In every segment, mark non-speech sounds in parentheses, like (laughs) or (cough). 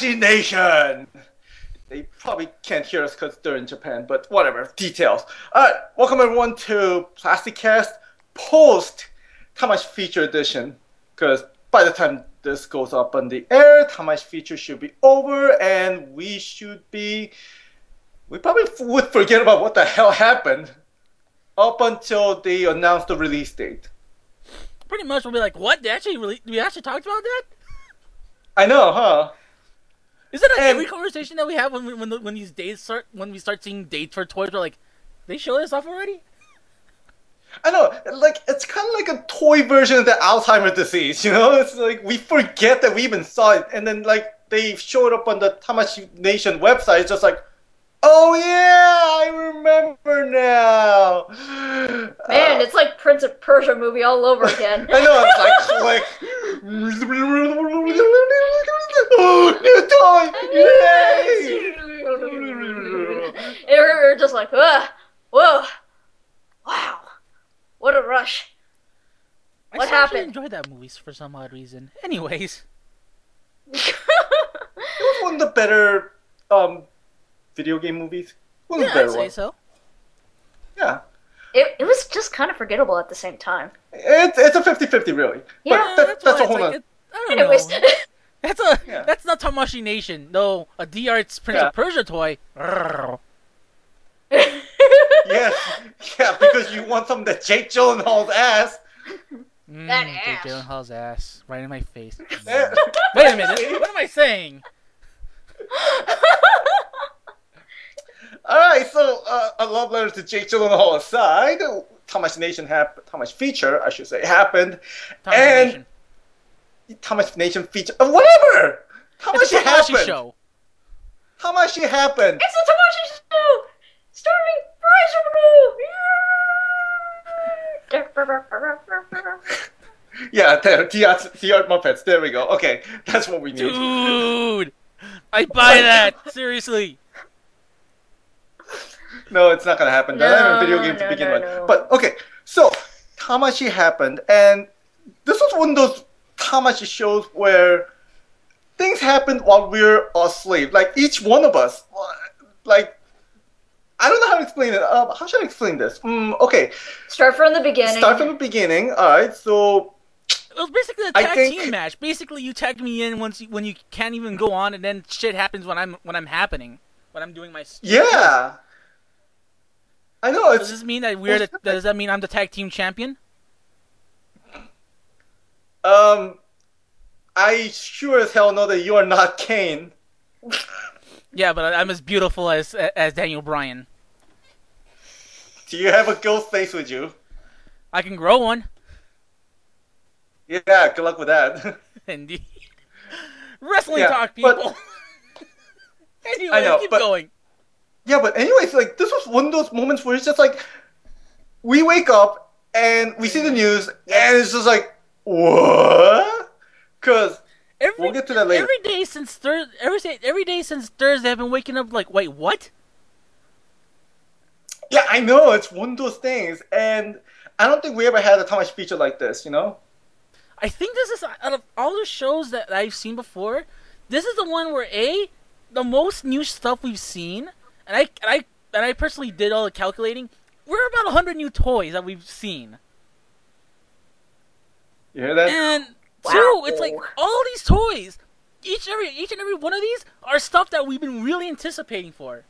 Tamashii Nation! They probably can't hear us because they're in Japan, but whatever. Details. Alright, welcome everyone to Plastic Cast post Tamashii Feature Edition. Because by the time this goes up on the air, Tamashii Feature should be over, and we should be. We probably would forget about what the hell happened up until they announced the release date. Pretty much, we'll be like, "What? They actually really? We actually talked about that." I know, huh? Is it like every conversation that we have when we, when the, when these days start when we start seeing dates for toys? We're like, they show this off already. I know, like it's kind of like a toy version of the Alzheimer's disease. You know, it's like we forget that we even saw it, and then like they showed up on the Tamashii Nation website. It's just like, oh yeah, I remember now. Man, Uh, it's like Prince of Persia movie all over (laughs) again. I know it's like click. oh, new toy! Yay! and we're we're just like, Ugh, whoa, wow, what a rush. I What still actually happened? enjoyed that movie for some odd reason. Anyways, (laughs) It was one of the better um, video game movies. One of yeah, the I'd say ones. so. Yeah. it, it was just kind of forgettable at the same time. It's it's a 50-50 really. Yeah, but that, that's, that's why a whole like, nother. it, I don't Anyways, know. (laughs) That's a Yeah. that's not Tamashii Nation. No, a D Arts Prince Yeah. of Persia toy. (laughs) Yes, yeah, because you want some of the Jake Gyllenhaal's ass. Mm, That Jake ass. Gyllenhaal's ass right in my face. (laughs) Wait a minute. What am I saying? All right, so uh, a love letter to Jake Gyllenhaal aside, Tamashii Nation hap- Tamashii feature, I should say, happened, Tamashii and Nation. Tamashii Nation feature, uh, whatever. How much it happened? show. How much it happened? it's a Tamashii show starring Bryce (laughs) Yeah, there, the art, the art Muppets. There we go. Okay, that's what we need. Dude, I buy that seriously. No, it's not gonna happen. They're not even a video No, game to begin no, with. no. But okay, so Tamashii happened, and this was one of those Tamashii shows where things happened while we're asleep. Like each one of us, like I don't know how to explain it. Um, how should I explain this? Mm, okay, Start from the beginning. start from the beginning. All right, so It was basically a tag think- team match. Basically, you tag me in once you, when you can't even go on, and then shit happens when I'm when I'm happening, when I'm doing my. s- yeah, I know Does it's this mean that we're the, does that mean I'm the tag team champion? um. I sure as hell know that you are not Kane. (laughs) Yeah, but I'm as beautiful as as Daniel Bryan. Do you have a ghost face with you? I can grow one. Yeah, good luck with that. (laughs) (laughs) Indeed. Wrestling Yeah, talk, but- people. anyway, I know, keep but- going. Yeah, but anyways, like this was one of those moments where it's just like we wake up and we see the news and it's just like what? Because Every, we'll get to that later. Every day since Thursday, every day, every day since Thursday, I've been waking up like, wait, what? yeah, I know it's one of those things, and I don't think we ever had a Tamashii feature like this. You know? I think this is out of all the shows that I've seen before, this is the one where a the most new stuff we've seen, and I and I and I personally did all the calculating. We're about hundred new toys that we've seen, You hear that? and Wow. two, it's like all these toys, each every each and every one of these are stuff that we've been really anticipating for.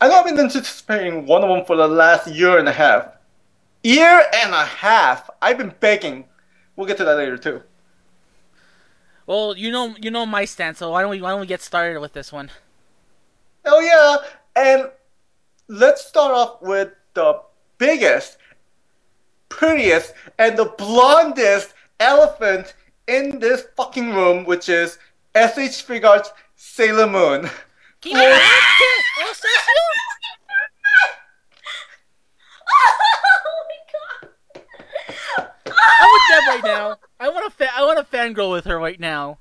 I know I've been anticipating one of them for the last year and a half. Year and a half. I've been begging. We'll get to that later too. Well, you know, you know my stance. So why don't we why don't we get started with this one? Oh yeah, and let's start off with the biggest, prettiest, and the blondest elephant in this fucking room, which is SH Figuarts Sailor Moon. Can you oh, Sergio? (laughs) oh my god! I'm with right now. I want to fa- I want to fangirl with her right now.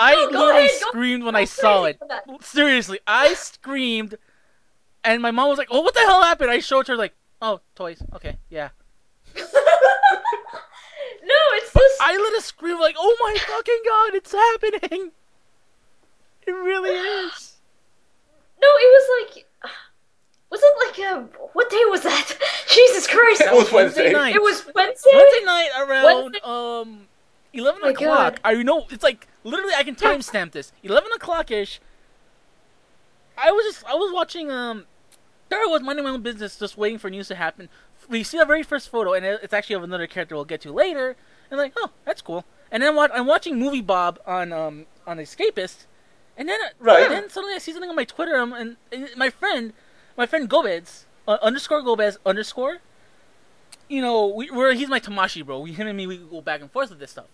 I No, literally ahead, screamed when I saw it. Seriously, I screamed, and my mom was like, "Oh, what the hell happened?" I showed her like, "Oh, toys. Okay, yeah." (laughs) no, it's the I let a scream like, "Oh my fucking god, it's happening!" It really is. No, it was like. Was it like um, what day was that? (laughs) Jesus Christ! It was Wednesday. night. It was Wednesday. Wednesday night around Wednesday- um eleven Oh o'clock. God. I know it's like literally I can timestamp this. Eleven o'clock ish. I was just I was watching um there I was minding my own business just waiting for news to happen. We see the very first photo and it's actually of another character we'll get to later. And like, oh, that's cool. And then what I'm watching Movie Bob on um on Escapist, and then Right. and then suddenly I see something on my Twitter um, and, and my friend my friend Gomez uh, underscore Gomez underscore you know, we, we're he's my Tamashii bro. We him and me we go back and forth with this stuff,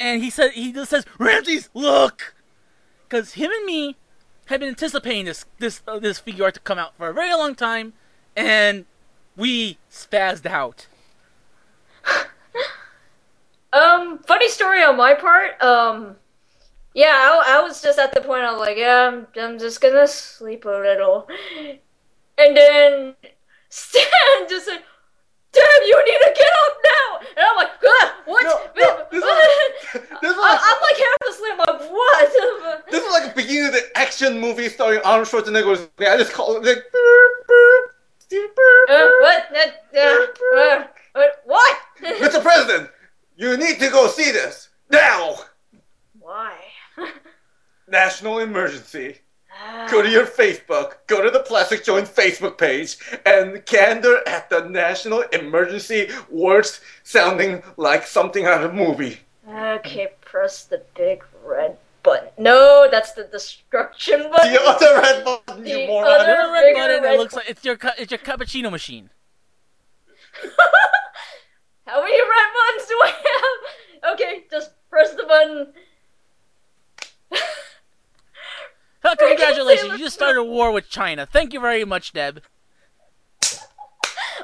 and he said he just says Ramses, look, because him and me have been anticipating this this uh, this figure art to come out for a very long time, and we spazzed out. (laughs) Um, funny story on my part. Um, yeah, I, I was just at the point was like, yeah, I'm, I'm just gonna sleep a little, and then (laughs) Stan just said, "Damn, you need to get up now!" And I'm like, ah, "What?" No, no, this was, (laughs) (laughs) this was I, like, I'm like half asleep. I'm (laughs) like, "What?" this was like the beginning of the action movie starring Arnold Schwarzenegger. I just call it like. Uh, what? Uh, uh, uh, what? What? Mr. President, you need to go see this now. Why? National emergency. Go to your Facebook, go to the Plastic Joint Facebook page, and gander at the national emergency words sounding like something out of a movie. Okay, press the big red button. No, that's the destruction button. The other red button, you The moron. other- There's a red button that looks like it's your cu- it's your cappuccino machine. (laughs) How many red buttons do I have? Okay, just press the button. Huh, (laughs) Congratulations, you just started a war with China. Thank you very much, Deb.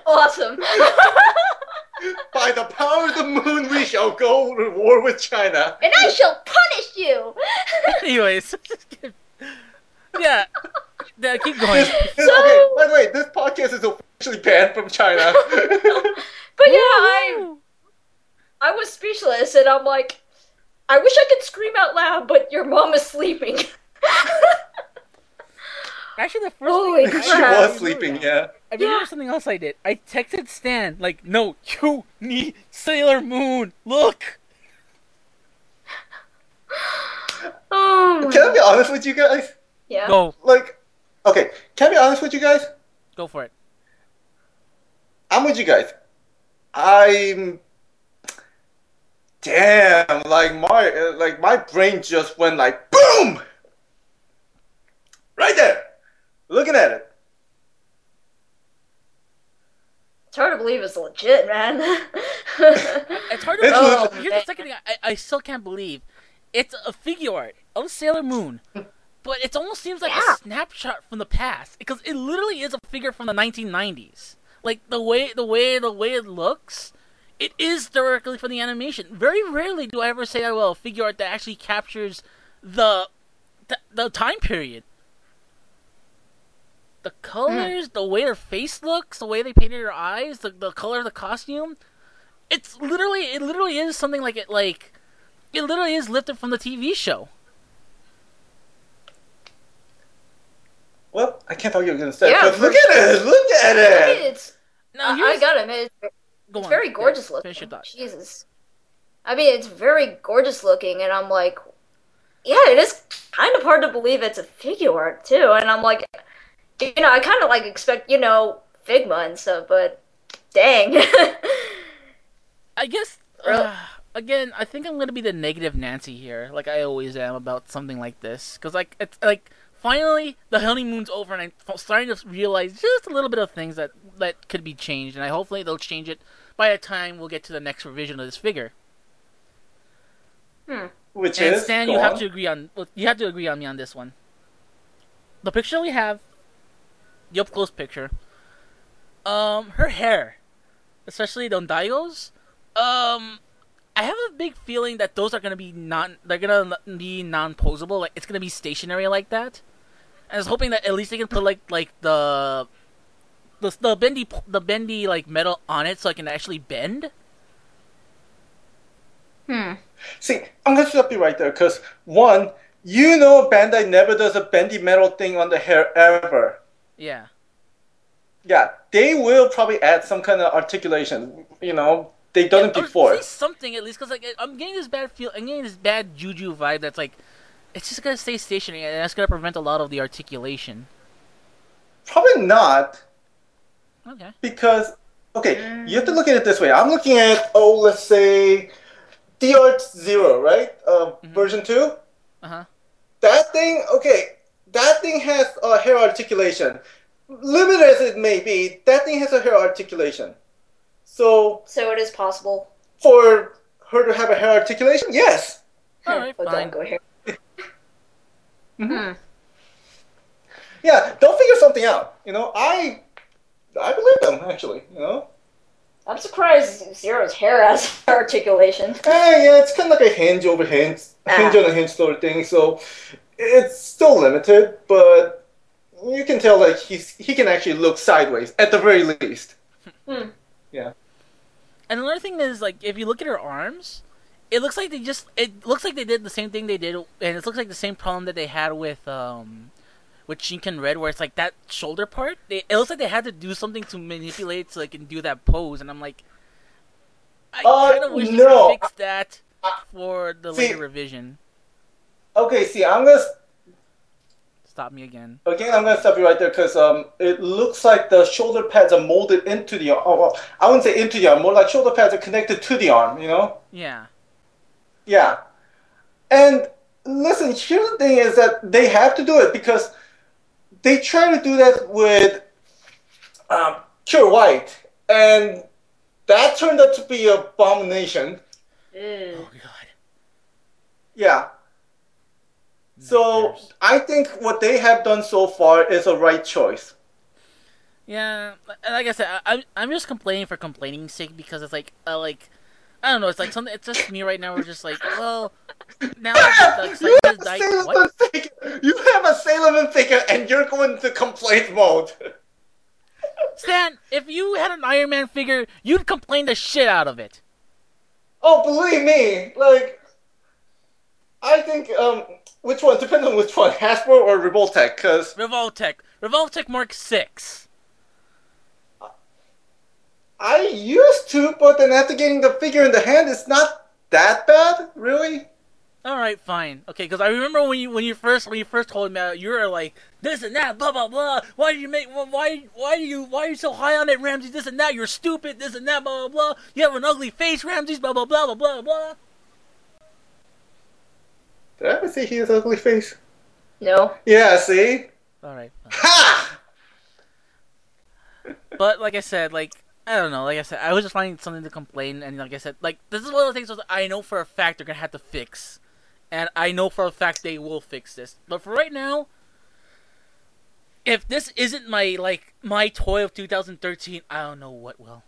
Awesome. (laughs) By the power of the moon, we shall go to war with China. and I shall punish you. (laughs) Anyways, yeah, yeah, keep going. This, this- okay, by the way, this podcast is officially banned from China. But yeah, I I was speechless, and I'm like, I wish I could scream out loud, but your mom is sleeping. (laughs) Actually, the first Holy thing I she crap. was sleeping, yeah. I remember Yeah. something else I did. I texted Stan like, "No, you need Sailor Moon. Look." oh my Can I be honest with you guys? yeah. Go, Like, okay, can I be honest with you guys? go for it. I'm with you guys. I'm. Damn, like my uh, like my brain just went like boom, right there, looking at it. It's hard to believe it's legit, man. (laughs) It's hard to believe. legit. Here's the second thing I, I still can't believe. It's a figure art of Sailor Moon, but it almost seems like Yeah. a snapshot from the past because it literally is a figure from the 1990s. Like the way the way the way it looks, it is directly from the animation. Very rarely do I ever say, "Oh, well, a figure art that actually captures the the, the time period." The colors, mm. the way her face looks, the way they painted her eyes, the, the color of the costume, it's literally it literally is something like it like it literally is lifted from the TV show. Well, I can't tell you what you're gonna say. Yeah, but for look at it! Look at it! it's Now uh, I, I gotta admit, it's, go it's on. very Yeah, gorgeous looking. Your thought. Jesus. I mean, it's very gorgeous looking, and I'm like, yeah, it is kind of hard to believe it's a figure art too. And I'm like, you know, I kind of like expect, you know, Figma and stuff, but dang. (laughs) I guess uh, again, I think I'm gonna be the negative Nancy here, like I always am about something like this, because like it's like finally the honeymoon's over, and I'm starting to realize just a little bit of things that that could be changed, and I hopefully they'll change it by the time we'll get to the next revision of this figure. Which And is Stan, go you have to agree on well, you have to agree on me on this one. The picture we have, the up close picture. Um, her hair, especially the Daigo's, um, I have a big feeling that those are gonna be non. They're gonna be non-posable. Like it's gonna be stationary like that. And I was hoping that at least they can put like like the the the bendy the bendy like metal on it so it can actually bend. Hmm. See, I'm gonna stop you right there because one, you know, Bandai never does a bendy metal thing on the hair ever. Yeah. Yeah, they will probably add some kind of articulation. You know, they've done it before. Something, at least, because like I'm getting this bad feel. I'm getting this bad juju vibe. That's like, it's just gonna stay stationary, and that's gonna prevent a lot of the articulation. Probably not. Okay. because okay, you have to look at it this way. I'm looking at oh, let's say DR zero, right? Uh, Version two. Uh huh. That thing, okay, that thing has a hair articulation. Limited as it may be, that thing has a hair articulation. So So it is possible. for her to have a hair articulation, yes. All right, but fine. (laughs) don't go here. Mhm. Yeah, they'll figure something out. You know, I I believe them actually. You know. I'm surprised Zero's hair has (laughs) articulation. Eh, yeah, it's kind of like a hinge over hinge, hinge Ah. on a hinge sort of thing. So it's still limited, but you can tell like he's he can actually look sideways at the very least. Hmm. Yeah. And another thing is like if you look at her arms, it looks like they just it looks like they did the same thing they did, and it looks like the same problem that they had with um with Shinken Red, where it's like that shoulder part. They, it looks like they had to do something to manipulate so they can do that pose, and I'm like, I Uh, kind of wish no. they could fix that for the See- later revision. Okay, see, I'm gonna Stop me again. again. I'm gonna stop you right there because um, it looks like the shoulder pads are molded into the arm. Oh, well, I wouldn't say into the arm, more like shoulder pads are connected to the arm. You know. Yeah. Yeah. And listen, here's the thing is that they have to do it because they try to do that with um, Cure White, and that turned out to be an abomination. Oh god. Yeah. So I think what they have done so far is a right choice. Yeah, and like I said, I, I'm I'm just complaining for complaining's sake because it's like uh, like I don't know, it's like something. It's just me right now. We're just like, well, now that the (laughs) you, excitement have is a died. Sailor What? Moon figure. you have a Sailor Moon figure and you're going to complaint mode. (laughs) Stan, if you had an Iron Man figure, you'd complain the shit out of it. Oh, believe me, like, I think, um, which one? Depends on which one, Hasbro or Revoltech, because Revoltech, Revoltech Mark Six. I used to, but then after getting the figure in the hand, it's not that bad, really. All right, fine, okay. Because I remember when you when you first when you first told me about it, you were like this and that, blah blah blah. Why do you make why why do you why are you so high on it, Ramsey? This and that. You're stupid. This and that, blah blah blah. You have an ugly face, Ramsey. Blah blah blah blah blah blah. Did I ever say he has an ugly face? No. Yeah, see? All right. (laughs) Ha! But like I said, like I don't know, like I said, I was just finding something to complain, and like I said, like this is one of the things I know for a fact they're gonna have to fix, and I know for a fact they will fix this. But for right now, if this isn't my like my toy of 2013, I don't know what will.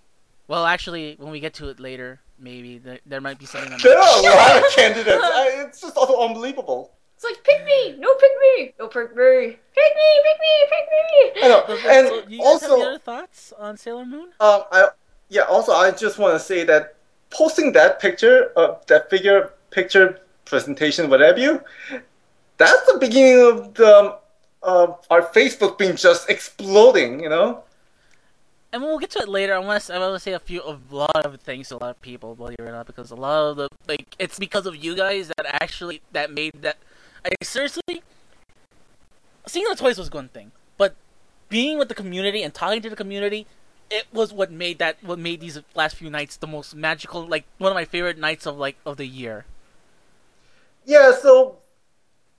Well, actually, when we get to it later, maybe there, there might be something. That There are a might... lot of (laughs) candidates. I, it's just also unbelievable. It's like pick me, no pick me, no pick me, pick me, pick me, pick me. I know. So, so, And you guys have any also, other thoughts on Sailor Moon? Um, I yeah. Also, I just want to say that posting that picture of that figure picture presentation, whatever you, that's the beginning of the um, of our Facebook being just exploding. You know. And we'll get to it later. I want to I want to say a few a lot of things to a lot of people, believe it or not, because a lot of the like it's because of you guys that actually that made that. I seriously, seeing the toys was one thing, but being with the community and talking to the community, it was what made that what made these last few nights the most magical, like one of my favorite nights of like of the year. Yeah. So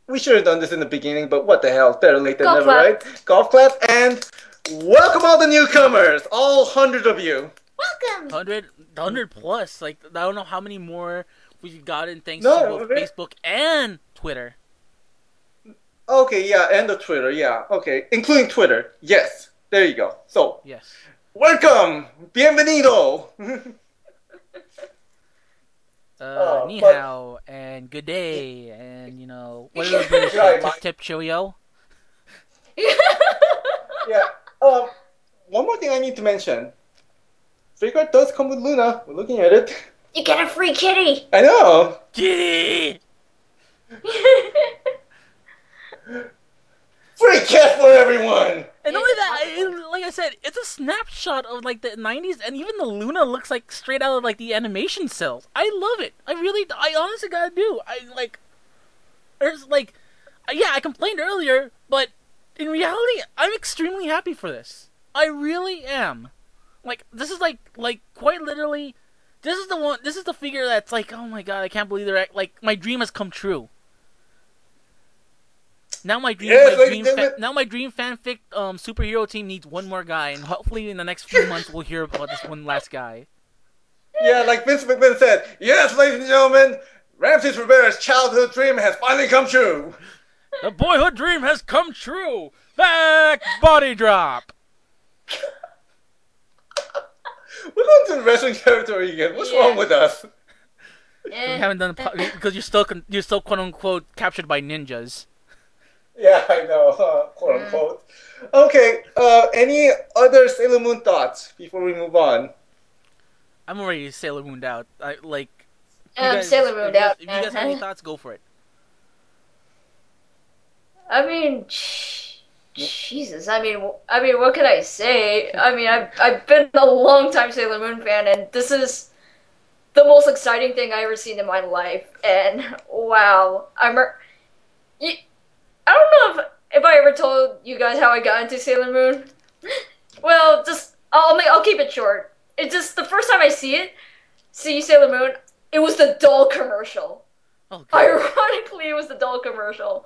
we should have done this in the beginning, but what the hell? Better late than Golf never, clap. right? Golf clap and welcome all the newcomers, all hundred of you. Welcome. 100, 100 plus. Like I don't know how many more we've gotten thanks No, to both really? Facebook and Twitter. Okay, yeah, and the Twitter, yeah, okay, including Twitter. Yes, there you go. So Yes. welcome, bienvenido. uh, (laughs) Oh, ni but- hao and good day and you know what are the British (laughs) Right, say? Mike. tip tip cheerio. (laughs) Yeah. Um, one more thing I need to mention. Figure does come with Luna. We're looking at it. You get a free kitty. I know. Kitty! (laughs) Free cat for everyone. And not only that, like I said, it's a snapshot of like the '90s, and even the Luna looks like straight out of like the animation cells. I love it. I really, I honestly gotta do. I like, there's like, yeah, I complained earlier, but in reality, I'm extremely happy for this. I really am. Like, this is like, like quite literally, this is the one. This is the figure that's like, oh my god, I can't believe they're like my dream has come true. Now my dream, Yes, my like, dream fa- now my dream fanfic um, superhero team needs one more guy, and hopefully in the next few months we'll hear about this one last guy. Yeah, like Vince McMahon said, yes, ladies and gentlemen, Ramses Rivera's childhood dream has finally come true. The boyhood dream has come true. Back body drop. (laughs) We're going to the wrestling territory again. What's Yeah. wrong with us? We Eh. haven't done po- because you're still con- you're still quote unquote captured by ninjas. Yeah, I know, uh, quote unquote. Okay, uh, any other Sailor Moon thoughts before we move on? I'm already Sailor Mooned out. I like. you I'm guys- Sailor if Mooned you guys- out. If you guys have any thoughts, go for it. I mean, Jesus. I mean, I mean, what can I say? I mean, I've I've been a long time Sailor Moon fan, and this is the most exciting thing I ever seen in my life. And (laughs) wow, I'm. I don't know if if I ever told you guys how I got into Sailor Moon. (laughs) Well, just I'll make I'll keep it short. It's just the first time I see it, see Sailor Moon, it was the doll commercial. Oh, God. Ironically, it was the doll commercial.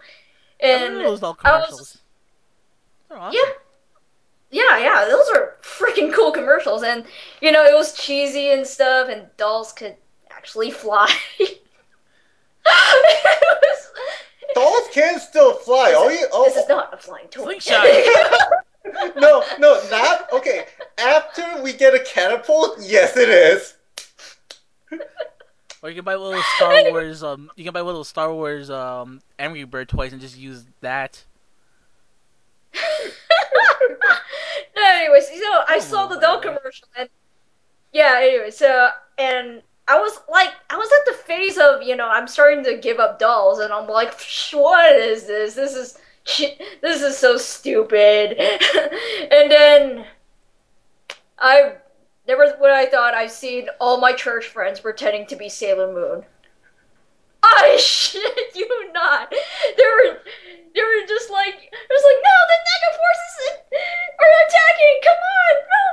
I And remember those all I was- They're awesome. Yeah. Yeah, yeah, those are freaking cool commercials, and you know it was cheesy and stuff, and dolls could actually fly. (laughs) was- Dolls can still fly. Oh, you, oh, This is not a flying toy. Slingshot. (laughs) no, no, not okay. After we get a catapult, yes, it is. Or you can buy one of Star (laughs) Wars. Um, you can buy one of Star Wars um Angry Bird toys and just use that. (laughs) no, anyways, you know, I saw the doll commercial, and yeah, anyway, so and I was like, I was at the phase of, you know, I'm starting to give up dolls, and I'm like, what is this? This is. This is so stupid. (laughs) and then I never what I thought I've seen all my church friends pretending to be Sailor Moon. I (laughs) shit you not. They were they were just like it was like no the Nega forces are attacking. Come on, no,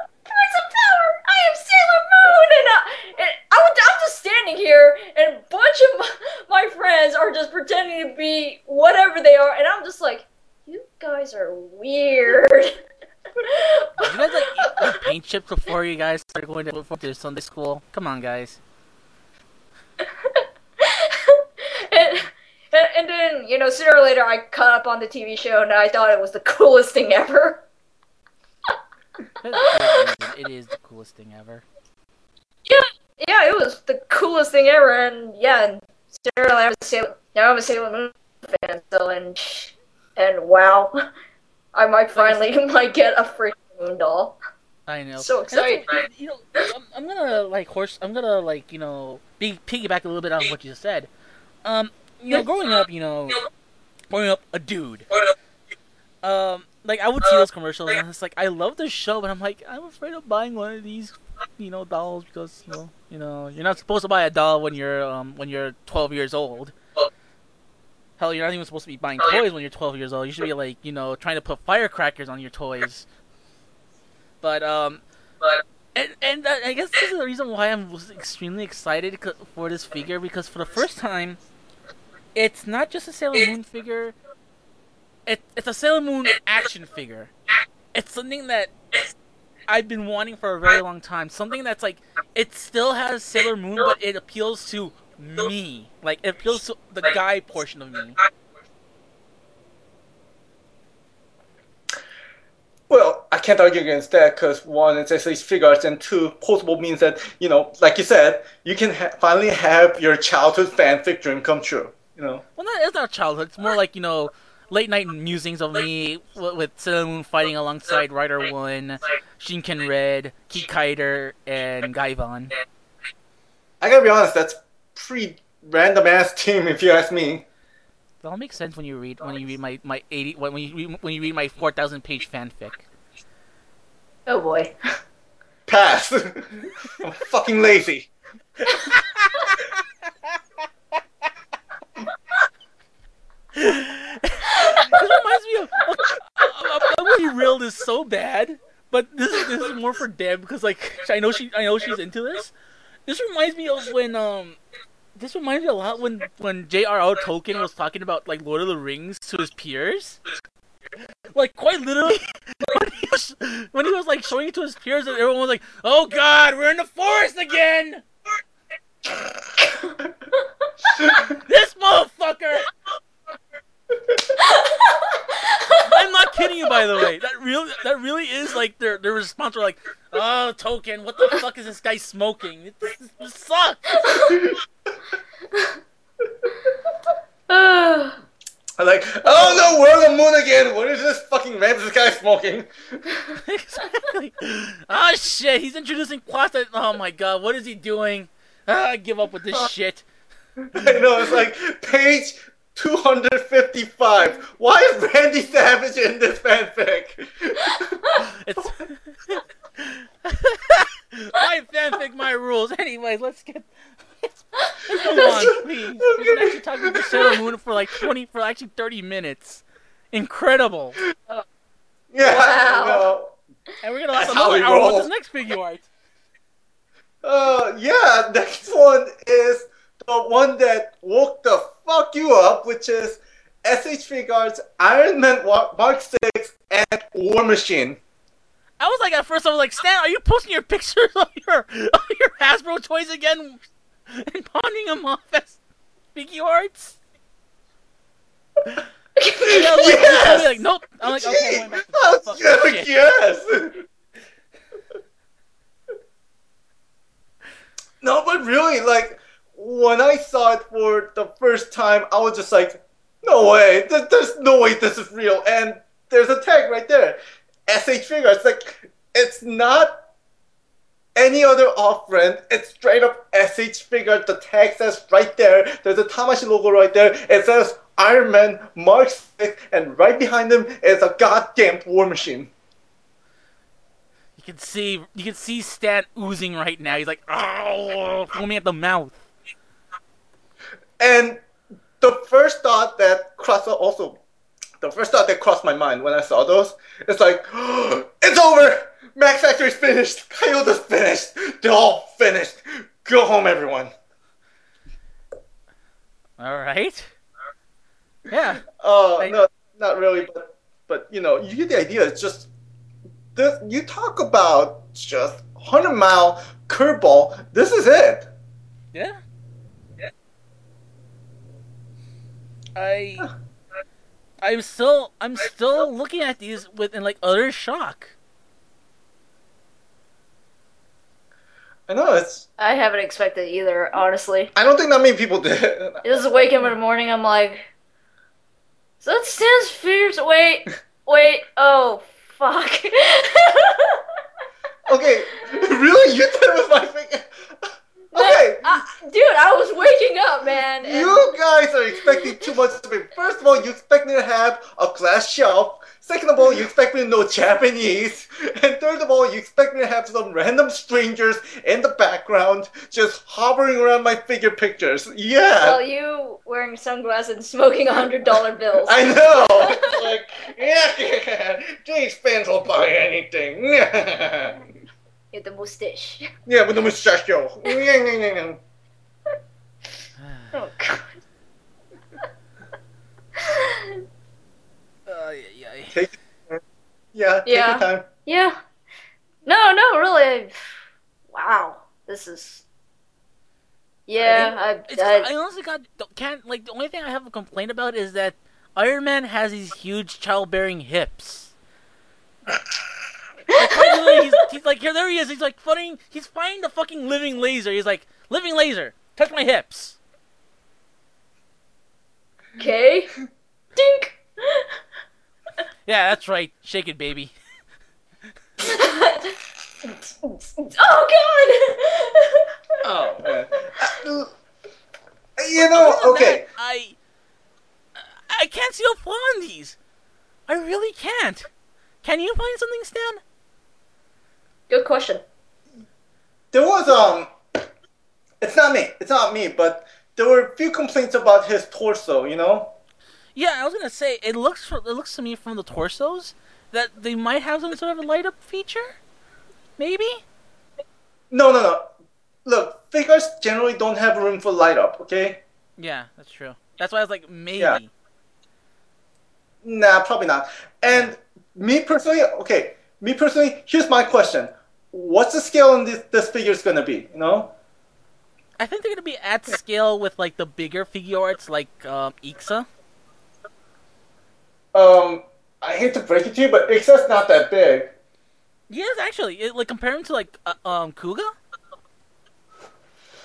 some power. I am Sailor Moon, and, uh, and I I'm just standing here, and a bunch of my, my friends are just pretending to be whatever they are, and I'm just like, you guys are weird. (laughs) Did you guys like eat like, paint chips before you guys started going to, before to Sunday school? Come on, guys. and, and then you know sooner or later I caught up on the TV show and I thought it was the (laughs) coolest thing ever. It is, the coolest thing ever. Yeah, yeah, it was the coolest thing ever, and yeah, and sooner or later I was a Sailor, now I'm a Sailor Moon fan, so and and wow, (laughs) I might finally (laughs) might get a freaking moon doll. I know. So excited. You know, I'm, I'm gonna like horse. I'm gonna like you know be piggyback a little bit on what you just said. Um, you know, growing up, you know, growing up a dude. Um, like I would see those commercials and it's like I love the show, but I'm like I'm afraid of buying one of these, you know, dolls because you know, you know, you're not supposed to buy a doll when you're um when you're 12 years old. Hell, you're not even supposed to be buying toys when you're 12 years old. You should be like, you know, trying to put firecrackers on your toys. But um, and and uh, I guess this is the reason why I'm extremely excited for this figure because for the first time, it's not just a Sailor Moon figure. It it's a Sailor Moon action figure. It's something that I've been wanting for a very long time. Something that's like it still has Sailor Moon, but it appeals to me. Like it feels to the guy portion of me. Well, I can't argue against that because one, it's actually figure arts, and two, portable means that you know, like you said, you can ha- finally have your childhood fanfic dream come true. You know. Well, not it's not childhood. It's more like you know, late night musings of me w- with Sailor Moon fighting alongside Rider One, Shinken Red, Kikaider, and Gavan. I gotta be honest, that's pretty random ass team if you ask me. That all makes sense when you read when you read my, my eighty when you read, when you read my four thousand page fanfic. Oh boy. Pass. (laughs) I'm fucking lazy. this reminds me of. I'm, I'm really real this so bad, but this is this is more for Deb because like I know she I know she's into this. This reminds me of when um. This reminds me a lot when when J.R.R. Tolkien was talking about like Lord of the Rings to his peers. Like quite literally, (laughs) when he was when he was like showing it to his peers, and everyone was like, "Oh God, we're in the forest again!" (laughs) this motherfucker. (laughs) I'm not kidding you, by the way. That real that really is like their their response. Were like, "Oh, Tolkien, what the fuck is this guy smoking? This, this, this sucks." I'm like, oh no, we're on the moon again. What is this fucking Ramses guy smoking? (laughs) exactly. Oh shit, he's introducing Quasta. Oh my god, what is he doing? Ah, I give up with this shit. (laughs) I know, it's like page 255. Why is Randy Savage in this fanfic? It's my fanfic, my rules. Anyways, let's get. Let's, let's on, please. We've been actually talking about Sailor Moon for like twenty, for actually thirty minutes. Incredible. Yeah, Wow. I. And we're gonna last another we hour with roll. this next figure art. Uh, yeah, next one is the one that woke the fuck you up, which is SH Figuarts Iron Man Mark 6 and War Machine. I was like, at first, I was like, Stan, are you posting your pictures of your of your Hasbro toys again and pawning them off as figure arts? And I was like, (laughs) Yes! I was like, nope. I'm like, okay, I'm going back to I was fucking gonna shit. guess. (laughs) no, but really, like, when I saw it for the first time, I was just like, no way, there's no way this is real. And there's a tag right there. SH figure. It's like, it's not any other off-brand. It's straight up SH figure. The tag says right there. There's a Tamashii logo right there. It says Iron Man Mark 6, and right behind him is a goddamn War Machine. You can see, you can see Stan oozing right now. He's like, oh, foaming at the mouth. And the first thought that crossed also, the first thought that crossed my mind when I saw those, it's like, (gasps) it's over. Max Factory's finished. Kaiyodo's finished. They're all finished. Go home, everyone. All right. Yeah. Uh, I- no, not really, but but you know, you get the idea. It's just this. You talk about just hundred mile curveball. This is it. Yeah. I I'm still I'm still looking at these with in like utter shock. I know it's. I haven't expected either, honestly. I don't think that many people did. (laughs) I just wake up in the morning, I'm like, so that stands figures. Wait, (laughs) wait, oh, fuck. (laughs) Okay, really? You did it with my finger? Okay, Uh, dude, I was waking up, man. you guys are expecting too much of me. First of all, you expect me to have a glass shelf. Second of all, you expect me to know Japanese. And third of all, you expect me to have some random strangers in the background just hovering around my figure pictures. Yeah. Well, you wearing sunglasses and smoking a hundred dollar bills. I know. It's like, yeah, (laughs) these fans will buy anything. (laughs) With the mustache. (laughs) yeah, with the mustache, Yeah, yeah, yeah, yeah. Oh god. (laughs) Uh, yeah, yeah. Take yeah, Yeah. your time. yeah. No, no, really. Wow. This is. Yeah, I. It's, I, I honestly got can't like the only thing I have a complaint about is that Iron Man has these huge childbearing hips. (laughs) Like, oh, quite he's, he's like here, there he is. He's like finding, he's finding the fucking living laser. He's like living laser, touch my hips. okay. Dink. Yeah, that's right. Shake it, baby. (laughs) oh god. Oh man. (laughs) You know, okay. that, I I can't see a flaw in these. I really can't. Can you find something, Stan? Good question. There was um, it's not me. It's not me, but there were a few complaints about his torso. You know. Yeah, I was gonna say it looks fr- it looks to me from the torsos that they might have some sort of a light up feature. Maybe. No, no, no. Look, figures generally don't have room for light up. Okay. Yeah, that's true. That's why I was like maybe. Yeah. Nah, probably not. And me personally, okay, me personally, here's my question: What's the scale on this this figure is gonna be? You know? I think they're gonna be at scale with like the bigger figure arts like um, Ixa. Um, I hate to break it to you, but Ixa's not that big. Yes, actually, it, like comparing to like uh, um Kuuga.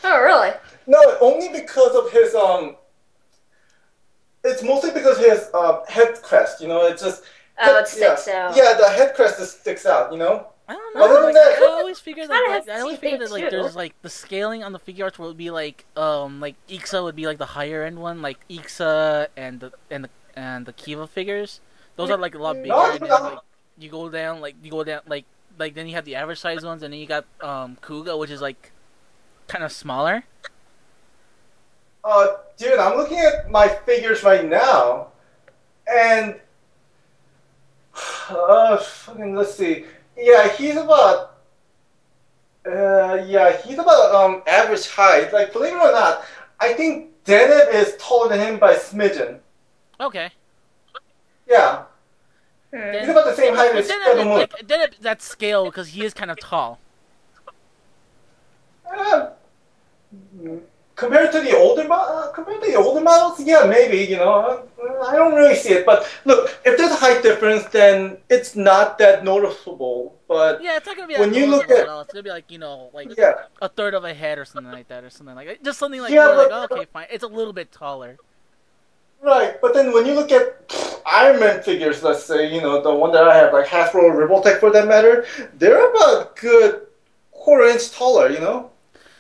Oh, really? No, only because of his um. It's mostly because of his uh, head crest. You know, it's just. Oh, it sticks yeah. out. Yeah, the head crest just sticks out. You know. I don't know. Other than like, that- (laughs) I always figured Kinda like, I always teeth figured that like too. there's like the scaling on the figure arts would be like um like Ixa would be like the higher end one like Ixa and the and the and the Kiva figures. Those are like a lot bigger. No, and then, like you go down like you go down like like then you have the average size ones and then you got um Kuuga which is like kind of smaller. Uh, dude, I'm looking at my figures right now, and (sighs) uh, fucking let's see. Yeah, he's about. Uh, yeah, he's about um average height. Like, believe it or not, I think Deneb is taller than him by smidgen. Okay. Yeah, Hmm. he's about the same height But as then Feather Moon. like then that scale because he is kind of tall. Uh, compared to the older uh, compared to the older models, yeah, maybe you know, uh, I don't really see it. But look, if there's a height difference, then it's not that noticeable. But Yeah, it's not gonna be When you look at- at all. It's gonna be like you know like yeah, a third of a head or something like that, or something like that. Just something like, Yeah, but- like okay, fine. It's a little bit taller. right. But then when you look at pff, Iron Man figures, let's say you know the one that I have, like Hasbro or Revoltech for that matter, they're about a good quarter inch taller. You know.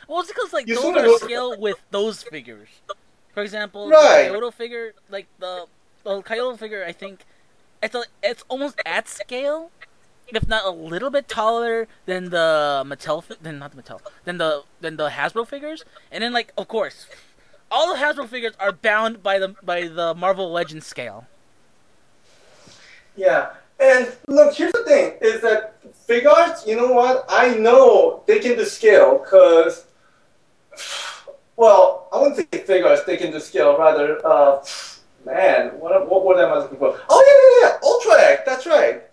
Well, it's because like You those are scale with those figures. For example, Right. the Kaiyodo figure, like the the Kaiyodo figure, I think it's a, it's almost at scale, if not a little bit taller than the Mattel, than not the Mattel, than the than the Hasbro figures. And then like of course, all the Hasbro figures are bound by the by the Marvel Legends scale. Yeah. And look, here's the thing: is that figures. You know what? I know they can do scale because, well, I wouldn't say figures. They can do scale. Rather, uh, man, what what word am I looking for? Oh yeah, yeah, yeah. Ultra Act. That's right.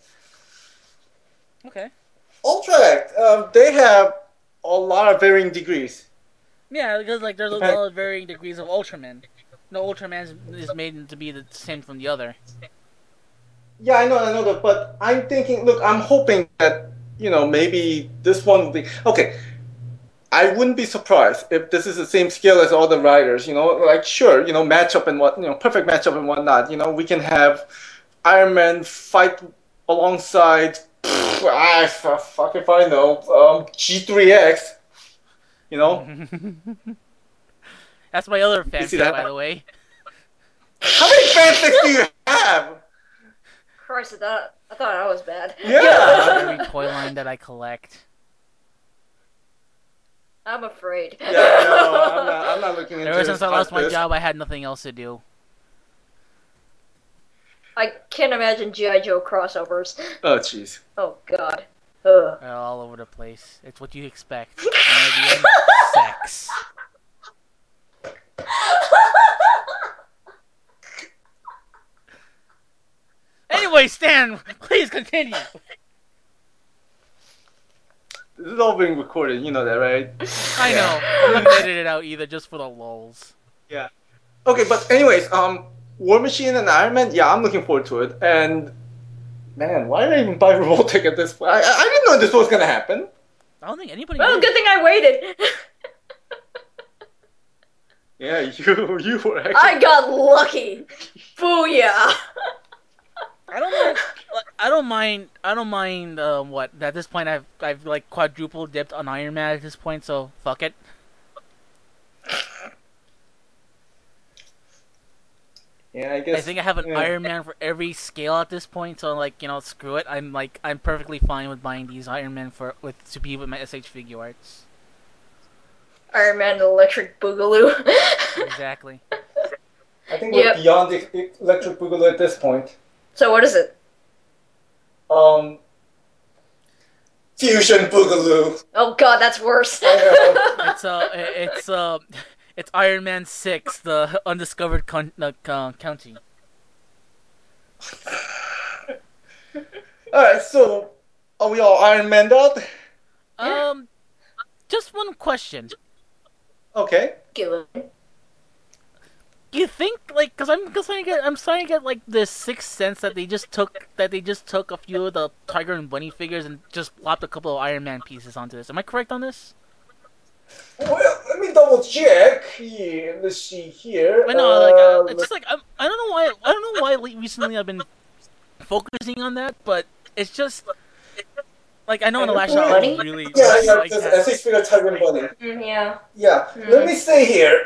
Okay. Ultra Act. Um, they have a lot of varying degrees. Yeah, because like there's a lot of varying degrees of Ultraman. No Ultraman is made to be the same from the other. Yeah, I know, I know that, but I'm thinking. Look, I'm hoping that you know maybe this one will be okay. I wouldn't be surprised if this is the same scale as all the riders. You know, like sure, you know, matchup and what you know, perfect matchup and whatnot. You know, we can have Iron Man fight alongside. Pff, I f- fuck if I know. Um, G3X. You know, (laughs) That's my other see fanfic, that? by the way. (laughs) how many fanfics do you have? Christ, I thought, I thought I was bad. Yeah. Every toy line that I collect. I'm afraid. Yeah, no, I'm not. I'm not (laughs) looking into Ever since I lost my this. job, I had nothing else to do. I can't imagine GI Joe crossovers. Oh, jeez. Oh God. Ugh. They're all over the place. It's what you expect. Sex. (laughs) Anyway, Stan, please continue. This is all being recorded. You know that, right? I know. I'm not (laughs) edit it out either, just for the lulls. Yeah. Okay, but anyways, um, War Machine and Iron Man. Yeah, I'm looking forward to it. And man, why did I even buy (laughs) Revoltech at this point? I, I didn't know this was gonna happen. I don't think anybody. Well, did. good thing I waited. (laughs) Yeah, you you were actually. I got lucky. Booyah. I don't mind. I don't mind. I don't mind. Um, what at this point I've I've like quadruple dipped on Iron Man at this point, so fuck it. Yeah, I guess. I think I have an yeah. Iron Man for every scale at this point, so like you know, screw it. I'm like I'm perfectly fine with buying these Iron Man for with to be with my SH Figuarts. Iron Man Electric Boogaloo. (laughs) Exactly. I think we're Yep. beyond the electric boogaloo at this point. so what is it? Um, fusion boogaloo. Oh god, that's worse. I know. (laughs) It's uh, it's uh, it's Iron Man six, the undiscovered con- uh, uh, county. All right, so are we all Iron Man out? Um, just one question. Okay. Good. You think like because I'm cause I get I'm starting to get like this sixth sense that they just took that they just took a few of the Tiger and Bunny figures and just plopped a couple of Iron Man pieces onto this. Am I correct on this? Well, let me double check. Here, let's see here. I know, like uh, Uh, it's just like I'm, I don't know why I don't know why recently I've been focusing on that, but it's just like I know in the last shot I Bunny? really yeah, yeah, like because that. SH figure Tiger and Bunny. Mm, yeah. Yeah, Hmm. let me say here.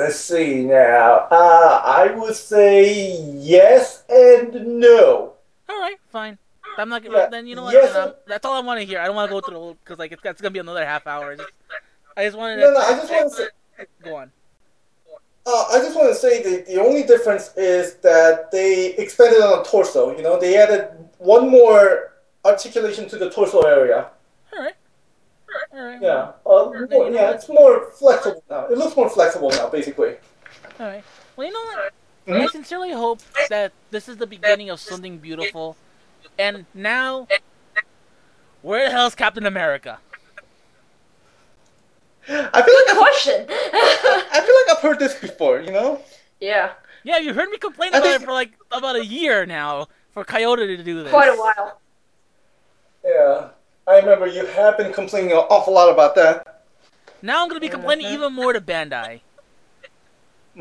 let's see now. Uh, I would say yes and no. All right, fine. I'm not gonna. Yeah, Then you know what? yes, then that's all I want to hear. I don't want to go through the whole because like it's, it's gonna be another half hour. Just, I just wanted No, to no, I just want to say. go on. Uh, I just want to say the, the only difference is that they expanded on the torso. You know, they added one more articulation to the torso area. All right. All right. Yeah, uh, you more, yeah, it's more flexible now. It looks more flexible now, basically. All right. Well, you know what? Mhm. I sincerely hope that this is the beginning of something beautiful. And now, where the hell's Captain America? I feel like I've, Question. (laughs) I feel like I've heard this before. You know? yeah. Yeah, you heard me complain I about think- it for like about a year now for Kaiyodo to do this. Quite a while. Yeah. I remember you have been complaining an awful lot about that. Now I'm gonna be complaining Mhm. even more to Bandai. (laughs)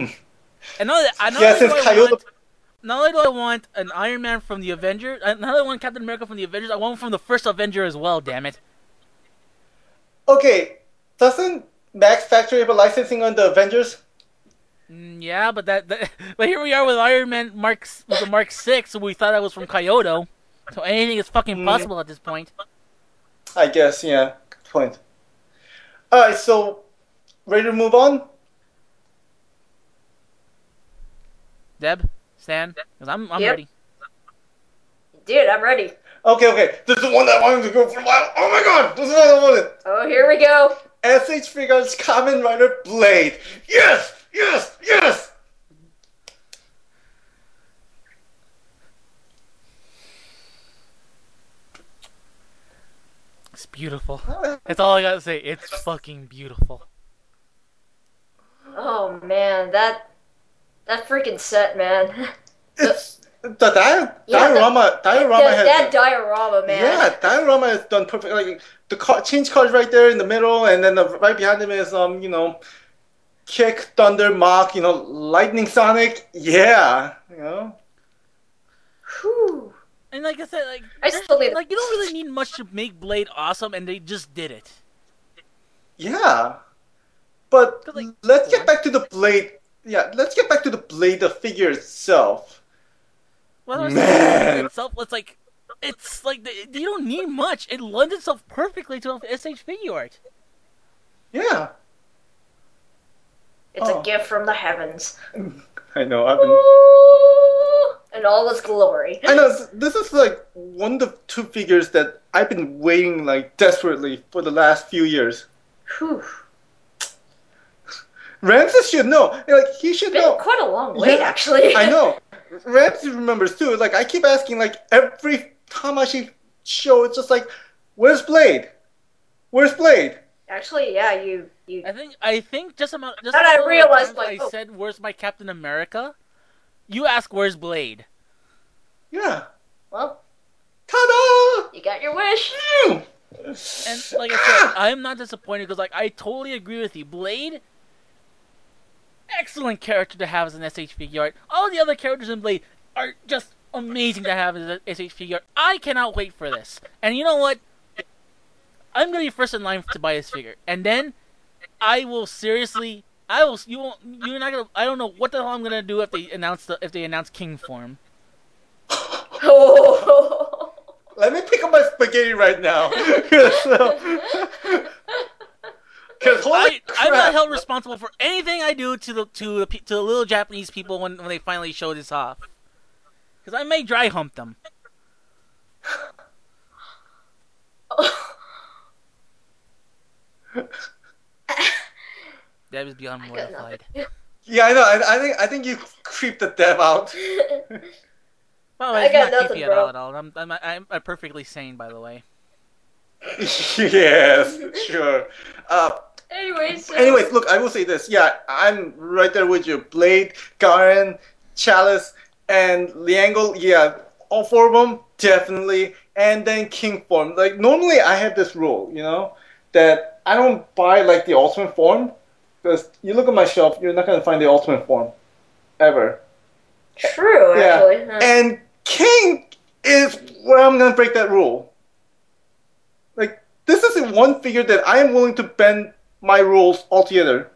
And now that I know Yeah, since Kaiyodo. want, not only do I want an Iron Man from the Avengers, uh, not only do I want Captain America from the Avengers, I want one from the first Avenger as well. Damn it! Okay, doesn't Max Factory have a licensing on the Avengers? Mm, yeah, but that, that (laughs) but here we are with Iron Man Mark with the Mark Six, and we thought that was from Kaiyodo. So anything is fucking Mm. possible at this point. I guess, yeah. Good point. Alright, so ready to move on? Deb, Stan, because I'm I'm Yep. ready. Dude, I'm ready. Okay, okay. This is the one that I wanted to go for a while. Oh my god! This is what I wanted. Oh, here we go. SH Figuarts Kamen Rider Blade. Yes! Yes! Yes! It's beautiful. (laughs) That's all I gotta say. It's fucking beautiful. Oh man, that that freaking set, man. It's the di- Yeah, diorama. Diorama that, has that diorama, man. yeah, diorama is done perfect. Like the car, change cars right there in the middle, and then the, right behind him is um you know, kick, thunder, mock, you know, lightning, sonic. Yeah, you know. Whew. And like I said, like I there's- still need- like you don't really need much to make Blade awesome, and they just did it. Yeah. but like, let's get back to the blade. Yeah, let's get back to the blade, the figure itself. Well, it's Man. itself, it's like it's like the, you don't need much. It lends itself perfectly to a SH figure art. Yeah. It's Oh. a gift from the heavens. (laughs) I know. I've been. Ooh, in all its glory. I know. this- This is like one of the two figures that I've been waiting like desperately for the last few years. Whew. Ramses should know. Like he should Been know. quite a long wait, Yeah, actually. I know. (laughs) Ramses remembers too. Like I keep asking, like every Tamashii show, it's just like, "Where's Blade? Where's Blade?" Actually, yeah, you you I think I think just amount just And I realized, like, I oh. said where's my Captain America. You ask where's Blade. Yeah. well, Ta-da! you got your wish. And like I said, I'm not disappointed because like I totally agree with you. Blade, excellent character to have as an SH figure art. All the other characters in Blade are just amazing to have as an SH figure art. I cannot wait for this. And you know what? I'm gonna be first in line to buy this figure, and then I will seriously. I will. You won't. You're not gonna. I don't know what the hell I'm gonna do if they announce the if they announce King form. Oh. (laughs) Let me pick up my spaghetti right now. (laughs) Because holy I, crap! I'm not held responsible for anything I do to the to the to the little Japanese people when when they finally show this off. Because I may dry hump them. (laughs) Deb is beyond I mortified. nothing. (laughs) Yeah, I know. I, I think I think you creeped the dev out. (laughs) Well, I it's got not nothing, creepy at bro. all at all. I'm, I'm, I'm, I'm perfectly sane, by the way. (laughs) yes, sure. Uh, Anyways. So, anyways, look, I will say this. Yeah, I'm right there with you. Blade, Garren, Chalice, and Leangle. Yeah, all four of them definitely. And then King form. Like normally, I have this rule, you know, that I don't buy like the ultimate form because you look at my shelf, you're not gonna find the ultimate form ever. True, Yeah. actually. Huh. And King is where I'm gonna break that rule. Like this is one figure that I am willing to bend my rules altogether.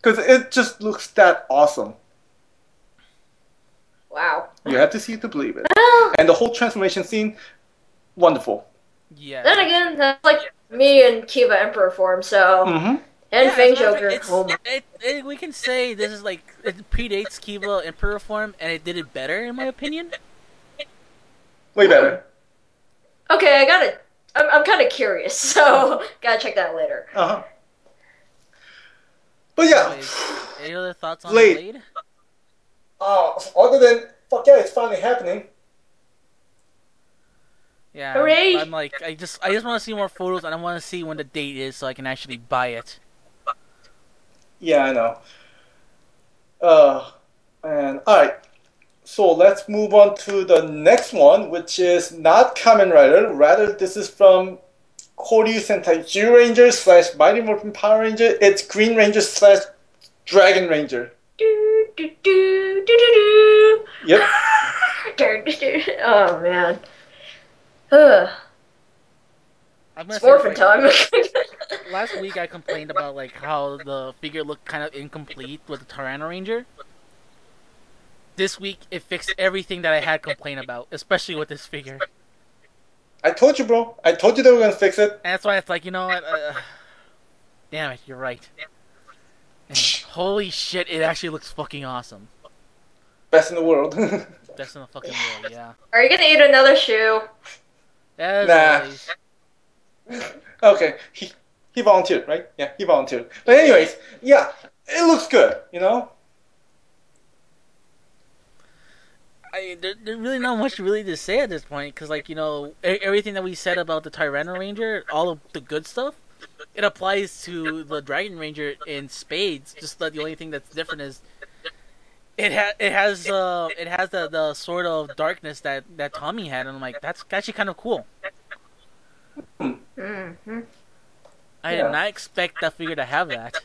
Because it just looks that awesome. wow. You have to see it to believe it. (gasps) And the whole transformation scene, wonderful. Yeah. then again, that's like me and Kiva Emperor form, so. Mm-hmm. And Yeah, Fang as a matter of Joker. fact, Oh it's- it, it, we can say this is like it predates Kiva Emperor form, and it did it better in my opinion. Way better. Okay, I got it. I'm, I'm kind of curious, (laughs) so gotta check that later. Uh huh. But yeah. Anyways, Any other thoughts on Blade. Blade? Uh, other than fuck yeah, it's finally happening. Yeah, Hooray! I'm like, I just, I just want to see more photos, and I want to see when the date is, so I can actually buy it. Yeah, I know. Uh, and all right. So let's move on to the next one, which is not Kamen Rider. Rather, this is from Kyoryu Sentai Zyuranger slash Mighty Morphin Power Ranger. It's Green Ranger slash Dragon Ranger. Do, do, do, do, do, Yep. do. Do, do, do. Oh, man. Ugh. I'm It's morphin' time. (laughs) Last week I complained about like how the figure looked kind of incomplete with the Tyranno Ranger. This week it fixed everything that I had complained about, especially with this figure. I told you, bro. I told you they were gonna fix it. And that's why it's like, you know what? Uh, damn it, you're right. And holy shit, it actually looks fucking awesome. Best in the world. (laughs) Best in the fucking world, (laughs) yeah. Are you gonna eat another shoe? As Nah. always. (laughs) okay, he he volunteered, right? Yeah, he volunteered. But anyways, yeah, it looks good. You know. I there, there's really not much really to say at this point because, like, you know, e- everything that we said about the Tyranno Ranger, all of the good stuff, it applies to the Dragon Ranger in spades. Just that the only thing that's different is it ha- it has uh it has the, the sort of darkness that that Tommy had, and I'm like, that's actually kind of cool. Mm-hmm. I Yeah. did not expect that figure to have that.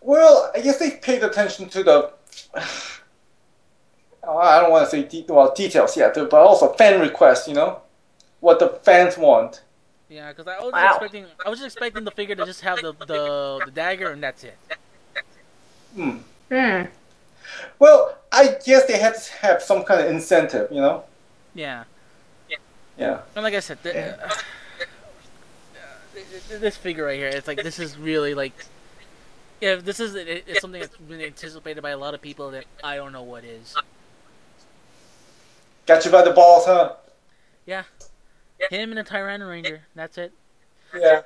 Well, I guess they paid attention to the. (sighs) Oh, I don't want to say de- well details yet, but also fan requests. You know, what the fans want. Yeah, because I was Wow. expecting I was just expecting the figure to just have the the, the dagger and that's it. Hmm. Hmm. Well, I guess they had to have some kind of incentive. You know. Yeah. Yeah. And like I said, th- uh, th- this figure right here, it's like this is really like, if this is it's something that's been anticipated by a lot of people that I don't know what is. Got you by the balls, huh? Yeah. Him and a Tyranno Ranger. That's it. Yeah.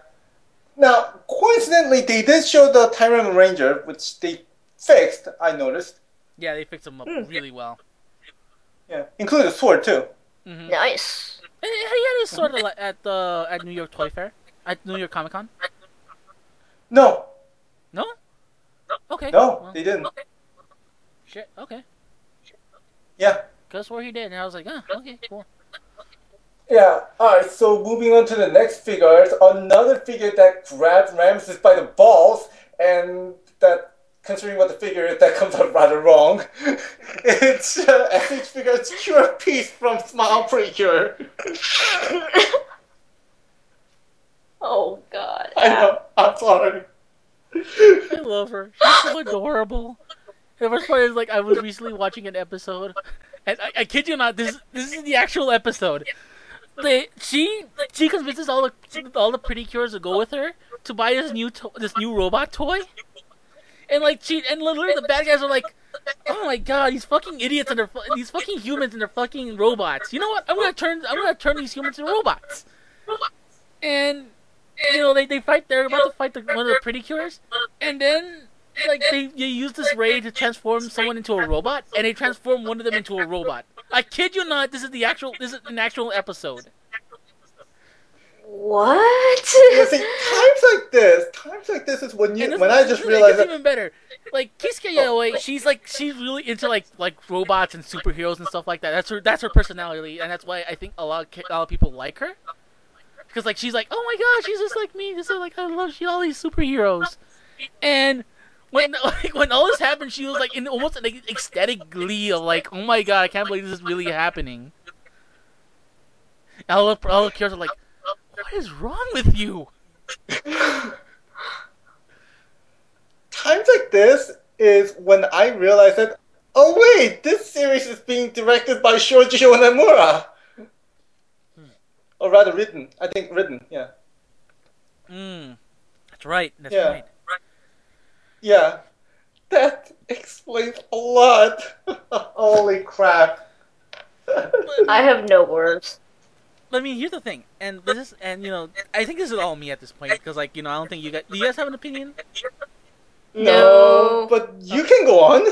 Now, coincidentally, they did show the Tyranno Ranger, which they fixed. I noticed. Yeah, they fixed him up Hmm. really well. Yeah, including the sword too. hmm Nice. He had his sort of like at the at New York Toy Fair, at New York Comic Con. No, No. Okay. no, well, they didn't. Shit. Okay. Yeah. Cause where he did, and I was like, oh, okay, cool. Yeah, alright, so moving on to the next figure, it's another figure that grabs Ramses by the balls, and that, considering what the figure is, that comes out rather wrong. (laughs) it's uh, (laughs) SH figure, it's Cure Peace from Smile Precure. (laughs) Oh God. I know. I'm sorry. I love her. She's so (laughs) adorable. The worst part is like I was recently watching an episode, and I, I kid you not, this this is the actual episode. They she she convinces all the all the pretty cures to go with her to buy this new to- this new robot toy, and like she and literally the bad guys are like, oh my god, these fucking idiots and they're these fucking humans and they're fucking robots. You know what? I'm gonna turn I'm gonna turn these humans into robots. And you know they, they fight they're about to fight the, one of the pretty cures, and then like they you use this ray to transform someone into a robot, and they transform one of them into a robot. I kid you not, this is the actual this is an actual episode. What? You see, times like this, times like this is when you And when I just realized gets that even better. Like Kise Yayoi, she's like she's really into like like robots and superheroes and stuff like that. That's her that's her personality, and that's why I think a lot of, a lot of people like her. Because like she's like, oh my gosh, she's just like me. Is like I love she all these superheroes, and when (laughs) like when all this happened, she was like in almost an ecstatic glee of like, oh my god, I can't believe this is really happening. And all the all the characters are like, what is wrong with you? (laughs) times like this is when I realized that oh wait, this series is being directed by Shoji Yonemura. Or rather written. I think written, yeah. Mm, that's right. That's Yeah. right. Yeah. That explains a lot. (laughs) Holy crap. (laughs) I have no words. I mean, here's the thing, and this is, and you know, I think this is all me at this point because, like, you know, I don't think you guys. Do you guys have an opinion? No. But you can go on.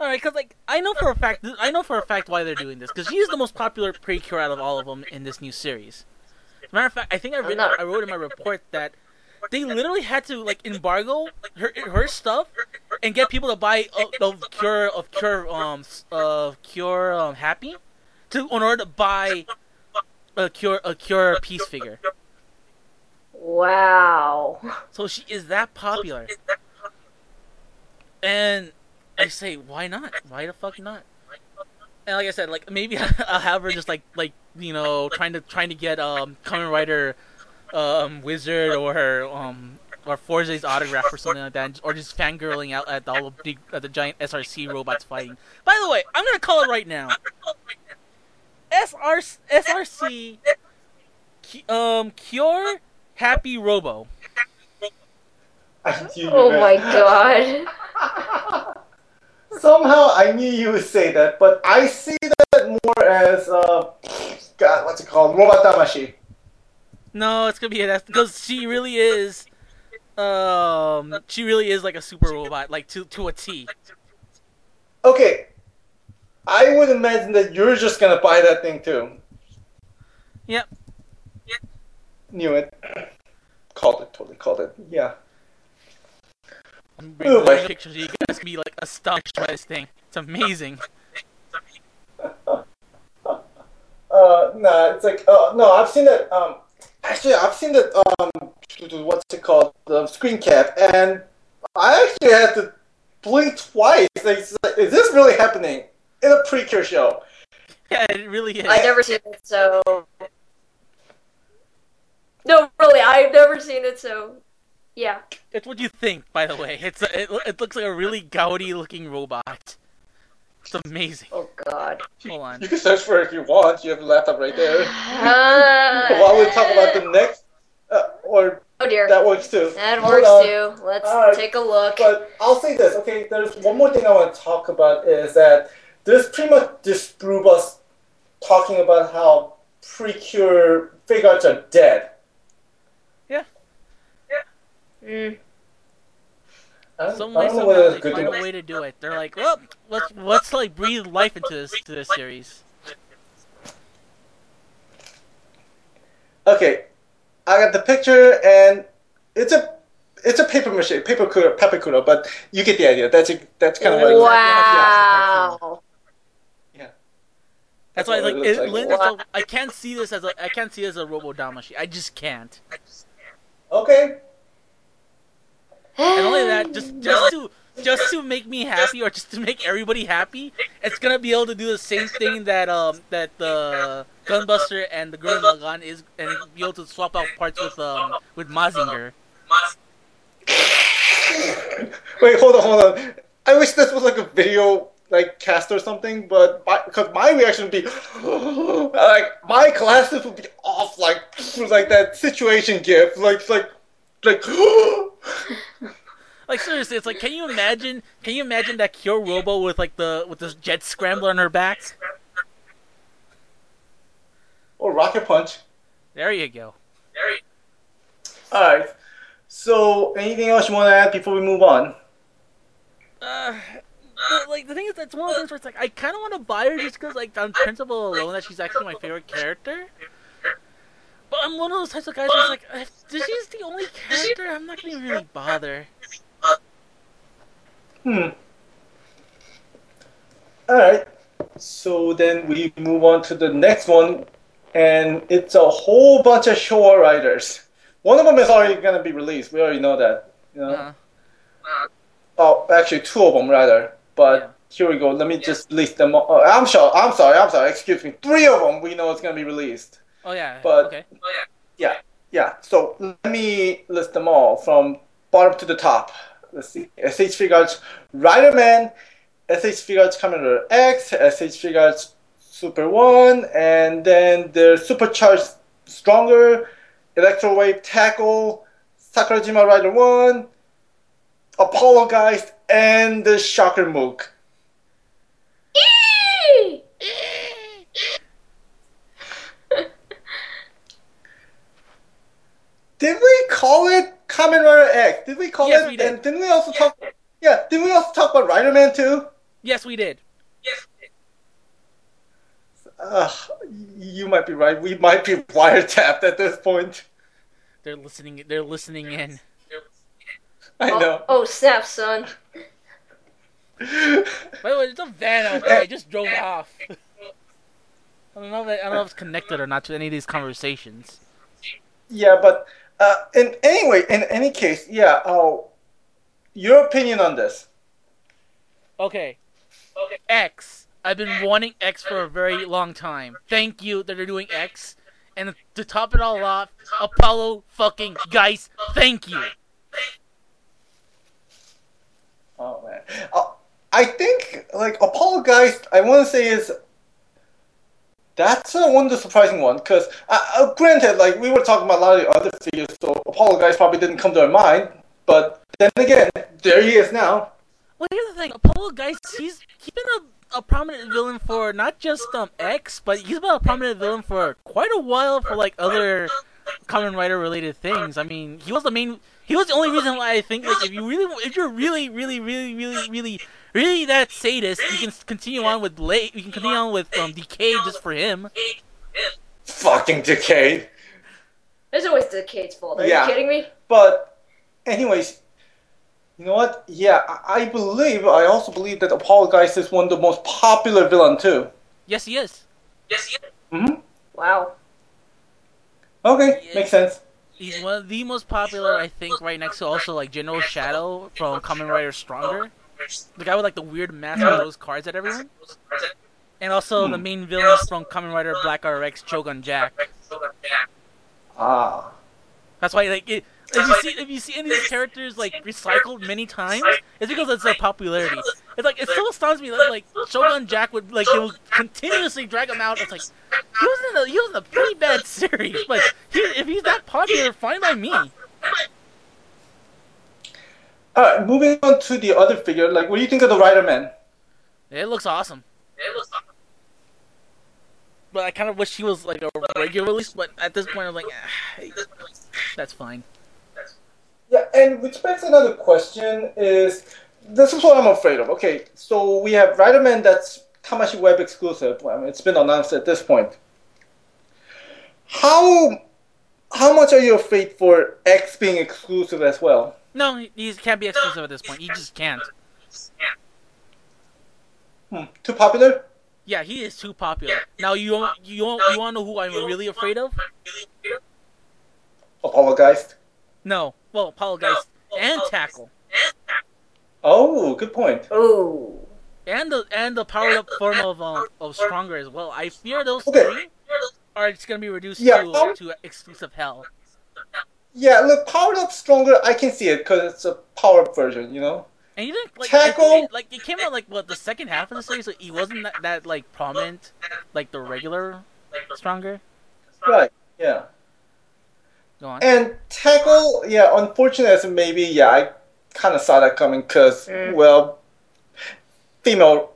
All right, because like I know for a fact, I know for a fact why they're doing this because she's the most popular precure out of all of them in this new series. As a matter of fact, I think I, read, I wrote in my report that they literally had to like embargo her her stuff and get people to buy of, of cure of cure um of cure um happy to in order to buy a cure a cure Peace figure. Wow. So she is that popular. And I say, why not? Why the fuck not? And like I said, like maybe (laughs) I'll have her just like like you know trying to trying to get um Kamen Rider um Wizard or her um or Fourze's autograph or something like that, or just fangirling out at all the big at the giant SRC robots fighting. By the way, I'm gonna call it right now. SR SRC um Cure Happy Robo. I knew you Oh my god. (laughs) Somehow I knew you would say that, but I see that more as uh, God, what's it called? Robot Damashii. No, it's gonna be an S because she really is. Um, she really is like a super robot, like to to a T. Okay, I would imagine that you're just gonna buy that thing too. Yep. Yep. Knew it. Called it. Totally called it. Yeah. I'm bringing Oh my- the pictures. You guys can be like astonished by this thing. It's amazing. (laughs) Uh, nah, it's like, uh, no, I've seen that. Um, actually, I've seen that. Um, what's it called? The screen cap, and I actually had to blink twice. Like, like, is this really happening in a pre-cure show? (laughs) Yeah, it really is. I've never seen it, so. No, really, I've never seen it, so. Yeah. It's what you think, by the way. It's a, it, it looks like a really gaudy looking robot. It's amazing. Oh god. Hold on. You can search for it if you want. You have the laptop right there. (laughs) Uh, While we talk about the next, uh, or Oh dear. that works too. That Hold works on. too. Let's Alright. take a look. But I'll say this, okay? There's one more thing I want to talk about is that this pretty much disprove us talking about how pre-cure figure arts are dead. Mm. I don't, Some way, somehow, they find a way to do it. They're like, well, let's let's like breathe life into this to this series. Okay, I got the picture, and it's a it's a paper mache, paper kuro, paper kuro, but you get the idea. That's a, that's kind of what. it- Wow. Yeah. That's why, what like, it looks like. Lynn, so I can't see this as a I can't see it as a Robo Damashii. I just can't. Okay, And only that, (gasps) just just to just to make me happy, or just to make everybody happy, it's gonna be able to do the same thing that um that the Gunbuster and the Gurren Lagann is and be able to swap out parts with um with Mazinger. (laughs) Wait, hold on, hold on. I wish this was like a video like cast or something, but because my, reaction would be (gasps) like my glasses would be off like like that situation gif, like like like. Like seriously, it's like, can you imagine? Can you imagine that Kyo Robo with like the with this Jet Scrander on her back? Or rocket punch. There you go. There you. All right. So, anything else you want to add before we move on? Uh, but, like the thing is, that's one of those things where it's like I kind of want to buy her just because, like, on principle alone, that she's actually my favorite character. But I'm one of those types of guys where it's like, if she's the only (laughs) character, I'm not gonna really bother. Hmm. Alright. So then we move on to the next one, and it's a whole bunch of Showa riders. One of them is already going to be released. We already know that. You know? Uh, Oh, actually, two of them rather. But Yeah. here we go. Let me just list them. all. Oh, I'm sure. I'm sorry. I'm sorry. Excuse me. Three of them we know it's going to be released. Oh yeah. But- okay. Yeah. Yeah. So let me list them all from bottom to the top. Let's see. SH Figuarts Rider Man, SH Figuarts Commander X, SH Figuarts Super One, and then the Supercharged Stronger, Electro Wave Tackle, Sakurajima Rider One, Apollo Geist, and the Shocker Mook. Did we call it Kamen Rider X? Did we call Yes, it? we did. And didn't we also talk? Yeah. Didn't we also talk about Rider Man too? Yes, we did. Uh, you might be right. We might be (laughs) wiretapped at this point. They're listening. They're listening in. I Oh, know. oh snap, son. By the way, there's a van out there. I just drove off. I don't know. If I don't know if it's connected or not to any of these conversations. yeah, but uh, in anyway, in any case, yeah. Uh, your opinion on this? Okay. Okay. X. I've been wanting X for a very long time. Thank you that they're doing X. And to top it all off, Apollo fucking Geist. Thank you. Oh man, uh, I think like Apollo Geist. I want to say is that's uh, one of the surprising one because uh, granted, like we were talking about a lot of the other figures, so Apollo Geist probably didn't come to our mind. But then again, there he is now. Well, here's the thing. Apollo Geist, he's he's been a, a prominent villain for not just um X, but he's been a prominent villain for quite a while for like other Kamen Rider related things. I mean, he was the main. He was the only reason why I think like if you really, if you're really, really, really, really, really, really that sadist, you can continue on with late. You can continue on with um Decade just for him. Fucking Decade. It's always Decay's kid's fault. Are Yeah. you kidding me? But, anyways, you know what? Yeah, I, I believe. I also believe that Apollo Geist is one of the most popular villain too. Yes, he is. Yes, he is. hmm Wow. Okay, Yeah. makes sense. He's one of the most popular, I think, right next to also like General Shadow from Kamen Rider Stronger. The guy with like the weird mask with those cards at everyone. And also the main villains from Kamen Rider Black RX, Shogun Jark. Ah. That's why like it, if you see if you see any of these characters like recycled many times, it's because it's their popularity. It's like it still astounds me that like Shogun Jark would like they would continuously drag him out. It's like he was in a he was in a pretty bad series, but he, if he's that popular, fine by me. All right, moving on to the other figure. Like, what do you think of the Rider Man? It looks awesome. It looks awesome. But I kind of wish he was like a regular release. But at this point, I'm like, ah, that's fine. Yeah, and which begs another question is this is what I'm afraid of. Okay, so we have Rider Man that's Tamashii Web exclusive. Well, it's been announced at this point. How how much are you afraid for X being exclusive as well? No, he, he can't be exclusive at this point. He just can't. Hmm, too popular? Yeah, he is too popular. Now you want you want you want to know who I'm really afraid of? Apollo Geist. No, well, Apollo Geist and Tackle Oh, good point. Oh. and the and the powered up form of um, of Stronger as well. I fear those Okay. three. or it's gonna be reduced Yeah, to um, to exclusive hell. Yeah, look, powered up stronger. I can see it because it's a power up version. You know. And you think like Tackle- it, like it came out like what the second half of the series, so he wasn't that, that like prominent like the regular stronger. Right. Yeah. Go on. And tackle, yeah, Unfortunately, as it yeah, I kind of saw that coming because, Mm. well, female,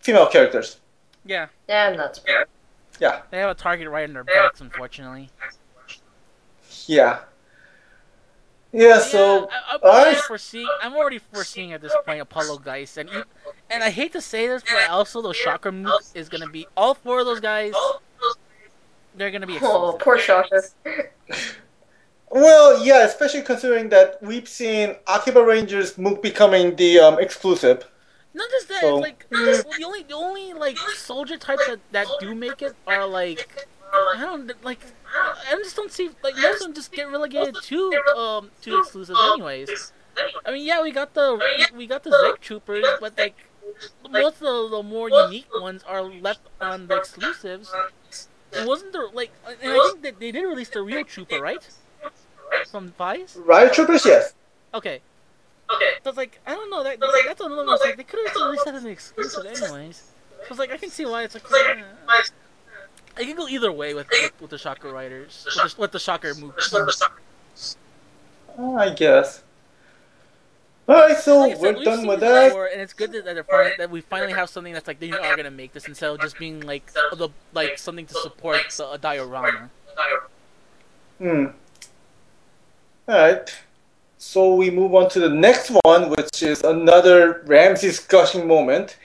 female characters. Yeah, Yeah, I'm not. Yeah, they have a target right in their backs, unfortunately. yeah, yeah. So, yeah, I, I'm I- already foreseeing. I'm already foreseeing at this point Apollo Geist, and and I hate to say this, but also the Shocker move is gonna be all four of those guys. They're gonna be Oh, exclusive. poor Shocker. (laughs) well, yeah, especially considering that we've seen Akiba Rangers move becoming the um, exclusive. Not just that, So- it's like well, the only the only like soldier types that, that do make it are like I don't like I just don't see like most of them just get relegated to um to exclusives anyways. I mean yeah we got the we got the Zect troopers but like most of the more unique ones are left on the exclusives. It wasn't there like and I think that they did release the real trooper right from Faiz. Riot Troopers, yes. Okay. Okay. So it's like I don't know that like, that's another one. It's like they could have released that as an exclusive anyways. So it's like I can see why it's like. eh. I can go either way with with, with the Shocker writers, with the, with the Shocker moves. Uh, I guess. Alright, so Like said, we're done with that. before, and it's good that that, finally, that we finally have something that's like they are gonna make this instead of just being like the like something to support the a diorama. Hmm. Alright. So we move on to the next one, which is another Ramsey's gushing moment.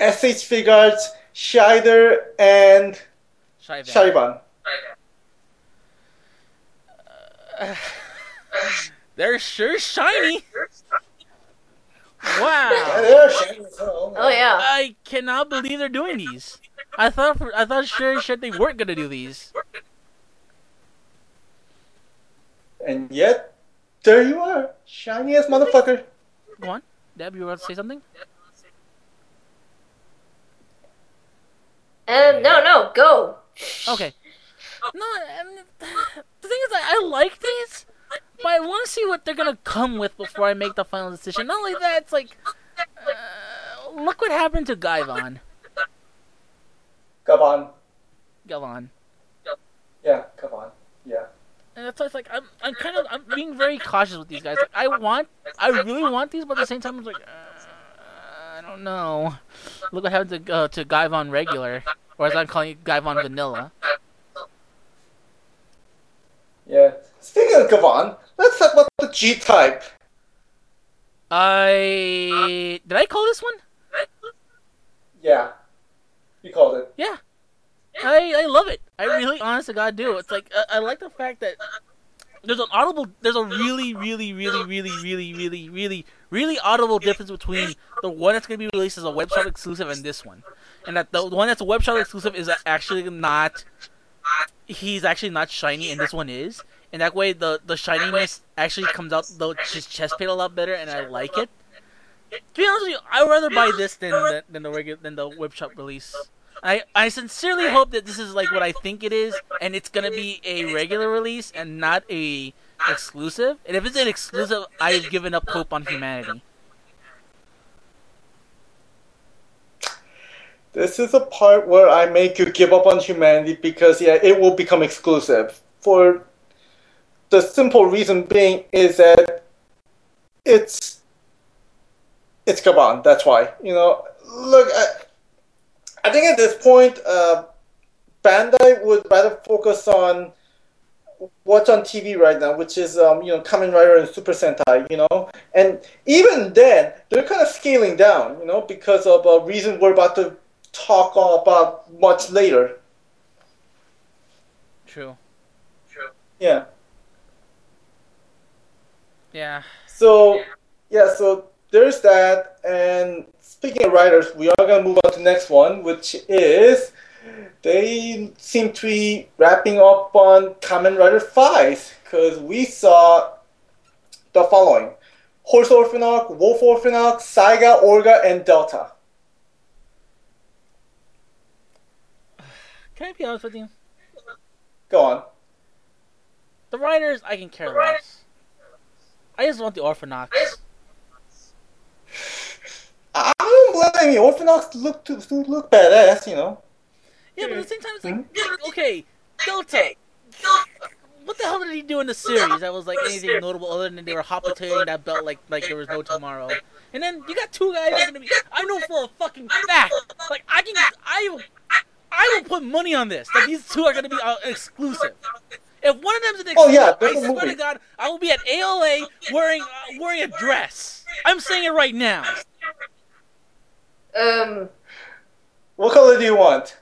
SH Figuarts Shaider, and Shivan. Shariban. (laughs) They're sure shiny. Wow. (laughs) they're shiny. Oh yeah. I cannot believe they're doing these. I thought for, I thought sure as shit they weren't gonna do these. And yet, there you are. Shiny as motherfucker. Go on, Deb. You were about to say something? Um, no, no, go. Okay. No, I mean, (sighs) the thing is, I, I like these, but I want to see what they're gonna come with before I make the final decision. Not only that, it's like, uh, look what happened to Gavan. Come Gavan. Yeah, come on. Yeah. And that's why it's like I'm, I'm kind of, I'm being very cautious with these guys. Like, I want, I really want these, but at the same time, I'm like, uh, I don't know. Look what happened to uh, to Gavan regular, or as I'm calling it, Gavan vanilla. Yeah. Speaking of Gavan, let's talk about the G type. I did I call this one? Yeah. You called it. Yeah. I I love it. I really, honest to God, do. It's like I, I like the fact that there's an audible, there's a really, really, really, really, really, really, really, really audible difference between the one that's gonna be released as a web shop exclusive and this one, and that the one that's a web shop exclusive is actually not. He's actually not shiny, and this one is. And that way, the the shininess actually comes out the his chest plate a lot better, and I like it. To be honest with you, I'd rather buy this than the, than the regular than the web shop release. I I sincerely hope that this is like what I think it is, and it's gonna be a regular release and not a exclusive. And if it's an exclusive, I've given up hope on humanity. This is a part where I make you give up on humanity because yeah, it will become exclusive. For the simple reason being is that it's it's Gavan. That's why you know. Look, I, I think at this point, uh, Bandai would rather focus on what's on TV right now, which is um, you know Kamen Rider and Super Sentai, you know, and even then they're kind of scaling down, you know, because of a reason we're about to talk about much later. True. True. Yeah. Yeah. So yeah, so there's that. And speaking of riders, we are gonna move on to the next one, which is they seem to be wrapping up on Kamen Rider Faiz because we saw the following: Horse Orphnoch, Wolf Orphnoch, Saiga, Orga, and Delta. Can I be honest with you? Go on. The riders, I can care less. I just want the Orphnochs. (sighs) I don't blame you. Orphnochs look to look badass, you know. Yeah, but at the same time, it's like, okay, Delta. What the hell did he do in the series that was like anything notable other than they were hot potatoing that belt like like there was no tomorrow? And then you got two guys that are gonna be. I know for a fucking fact, like I can, I will, I will put money on this that these two are gonna be uh, exclusive. If one of them's an exclusive, Oh, yeah, I swear movie. to God, I will be at ALA wearing uh, wearing a dress. I'm saying it right now. Um, What color do you want?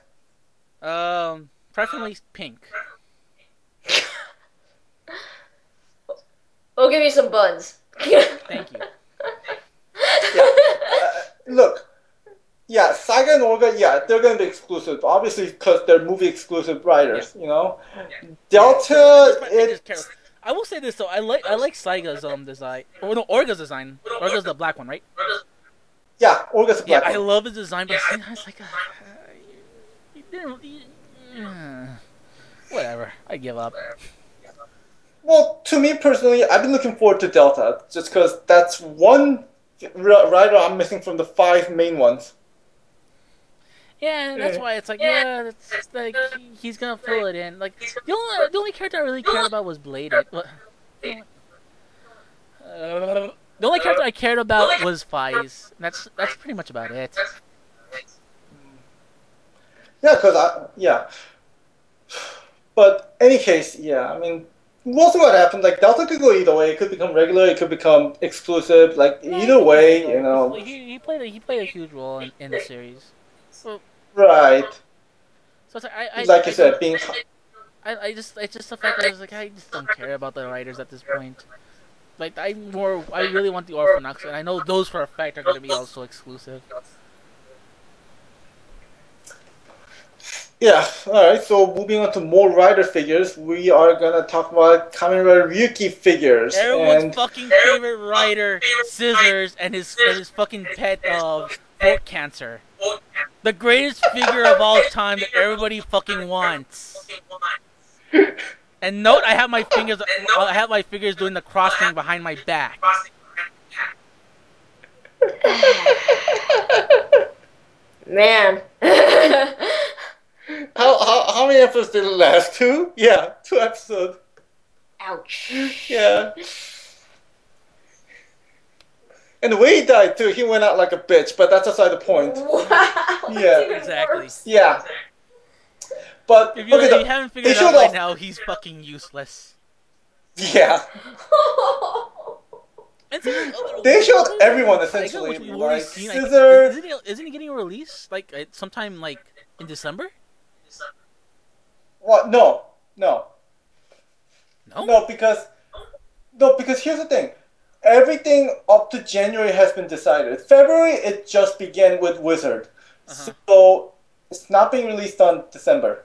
Um, preferably pink. I'll give you some buns. Thank you. Yeah. Uh, look. Yeah, Saiga and Orga, yeah, they're gonna be exclusive, obviously because they're movie exclusive riders, you know. Delta, I just it. I will say this though. I like I like Saiga's um design. Or no, Orga's design. Orga's the black one, right? yeah, Orga's a Yeah, black I love his design, but yeah, it's like, uh, you didn't. You, uh, (sighs) whatever. I give up. Well, to me personally, I've been looking forward to Delta just because that's one ri- rider I'm missing from the five main ones. Yeah, that's why it's like, yeah, it's, like he, he's gonna fill it in. Like the only the only character I really cared about was Blade. What? Uh, the only character I cared about was Faiz. That's that's pretty much about it. Yeah, because I yeah. But any case, yeah, I mean, we'll see what happens. Like Delta could go either way. It could become regular. It could become exclusive. Like either way, you know. he, he played a, he played a huge role in, in the series. Right. So it's like, I, I, Like I, you said, being I, I just it's just the fact that I was like I just don't care about the riders at this point. Like I more I really want the Orphnochs, and I know those for a fact are going to be also exclusive. Yeah, alright, so moving on to more rider figures, we are gonna talk about Kamen Rider Ryuki figures. Everyone's and fucking favorite rider, Scissors, and his and his fucking pet uh, of throat cancer. The greatest figure of all time that everybody fucking wants. And note, I have my fingers. I have my fingers doing the crossing behind my back. Man. (laughs) how, how, how many episodes did it last? Two? Yeah, two episodes. Ouch. Yeah. And the way he died too, he went out like a bitch, but that's aside the point. Wow. Yeah. Exactly. Yeah. But, If you, okay, if the- you haven't figured they it out showed by off- now, he's fucking useless. yeah. (laughs) And They showed everyone, Tiger, essentially, which like, seen, I think- Scissors- Isn't he, isn't he getting a release like uh, sometime like in December? What? No. No. No. No, because no, because here's the thing. Everything up to January has been decided. February it just began with Wizard, Uh-huh. so it's not being released on December.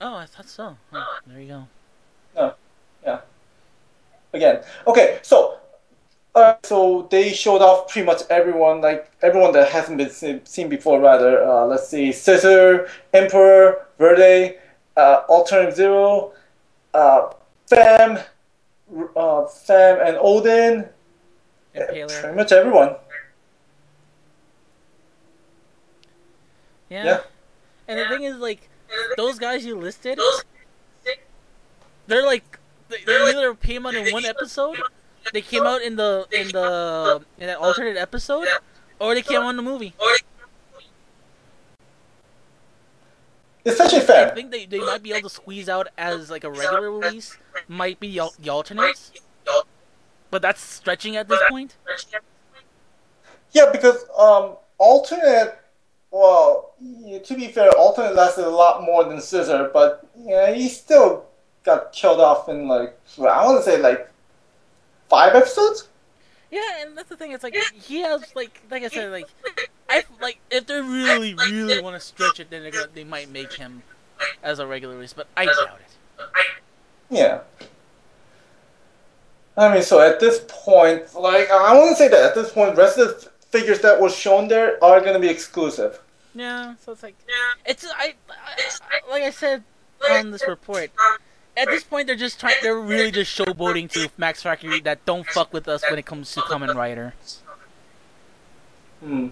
Oh, I thought so. Oh, there you go. No, yeah. Again, okay, so. Uh, so they showed off pretty much everyone, like everyone that hasn't been seen, seen before. Rather, uh, let's see, Scissor, Imperer, Verde, uh, Alternative Zero, uh, Femme, uh, Femme, and Odin. Yeah, Pretty much everyone. Yeah. Yeah. And the thing is, like, those guys you listed, they're like, they they either out in one episode, they came out in the in the in an alternate episode, or they came out in the movie. It's such a I fan. think they, they might be able to squeeze out as like a regular release, might be the, al- the alternates, but that's stretching at this point. Yeah, because um, alternate. Well, yeah, to be fair, alternate lasted a lot more than Scissor, but yeah, he still got killed off in like I want to say like five episodes. Yeah, and that's the thing. It's like he has like like I said, like I like if they really really want to stretch it, then gonna, they might make him as a regular release, but I doubt it. Yeah. I mean, so at this point, like I want to say that at this point, rest of the figures that were shown there are going to be exclusive. Yeah, so it's like yeah. it's I, I like I said on this report, at this point they're just trying. They're really just showboating to Max Factory that don't fuck with us when it comes to Kamen Rider. Hmm.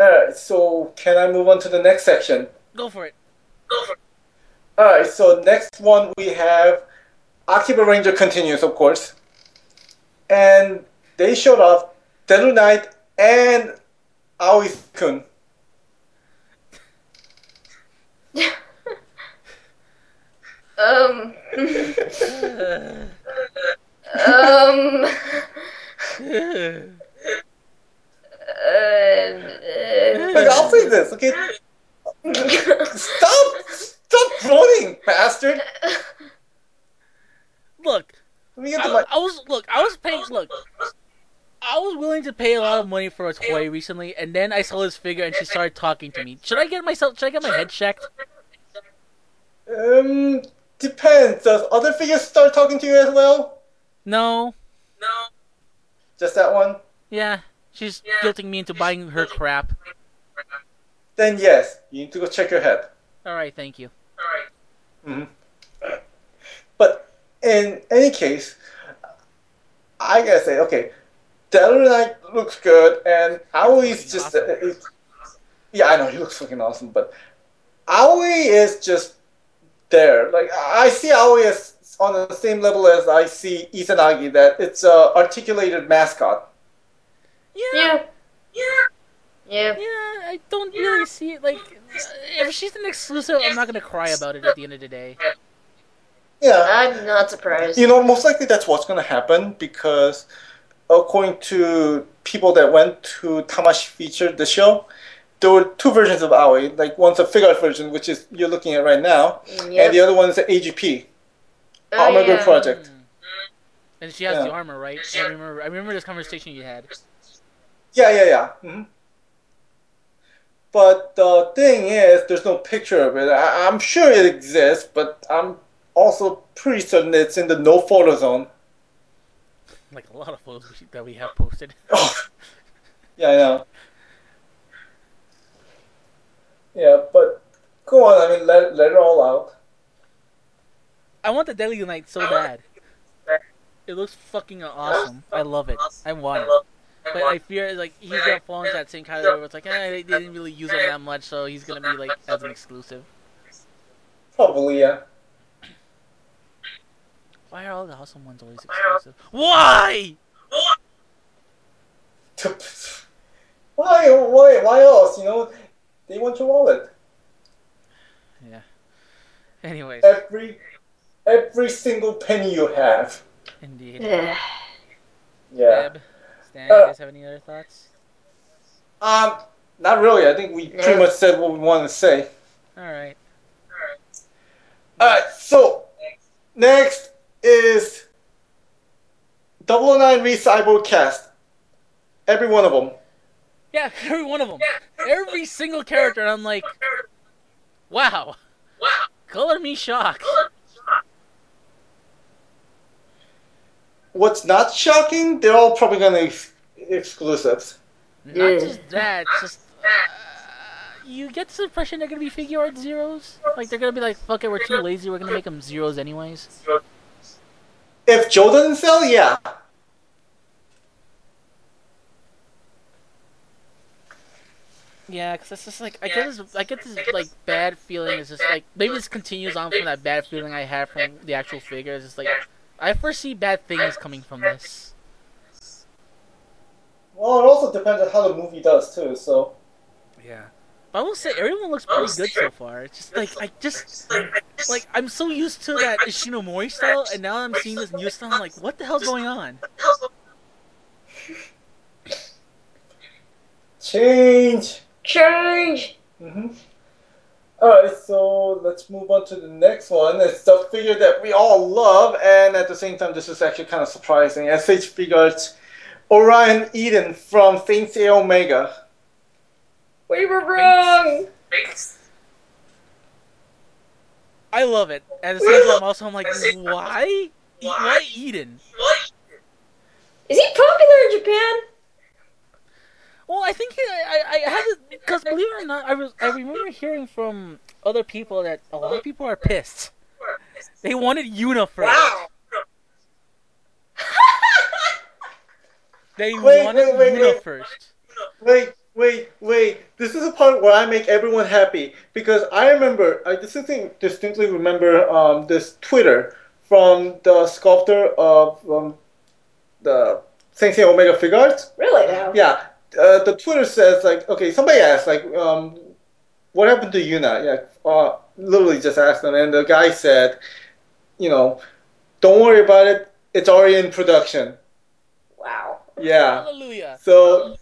Alright, so can I move on to the next section? Go for it. Go for it. Alright, so next one we have Akiba Ranger continues, of course. And they showed off Deadly Knight and Aoi Kun. (laughs) Um. um. Like, I'll say this, okay? Stop! Stop droning, bastard! look, Let me get to I, my. I was look. I was paying. Look, I was willing to pay a lot of money for a toy recently, and then I saw this figure, and she started talking to me. Should I get myself? Should I get my head checked? Um, depends. Does other figures start talking to you as well? No. No. Just that one? Yeah, she's guilting me into buying her crap. Then yes, you need to go check your head. All right, thank you. All right. hmm (laughs) But in any case, I gotta say, okay, Deadly Knight looks good, and Aoi's just. Fucking uh, yeah, I know, he looks fucking awesome, but Aoi is just there. Like, I see Aoi as on the same level as I see Izanagi, that it's a articulated mascot. Yeah, yeah. Yeah. yeah. I don't really see it. Like, if she's an exclusive, I'm not gonna cry about it at the end of the day. Yeah. I'm not surprised. You know, most likely that's what's going to happen because, according to people that went to Tamashii featured the show, there were two versions of Aoi. Like one's a figure version, which is you're looking at right now, Yep. and the other one is the AGP Oh, Armor Group yeah. Project. And she has Yeah. the armor, right? I remember. I remember this conversation you had. Yeah, yeah, yeah. hmm But the thing is, there's no picture of it. I- I'm sure it exists, but I'm also pretty certain it's in the no photo zone. Like a lot of photos that we have posted. Oh. (laughs) Yeah, I know. Yeah, but go on. I mean, let let it all out. I want the Deadly Knight so bad. It looks fucking awesome. I love it. I want it. But I fear like he's gonna fall into that same category where it's like, eh, they didn't really use him that much, so he's gonna be like as an exclusive. Probably, yeah. Why are all the awesome ones always exclusive? Why? (laughs) Why? Why? Why else? You know, they want your wallet. Yeah. Anyways, Every every single penny you have. indeed. Yeah. Yeah. Deb, Stan, you guys have any other thoughts? Um, not really. I think we pretty much said what we wanted to say. All right. Alright, Alright, so next is 009 Re Cyborg Cast. Every one of them. Yeah, (laughs) every one of them. Every single character, and I'm like, wow. Color me shocked. What's not shocking, they're all probably gonna ex- exclusives. Not Yeah. just that, just uh, you get the impression they're gonna be Figuarts zeros. Like they're gonna be like, fuck it, we're too lazy, we're gonna make them zeros anyways. If Joe doesn't sell, yeah. Yeah, because it's just like I get this, I get this like bad feeling. It's just like maybe this continues on from that bad feeling I had from the actual figure. It's just like I foresee bad things coming from this. Well, it also depends on how the movie does too. So Yeah. But I will say everyone looks pretty good so far. It's just like I just like I'm so used to that Ishinomori style, and now I'm seeing this new style. I'm like, what the hell's going on? change. Change. hmm Alright, so let's move on to the next one. It's the figure that we all love, and at the same time, this is actually kind of surprising. SH Figuarts Orion Eden from Saint Seiya Omega. We were wrong. I love it. At the same time, also I'm like, why? Why Eden? Is he popular in Japan? Well, I think he, I, I I have it because believe it or not. I was. I remember hearing from other people that a lot of people are pissed. They wanted Yuna first. Wow. They Wait, wanted wait, wait, Yuna wait. first. Wait, wait, wait. This is a part where I make everyone happy because I remember, I distinctly, distinctly remember um, this Twitter from the sculptor of um, the Saint Seiya Omega Figuarts. Really now? Yeah, uh, the Twitter says like, okay, somebody asked like, um, what happened to Yuna? Yeah, uh, literally just asked them, and the guy said, you know, don't worry about it. It's already in production. Wow. Yeah. Hallelujah. So,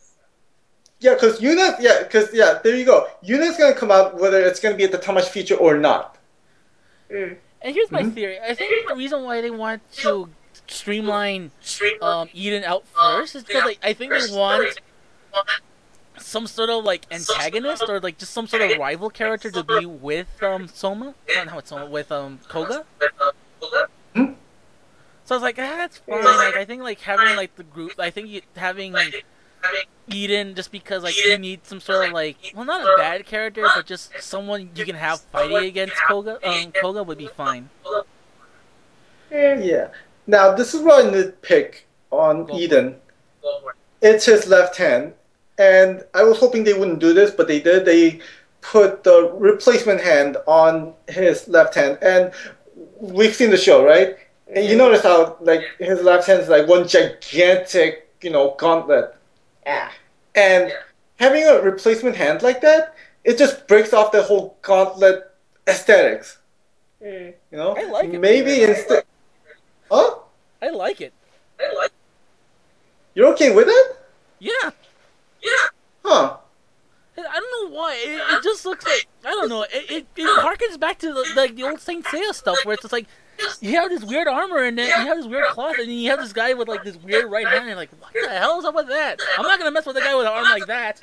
yeah, because Yuna, yeah, because yeah, there you go. Yuna's gonna come out whether it's gonna be at the Tamashii feature or not. Mm. And here's my Mhm. theory. I think the reason why they want to streamline um, Eden out first is because like, I think they want some sort of like antagonist or like just some sort of rival character to be with um, Soma. Not not with Soma, with um, Koga. Hmm? So I was like, ah, that's fine. Like I think like having like the group. I think you, having Eden just because like you need some sort of like well not a bad character but just someone you can have fighting against Koga. Um, Koga would be fine. Mm. Yeah. Now this is where I nitpick on Eden. It's his left hand, and I was hoping they wouldn't do this, but they did. They put the replacement hand on his left hand, and we've seen the show, right? And you notice how like his left hand is like one gigantic, you know, gauntlet. Yeah. And having a replacement hand like that, it just breaks off the whole gauntlet aesthetics. Mm. You know, I like it. maybe instead. Huh? I like it. I like it. You're okay with it? Yeah. Huh? I don't know why. It, it just looks like I don't know. It it, it harkens back to the, like the old Saint Seiya stuff, where it's just like you have this weird armor and then you have this weird cloth, and then you have this guy with like this weird right hand. And you're like, what the hell is up with that? I'm not gonna mess with a guy with an arm like that.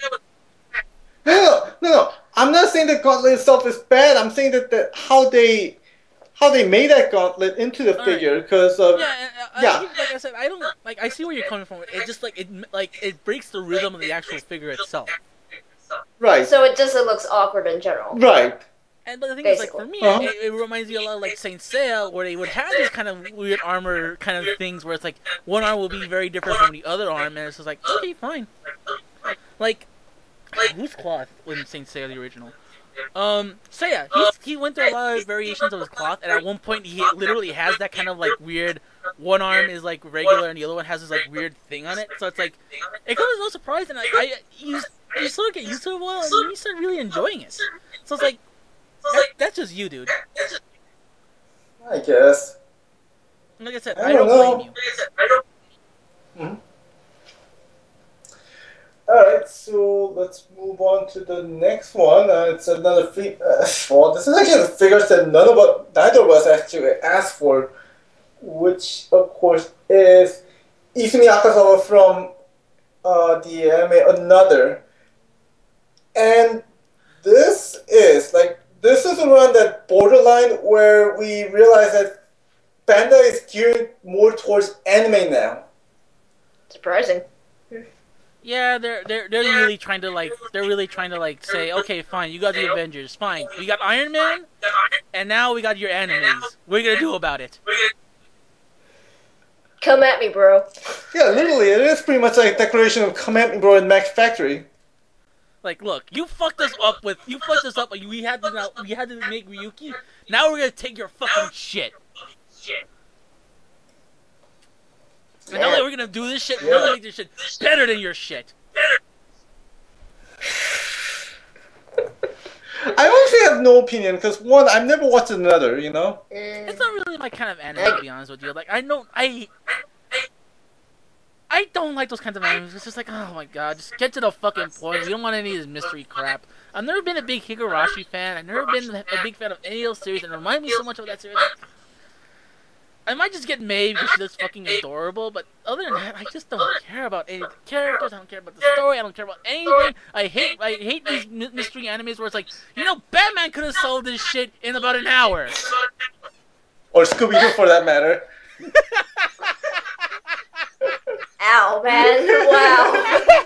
No, no, no, no. I'm not saying the gauntlet itself is bad. I'm saying that, that how they how they made that gauntlet into the Alright. figure because of Yeah, and, uh, Yeah. I, like I said, I don't like. I see where you're coming from. It just like it like it breaks the rhythm of the actual figure itself. right, So it just it looks awkward in general. right. And but the thing is, like for me, Uh-huh. it, it reminds me a lot of like Saint Seiya, where they would have these kind of weird armor kind of things, where it's like one arm will be very different from the other arm, and it's just like okay, fine. Like whose cloth in Saint Seiya the original? Um, Seiya, he's, he went through a lot of variations of his cloth, and at one point he literally has that kind of like weird. One arm is like regular, and the other one has this like weird thing on it. So it's like it comes as no surprise, and I, I you, you sort of get used to it well, and then you start really enjoying it. So it's like that, that's just you, dude. I guess. Like I said, I I don't don't blame you. All right, so let's move on to the next one. Uh, it's another free. Uh, (laughs) well, this is actually the figures that none of us, neither of us actually asked for, which of course is Izumi Akazawa from uh, the anime Another. And this is like this is around that borderline where we realize that Bandai is gearing more towards anime now. Surprising. Yeah, they're they're they're really trying to like they're really trying to like say, okay, fine, you got the Avengers, fine, we got Iron Man, and now we got your enemies. What are you gonna do about it? Come at me, bro. Yeah, literally, it is pretty much like a declaration of come at me, bro, in Max Factory. Like, look, you fucked us up with you fucked us up. We had to we had to make Ryuki. Now we're gonna take your fucking shit. And now that we're gonna do this shit, we're gonna make this shit better than your shit. I honestly have no opinion because one, I've never watched another. You know. Mm. It's not really my kind of anime, to be honest with you. Like, I don't, I, I don't like those kinds of animes. It's just like, oh my god, just get to the fucking point. We don't want any of this mystery crap. I've never been a big Higurashi fan. I've never been a big fan of any of those series, and it reminds me so much of that series. I might just get May because she looks fucking (laughs) adorable, but other than that, I just don't care about any of the characters. I don't care about the story. I don't care about anything. I hate, I hate these my- mystery animes where it's like, you know, Batman could have solved this shit in about an hour. (laughs) Or Scooby Doo for that matter. (laughs) Ow, man. Wow.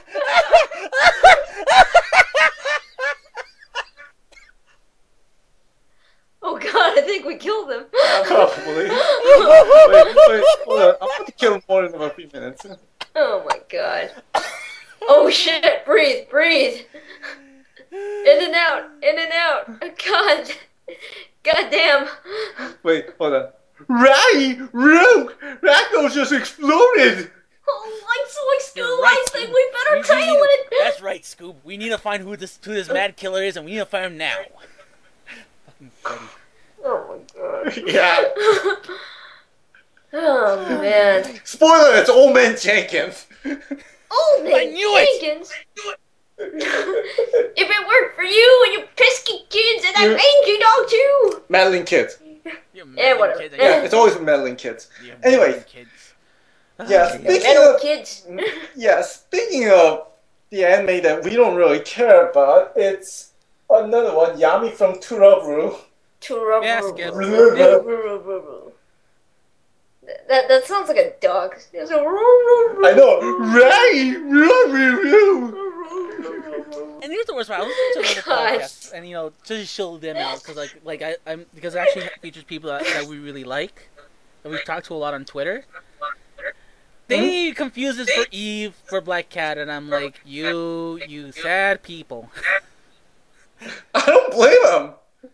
Think we killed him. Yeah, probably. wait, wait, hold on. I'm about to kill him more in about three minutes. Oh my god. Oh shit! Breathe, breathe. In and out, in and out. Oh, God. God damn. Wait, hold on. Ray! Rogue! Racco just exploded! Oh, lights, lights, You're go, right, lights, Scoop. we better We- we tail need- it. That's right, Scoob. We need to find who this who this mad killer is, and we need to find him now. (laughs) Fucking Freddy. Oh my god. (laughs) Yeah. (laughs) Oh man. Spoiler, it's Old Man Jenkins. Old (laughs) man. I knew it! Jenkins. if it worked for you and your pesky kids and that You're- mangy dog too. Meddling kids. You're Yeah, whatever. kids, Yeah, it's always meddling kids. You're Anyway. meddling kids. Yeah, Ah, speaking Metal of kids. yeah, speaking of the anime that we don't really care about, it's another one, Yami from To Love-Ru. Yes, good. That that sounds like a dog. It's a I know. Ray! And here's the worst part. I was listening to another (laughs) podcast, and you know, to show them out because like like I I'm because it actually features people that, that we really like, and we've talked to a lot on Twitter. They hmm? confuse this for Eve for Black Cat, and I'm like, you you sad people. (laughs) I don't blame him.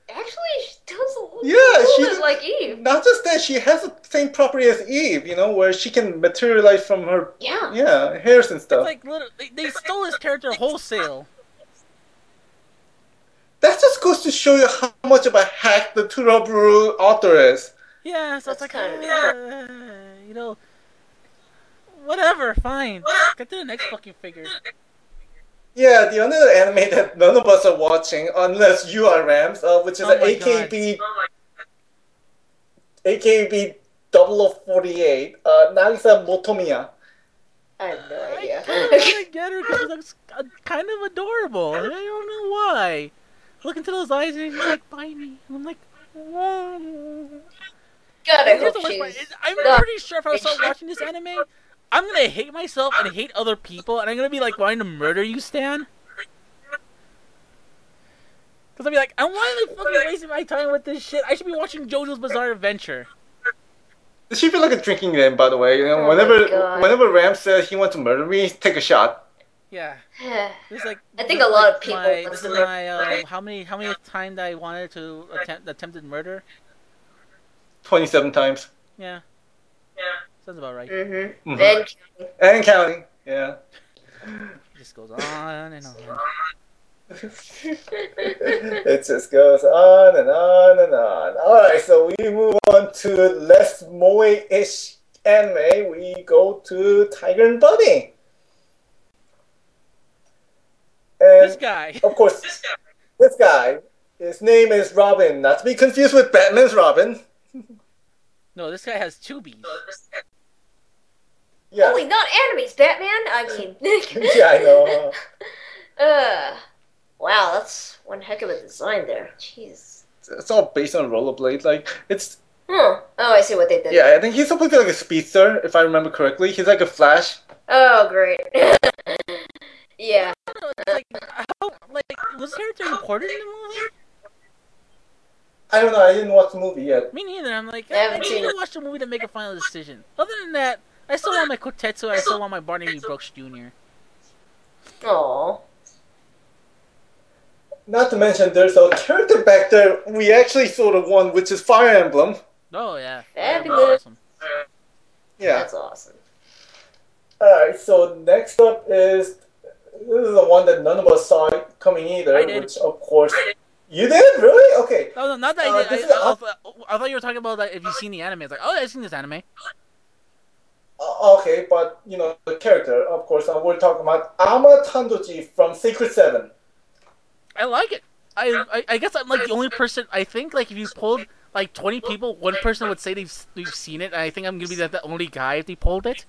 Actually, she does a little, Yeah, little she- bit like Eve. Not just that, she has the same property as Eve, you know, where she can materialize from her, Yeah. yeah, hairs and It's stuff. like literally, they, they stole his character wholesale. that just goes to show you how much of a hack the To Love-Ru author is. Yeah, so it's That's like, kinda- uh, you know, whatever, fine. Get to the next fucking figure. Yeah, the other anime that none of us are watching, unless you are Rams, uh, which is Oh an my AKB, AKB 0048, uh, Nagisa Motomiya. I have no I idea. kind of (laughs) get her because she looks uh, kind of adorable. I don't know why. Look into those eyes and she's like, "Buy me," and I'm like, "Whoa." God, I Here's hope the worst part, she's. I'm pretty sure if I start watching this anime, I'm gonna hate myself and hate other people, and I'm gonna be like wanting to murder you, Stan. Cause I'll be like, I'm why am I fucking wasting my time with this shit? I should be watching JoJo's Bizarre Adventure. Does she feel like a drinking game, by the way? You know, Oh whenever whenever Ram says he wants to murder me, take a shot. Yeah, (sighs) this is like. I think a lot like of people My, this is my um, how many how many times I wanted to attempt attempted murder. 27 times. Yeah. Yeah, sounds about right. Mm-hmm. Mhm. And And counting. Yeah. It just goes on and on. (laughs) it just goes on and on and on. Alright, so we move on to less moe-ish anime. We go to Tiger and Bunny. And This guy. of course, this guy, his name is Robin, not to be confused with Batman's Robin. No, this guy has two B's. Yeah, Holy, not enemies, Batman. I (laughs) mean. (laughs) yeah, I know. (laughs) Uh, wow, that's one heck of a design there. Jeez. It's all based on rollerblades. Like it's Huh. Oh, I see what they did. yeah. I think he's supposed to be like a speedster, if I remember correctly. He's like a Flash. Oh, great. yeah. Like, how, like, was character important in the movie? I don't know. I didn't watch the movie yet. Me neither. I'm like, I I, haven't I seen need it. to watch the movie to make a final decision. Other than that, I still want my Kotetsu. I still want my Barnaby Brooks Jr. Aw. Not to mention, there's a character back there we actually saw the one, which is Fire Emblem. Oh yeah, Fabulous. Awesome. Yeah. That's awesome. Alright, so next up is this is the one that none of us saw coming either, I did. which of course you did? Really? Okay. Oh no, not that Uh, I did. this I, I, thought- I thought you were talking about like if you've seen the anime. It's like, oh, yeah, I've seen this anime. Uh, okay, but you know the character, of course. Uh, we're talking about Alma Tandoji from Sacred Seven. I like it. I, I I guess I'm like the only person. I think like if you pulled like 20 people, one person would say they've they've seen it. And I think I'm gonna be the, the only guy if they pulled it.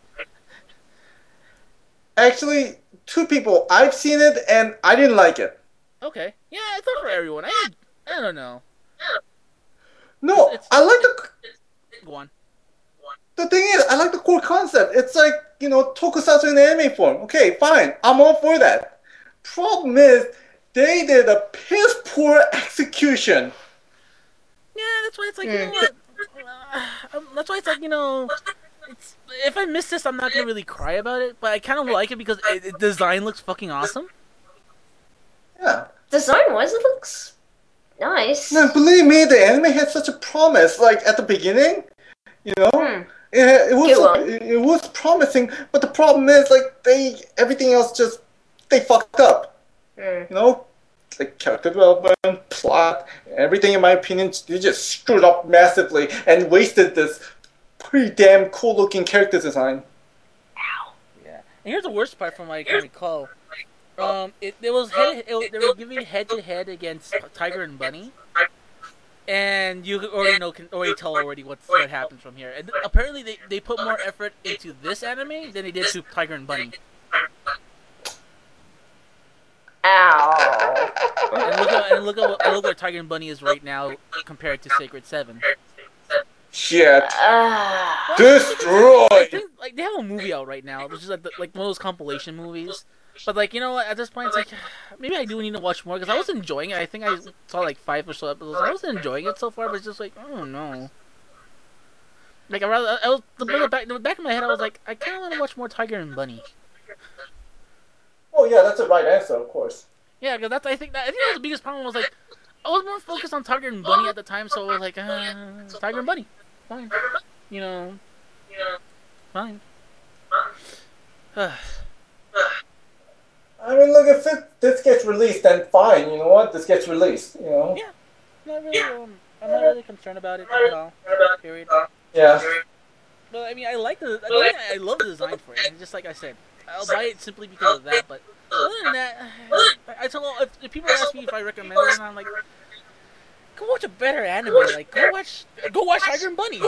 Actually, two people. I've seen it and I didn't like it. Okay, yeah, it's not for everyone. I I don't know. No, It's- I like the Go on. The thing is, I like the core concept. It's like, you know, tokusatsu in anime form. Okay, fine. I'm all for that. Problem is, they did a piss poor execution. Yeah, that's why it's like you know Mm. what. Uh, um, that's why it's like you know. It's, if I miss this, I'm not gonna really cry about it, but I kind of like it because it, it, design looks fucking awesome. Yeah. Design wise, it looks nice. No, believe me, the anime had such a promise. Like at the beginning, you know, Hmm. It, it was Go it, it was promising. But the problem is, like they everything else just they fucked up. Hmm. You know, like character development, plot, everything. In my opinion, they just screwed up massively and wasted this pretty damn cool looking character design. Yeah. And here's the worst part from what I can recall. Um, it, it was head, it, they were giving head to head against Tiger and Bunny, and you already know can already tell already what's what happens from here. And apparently they, they put more effort into this anime than they did to Tiger and Bunny. Ow. And look at and look at what, look where Tiger and Bunny is right now compared to Sacred Seven. Shit. I Destroyed. like they have a movie out right now, which is like the, like one of those compilation movies. But like you know what, at this point it's like (sighs) maybe I do need to watch more because I was enjoying it. I think I saw like five or so episodes. I was enjoying it so far, but it's just like oh no. Like I rather I was the, the back the back of my head I was like I kind of want to watch more Tiger and Bunny. Oh yeah, that's the right answer, of course. Yeah, because that's I think that I think that was the biggest problem was like I was more focused on Tiger and Bunny at the time, so I was like uh, Tiger and Bunny, fine, you know, fine. (sighs) I mean, look, if it, this gets released, then fine. You know what? This gets released. You know. Yeah. not really. Um, I'm not really concerned about it at all. Period. Yeah. But I mean, I like the. I, mean, I love the design for it. And just like I said, I'll buy it simply because of that. But other than that, I, I tell if, if people ask me if I recommend it, I'm like, go watch a better anime. Like go watch, go watch Tiger and Bunny.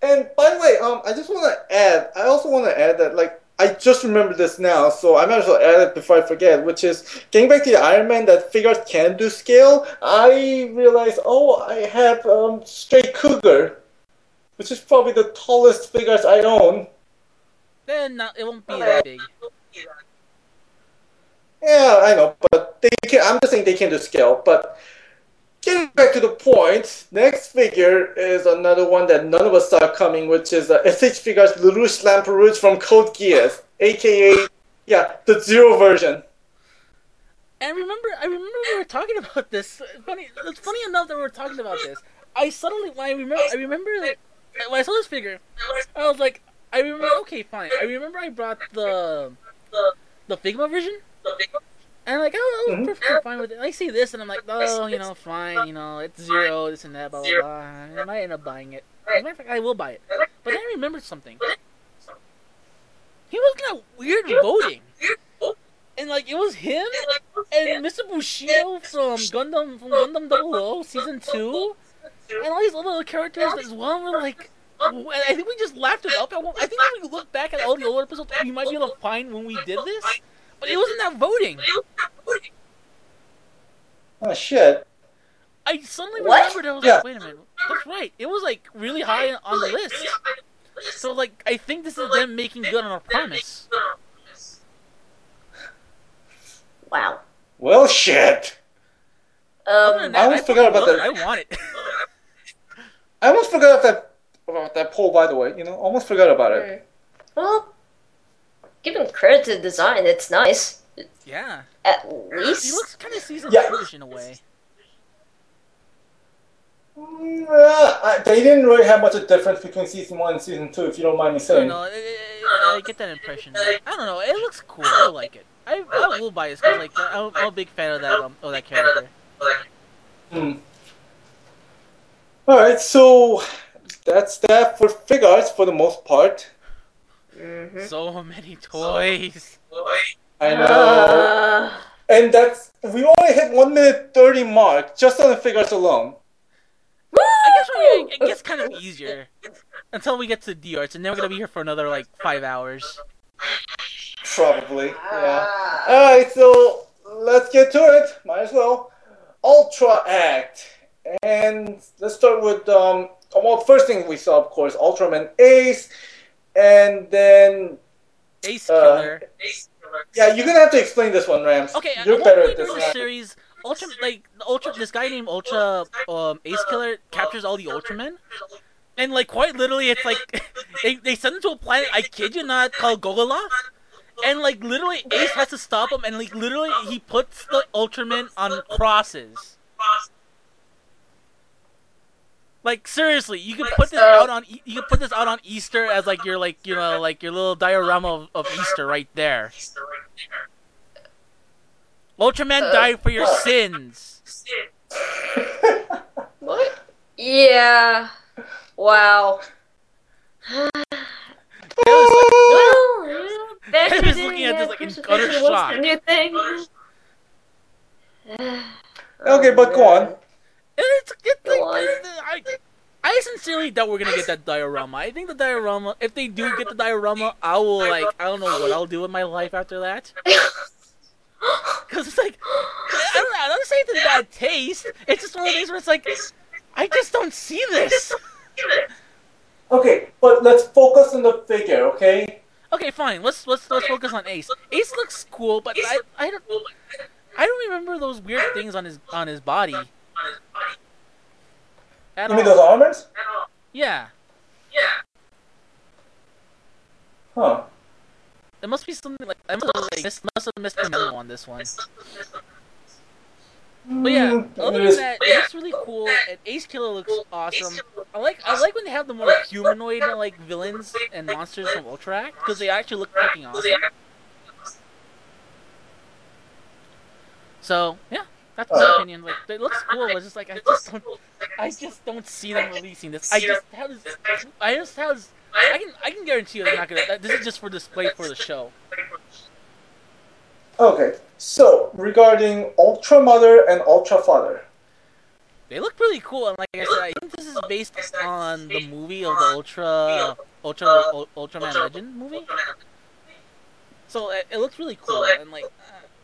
And by the way, um, I just want to add. I also want to add that, like, I just remember this now, so I might as well add it before I forget. Which is getting back to the Iron Man that figures can do scale. I realized, oh, I have um, Straight Cougar, which is probably the tallest figures I own. then not, it won't be that big. Yeah, I know, but they can. I'm just saying they can do scale. But getting back to the point, next figure is another one that none of us saw coming, which is uh, SH Figuarts Lelouch Lamperouge from Code Geass, aka yeah, the zero version. And remember, I remember we were talking about this. Funny, it's funny enough that we were talking about this. I suddenly, when I remember, I remember that when I saw this figure, I was like, I remember. Okay, fine. I remember I brought the the Figma version, and I'm like, oh, I was Mhm. perfectly fine with it. I see this, and I'm like, oh, you know, fine, you know, it's zero, this and that, blah blah blah. And I might end up buying it. As a matter of fact, I will buy it. But then I remembered something. He was kind of weird voting. And like it was him and Mr. Bushido from Gundam from Gundam 00 season two, and all these other characters as well. Were like, I think we just laughed it up. I think when we look back at all the old episodes, we might be able to find when we did this, but it wasn't that voting. Oh shit! I suddenly What? remembered. I was Yeah. like, wait a minute, that's right. It was like really high on the list. So like, I think this is them making good on a promise. wow. Well, shit. Um, that, I almost fucking forgot about that. I want it. I almost forgot that about that poll. By the way, you know, almost forgot about it. well, giving credit to the design, it's nice. yeah, At least he looks kind of season Yeah. two-ish in a way. Mm, uh, they didn't really have much of a difference between season one and season two, if you don't mind me saying. don't. I, I, I get that impression. I don't know. It looks cool. I like it. I, I will buy it because like I'm, I'm a big fan of that um, of that character. Hmm. All right, so that's that for figures for the most part. Mhm. So many toys. I know, Uh, and that's we only hit one minute thirty mark just on the figures alone. I guess I mean, it gets kind of easier until we get to D arts, and then we're gonna be here for another like five hours. Probably, yeah. All right, so let's get to it. Might as well. Ultra Act, and let's start with um. Well, first thing we saw, of course, Ultraman Ace, and then Ace Uh, Killer. Yeah, you're gonna have to explain this one, Rams. Okay, at you're better at this. during the series, Ultra like Ultra this guy named Ultra um Ace Killer captures all the Ultramen. And like quite literally it's like (laughs) they, they send him to a planet, I kid you not, called Gogoloth. And like literally Ace has to stop him and like literally he puts the Ultramen on crosses. Like seriously, you could put this out on E- you could put this out on Easter as like your like you know like your little diorama of, of Easter right there. Ultraman Uh, died for your sins. (laughs) What? Yeah. Wow. It was (sighs) Well, (laughs) you know, I was looking at this, like, in crucifixion utter shock. the new thing. Okay, but go on. Like, it's, it's Go like. I, I sincerely doubt we're gonna get that diorama. I think the diorama, if they do get the diorama, I will like, I don't know what I'll do with my life after that. (laughs) Cause it's like, I don't. I don't say it's in bad taste. It's just one of these where it's like, I just don't see this. Okay, but let's focus on the figure, okay? Okay, fine. Let's let's let's focus on Ace. Ace looks cool, but I I don't I don't remember those weird things on his on his body. At You mean all. those armors? Yeah, Yeah. Huh. there must be something like I must have, like, miss, must have missed the memo on this one. But yeah, Mm, other than that, it looks really cool, and Ace Killer looks awesome. I like I like when they have the more humanoid like villains and monsters from Ultra Act because they actually look fucking awesome. So yeah, that's my opinion. Like it looks cool, it's just like I just don't, I just don't see them releasing this. I just how does I just how does I can I can guarantee you they're not gonna. This is just for display for the show. Okay, so regarding Ultra Mother and Ultra Father. They look really cool, and like I said, I think this is based on the movie of the Ultra Ultra Ul- Ultraman Legend movie. So it, it looks really cool, and like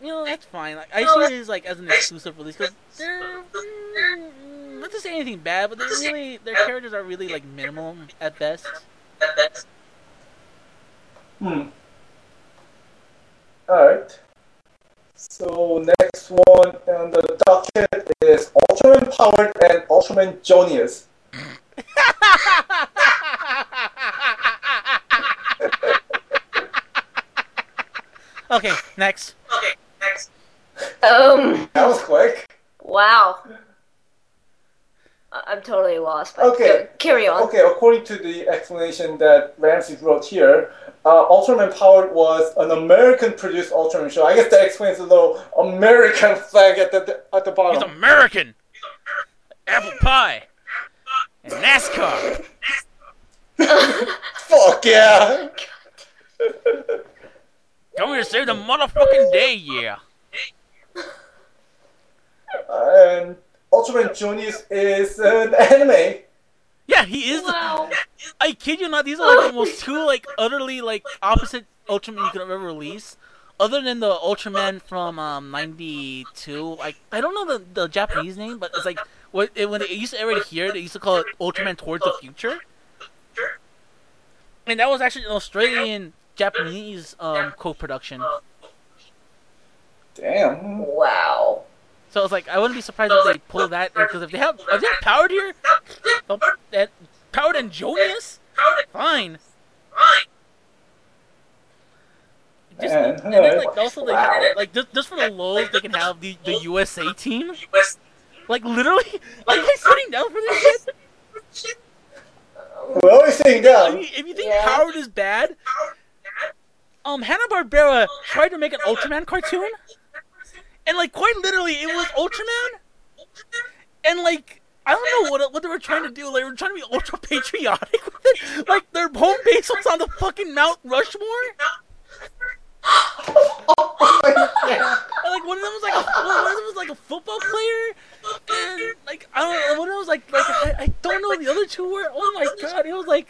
you know that's fine. Like, I see these like as an exclusive release because they're mm, not to say anything bad, but they're really their characters are really like minimal at best. Hmm. Alright. So next one on the docket is Ultraman Powered and Ultraman Joneus. (laughs) okay, next. Um. That was quick. Wow. I- I'm totally lost. But Okay. go- carry on. Okay, according to the explanation that Ramsey wrote here, uh, Ultraman Powered was an American-produced Ultraman show. I guess that explains the little American (laughs) flag at the at the He's bottom. American. Apple pie. And NASCAR. (laughs) Fuck yeah! (laughs) Coming to save the motherfucking day, yeah. And Ultraman Joneus is an anime. Yeah, he is. Wow. I kid you not. These are like the most two like utterly like opposite Ultraman you could ever release. Other than the Ultraman from um '92, like I don't know the, the Japanese name, but it's like what it, when they used to air it here, they used to call it Ultraman Towards the Future, and that was actually an Australian Japanese um co-production. Damn. Wow. So it's like I wouldn't be surprised if they pull that because if they have if they have powered here, that powered and Joneus, fine. Just, and then like also they Wow. have, like just, just for the lows they can have the, the USA team. Like literally, (laughs) are you guys sitting down for this shit? We're always sitting I down. mean, if you think Yeah. powered is bad, um, Hanna Barbera tried to make an Ultraman cartoon, and like quite literally, it was Ultraman, and like. I don't know what what they were trying to do. Like, they were trying to be ultra patriotic with it. Like, their home base was on the fucking Mount Rushmore. And, like one of them was like a one of them was like a football player, and like I don't know one of them was like like I, I don't know the other two were. Oh my god! It was like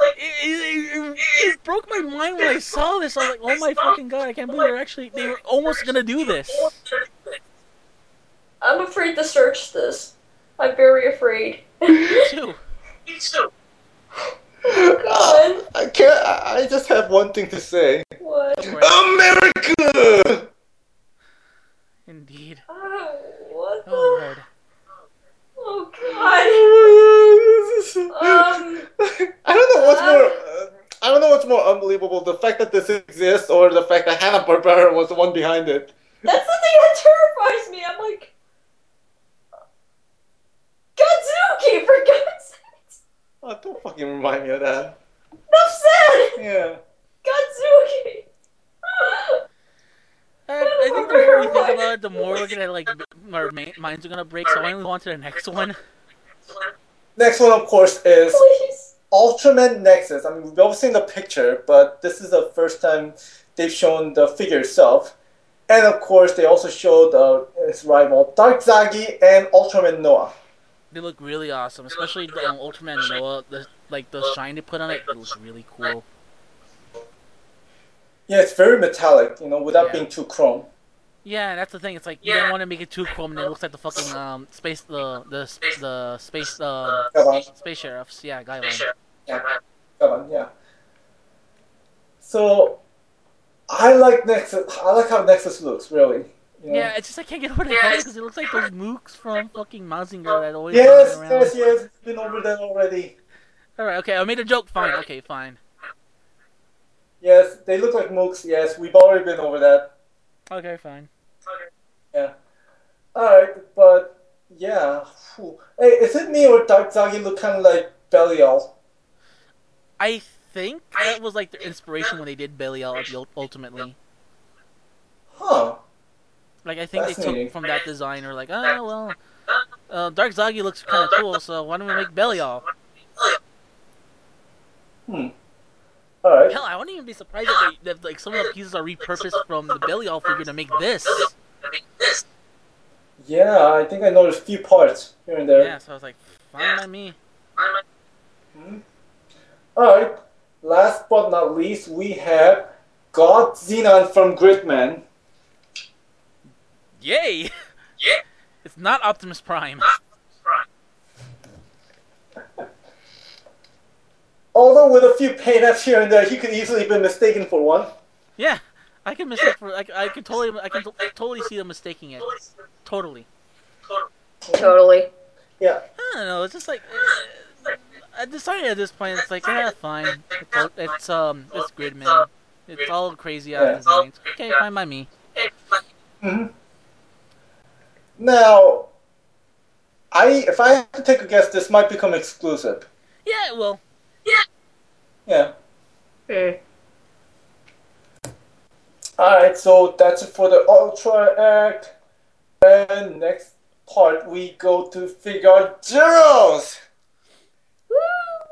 it, it, it, it broke my mind when I saw this. I was like, oh my fucking god! I can't believe they're actually they were almost gonna do this. I'm afraid to search this. I'm very afraid. Me (laughs) too. God. I can't. I I just have one thing to say. What? America. Indeed. Oh, what the? Oh lord. Oh God. Um. (laughs) I don't know what's more. Uh, I don't know what's more unbelievable: the fact that this exists, or the fact that Hanna Barbera was the one behind it. That's the thing that terrifies me. I'm like, Godzooky, for God's sake. Oh, don't fucking remind me of that. Enough said. Yeah. Godzooky. I think the more we think about it, the more we're gonna like, our ma- minds are gonna break. So why don't we go on to the next one? Next one, of course, is Please. Ultraman Nexus. I mean, we've all seen the picture, but this is the first time they've shown the figure itself. And of course, they also showed uh, his rival Dark Zagi and Ultraman Noah. They look really awesome, especially the um, Ultraman Noah. The like the shine they put on it, it looks really cool. Yeah, it's very metallic, you know, without Yeah. being too chrome. Yeah, that's the thing. It's like you don't want to make it too chrome, and it looks like the fucking um space the the the space um Come on, space sheriffs. Yeah, guy line. come on, yeah. So, I like Nexus. I like how Nexus looks, really. You know? Yeah, it's just I can't get over the color because it looks like those mooks from fucking Mazinger that always Yes, run around. yes, yes. Been over that already. All right, okay, I made a joke. Fine, okay, fine. Yes, they look like mooks. Yes, we've already been over that. Okay, fine. Okay. Yeah. Alright, but yeah. Phew. Hey, is it me or Dark Zagi look kind of like Belial? I think that was like their inspiration when they did Belial at ultimately. Huh. Like I think they took from that design or like, oh well, uh, Dark Zagi looks kind of cool, so why don't we make Belial? Hmm. Alright. Hell, I wouldn't even be surprised if, they, if like some of the pieces are repurposed from the Belial figure to make this. Yeah, I think I noticed a few parts here and there. Yeah, so I was like, fine by me. Hmm. Alright. Last but not least, we have God Zenon from Gridman. Yay! Yeah. (laughs) It's not Optimus Prime. Although with a few paint apps here and there, he could easily be mistaken for one. Yeah, I can mistake for. I, I can totally. I can t- totally see them mistaking it. Totally. Totally. Yeah. I don't know. It's just like. Uh, I decided at this point, it's like, yeah, fine. It's, all- it's um, it's Gridman. It's all crazy out Yeah. designs. Okay, fine by me. hmm Now, I if I have to take a guess, this might become exclusive. Yeah, well, Yeah. Hmm. Alright, so that's it for the Ultra Act. And next part, we go to Figuarts zeros!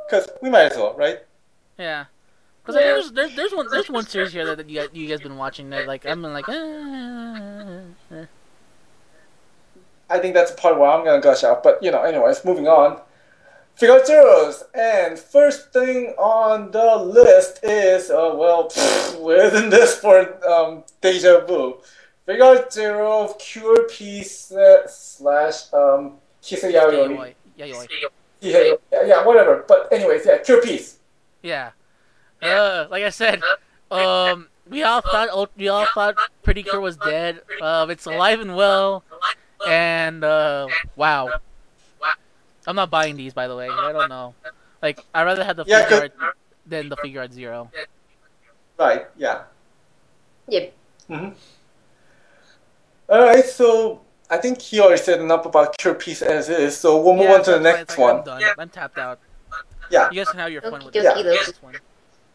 Because we might as well, right? yeah. Because there's, there's there's one there's one series here that, that you guys you guys been watching that like I'm like. Uh, uh, I think that's the part where I'm gonna gush out. But, you know, anyways, moving on. Figuarts zeros! And first thing on the list is, uh, well, pfft, where isn't this for um, Deja Vu? Figuarts zero, Cure Peace uh, slash um, Kise Yayoi. yeah, yeah, Yeah, yeah, yeah, whatever. But anyways, yeah, Cure Peace. yeah. Uh, like I said, um, we all thought we all thought Pretty Cure was dead. Um, it's alive and well, and uh, wow. I'm not buying these, by the way. I don't know. Like, I'd rather have the Yeah, Figuarts than the Figuarts zero. Right, yeah. Yep. hmm Alright, so I think he already said enough about Cure Peace as is, so we'll move Yeah, on to the next like, one. I'm done. I'm tapped out. Yeah. You guys can have your fun with Okie this. dokie, this dokie. one.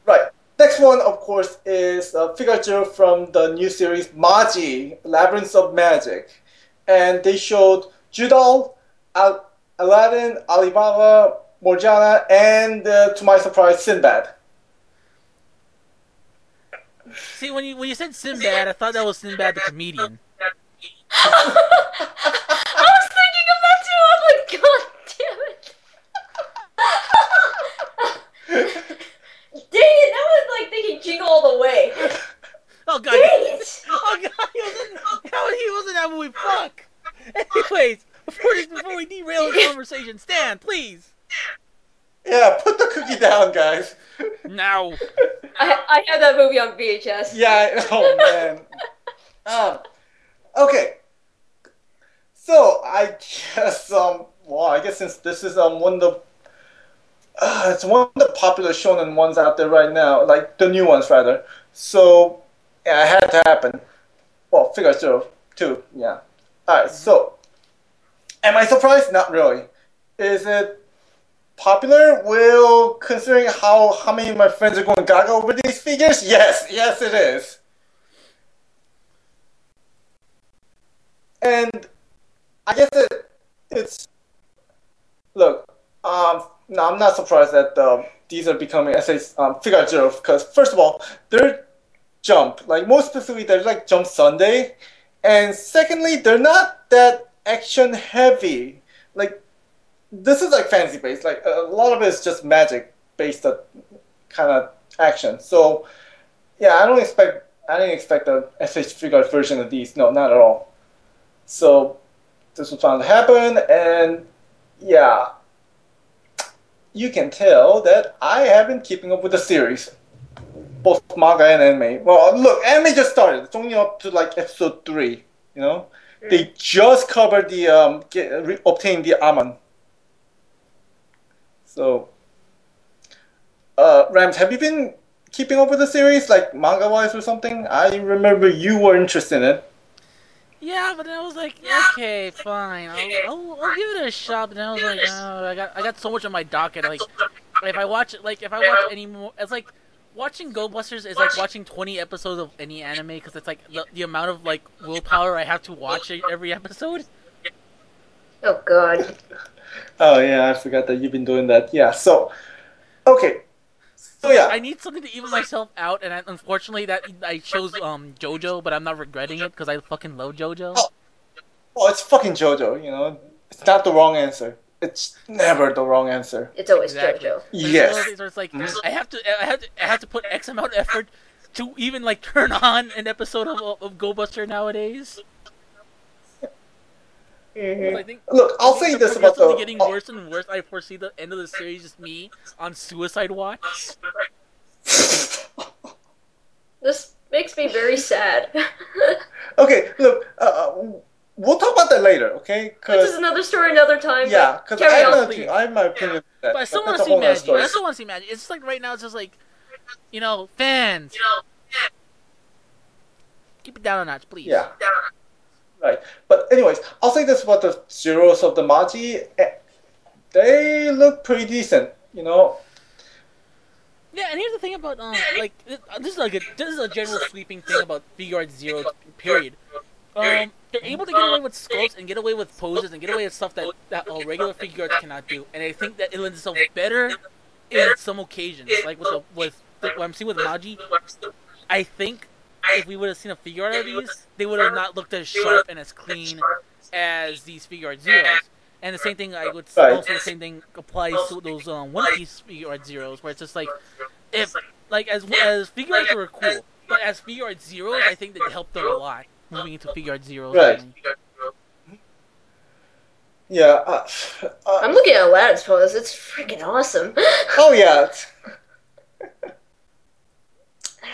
Right. Next one, of course, is uh, figure zero from the new series Magi, Labyrinths of Magic. And they showed Judal, Al- Aladdin, Alibaba, Morgiana, and, uh, to my surprise, Sinbad. See, when you when you said Sinbad, I thought that was Sinbad the comedian. (laughs) I was thinking of that too. I'm like, (laughs) God damn it. (laughs) Dang it, that was like thinking jingle all the way. Oh god! Dang it. Oh god! He wasn't. How he wasn't that movie? Fuck. Anyways, before this, before we derail the conversation, Stan, please. Yeah, put the cookie down, guys. Now. I, I had that movie on VHS. Yeah. Oh man. (laughs) um. Okay. So I guess um. Well, I guess since this is um one of the uh, it's one of the popular shonen ones out there right now, like the new ones rather. So yeah, it had to happen. Well, figure zero too. Yeah. All right. So am I surprised? Not really. Is it popular? Well, considering how how many of my friends are going gaga over these figures, yes, yes, it is. And I guess it, it's look. Um, no, I'm not surprised that um, these are becoming essays um, Figuarts zero because first of all, they're jump like most specifically they're like Jump Sunday, and secondly they're not that action heavy. Like this is like fantasy based. Like a lot of it is just magic based kind of action. So yeah, I don't expect I didn't expect a SH Figuarts version of these. No, not at all. So this was bound to happen, and yeah, you can tell that I have been keeping up with the series, both manga and anime. Well, look, anime just started. It's only up to like episode three. You know, they just covered the um, get, re- obtain the Amon. So, uh, Rams, have you been keeping up with the series, like manga wise or something? I remember you were interested in it. Yeah, but then I was like, okay, fine, I'll, I'll, I'll give it a shot. But then I was like, oh, I got I got so much on my docket. Like, if I watch it, like if I watch any more, it's like watching Go Busters is like watching 20 episodes of any anime because it's like the, the amount of like willpower I have to watch every episode. Oh god. Oh yeah, I forgot that you've been doing that. Yeah, so okay. So yeah, I need something to even myself out, and I, unfortunately, that I chose um JoJo, but I'm not regretting it because I fucking love JoJo. Oh. well, it's fucking JoJo. You know, it's not the wrong answer. It's never the wrong answer. It's always Exactly. JoJo. Yes. one of those things it's like I have to, I have to, I have to put X amount of effort to even like turn on an episode of, of Go Buster nowadays. hmm I think Look, I'll I think say this about the. progressively getting oh, worse and worse. I foresee the end of the series just me on suicide watch. This makes me very sad. (laughs) okay, look, uh, we'll talk about that later, okay? this is another story another time. yeah, because I, have my opinion- I have my opinion. on that, But I still want to see magic. story. I still want to see magic. It's just like right now, it's just like, you know, fans. You know, fans. Keep it down a notch, please. Yeah. Right. But anyways, I'll say this about the zeros of the Magi. eh, They look pretty decent, you know. Yeah, and here's the thing about um, like this this is like a this is a general sweeping thing about Figuarts Zero period. Um, they're able to get away with sculpts and get away with poses and get away with stuff that that uh, regular Figuarts cannot do, and I think that it lends itself better in some occasions, like with the with the, what I'm seeing with Magi. I think if we would have seen a Figuarts of these, they would have not looked as sharp and as clean as these Figuarts zeros. And the same thing I would Right. also the same thing applies to those um, One Piece Figuarts zeros, where it's just like if like as as Figuarts were cool, but as Figuarts zeros, I think that helped them a lot moving into figure art zeros. Right. only. Yeah. Uh, uh, I'm looking at Aladdin's pose. It's freaking awesome. oh yeah. it's- (laughs)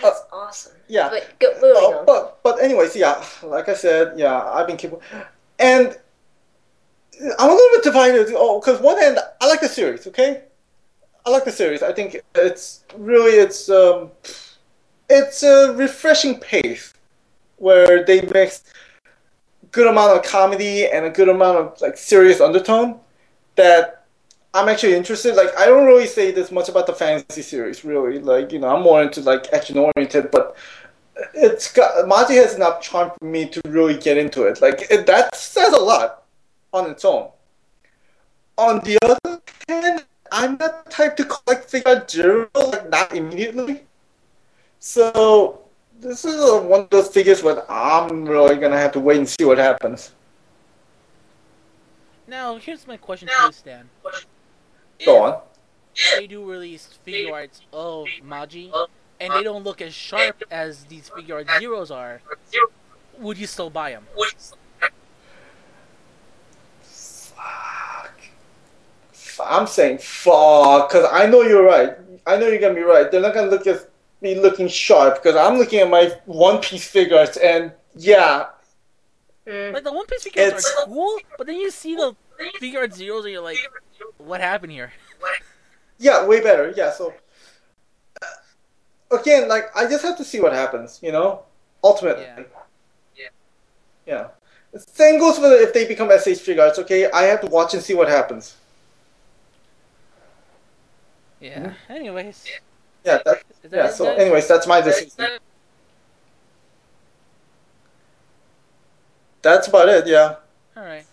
That's awesome. Yeah. But go, moving Uh, on. but but anyways, yeah. Like I said, yeah, I've been keeping, and I'm a little bit divided. Oh, because one hand, I like the series. Okay, I like the series. I think it's really it's um, it's a refreshing pace where they mix good amount of comedy and a good amount of like serious undertone that I'm actually interested. Like I don't really say this much about the fantasy series, really. Like you know, I'm more into like action oriented, but it's got Magi has enough charm for me to really get into it. Like it, that says a lot on its own. On the other hand, I'm not the type to collect Figuarts zero like not immediately. So this is uh, one of those figures where I'm really gonna have to wait and see what happens. Now here's my question to you, Stan. Go on. They do release Figuarts of Magi, and they don't look as sharp as these Figuarts zeros are, would you still buy them? Fuck. I'm saying fuck, because I know you're right. I know you're gonna be right. They're not gonna look as be looking sharp because I'm looking at my One Piece figures, and yeah, Mm. Like the One Piece figures It's- are cool, but then you see the Figuarts zeros and you're like, what happened here? yeah, way better. Yeah, so uh, again, like I just have to see what happens, you know. Ultimately, Yeah. Yeah. yeah. Same goes for if they become SH Figuarts. Okay, I have to watch and see what happens. Yeah. Mm-hmm. Anyways. Yeah, that, Is that yeah. So, guys? anyways, that's my decision. That's about it. Yeah. All right.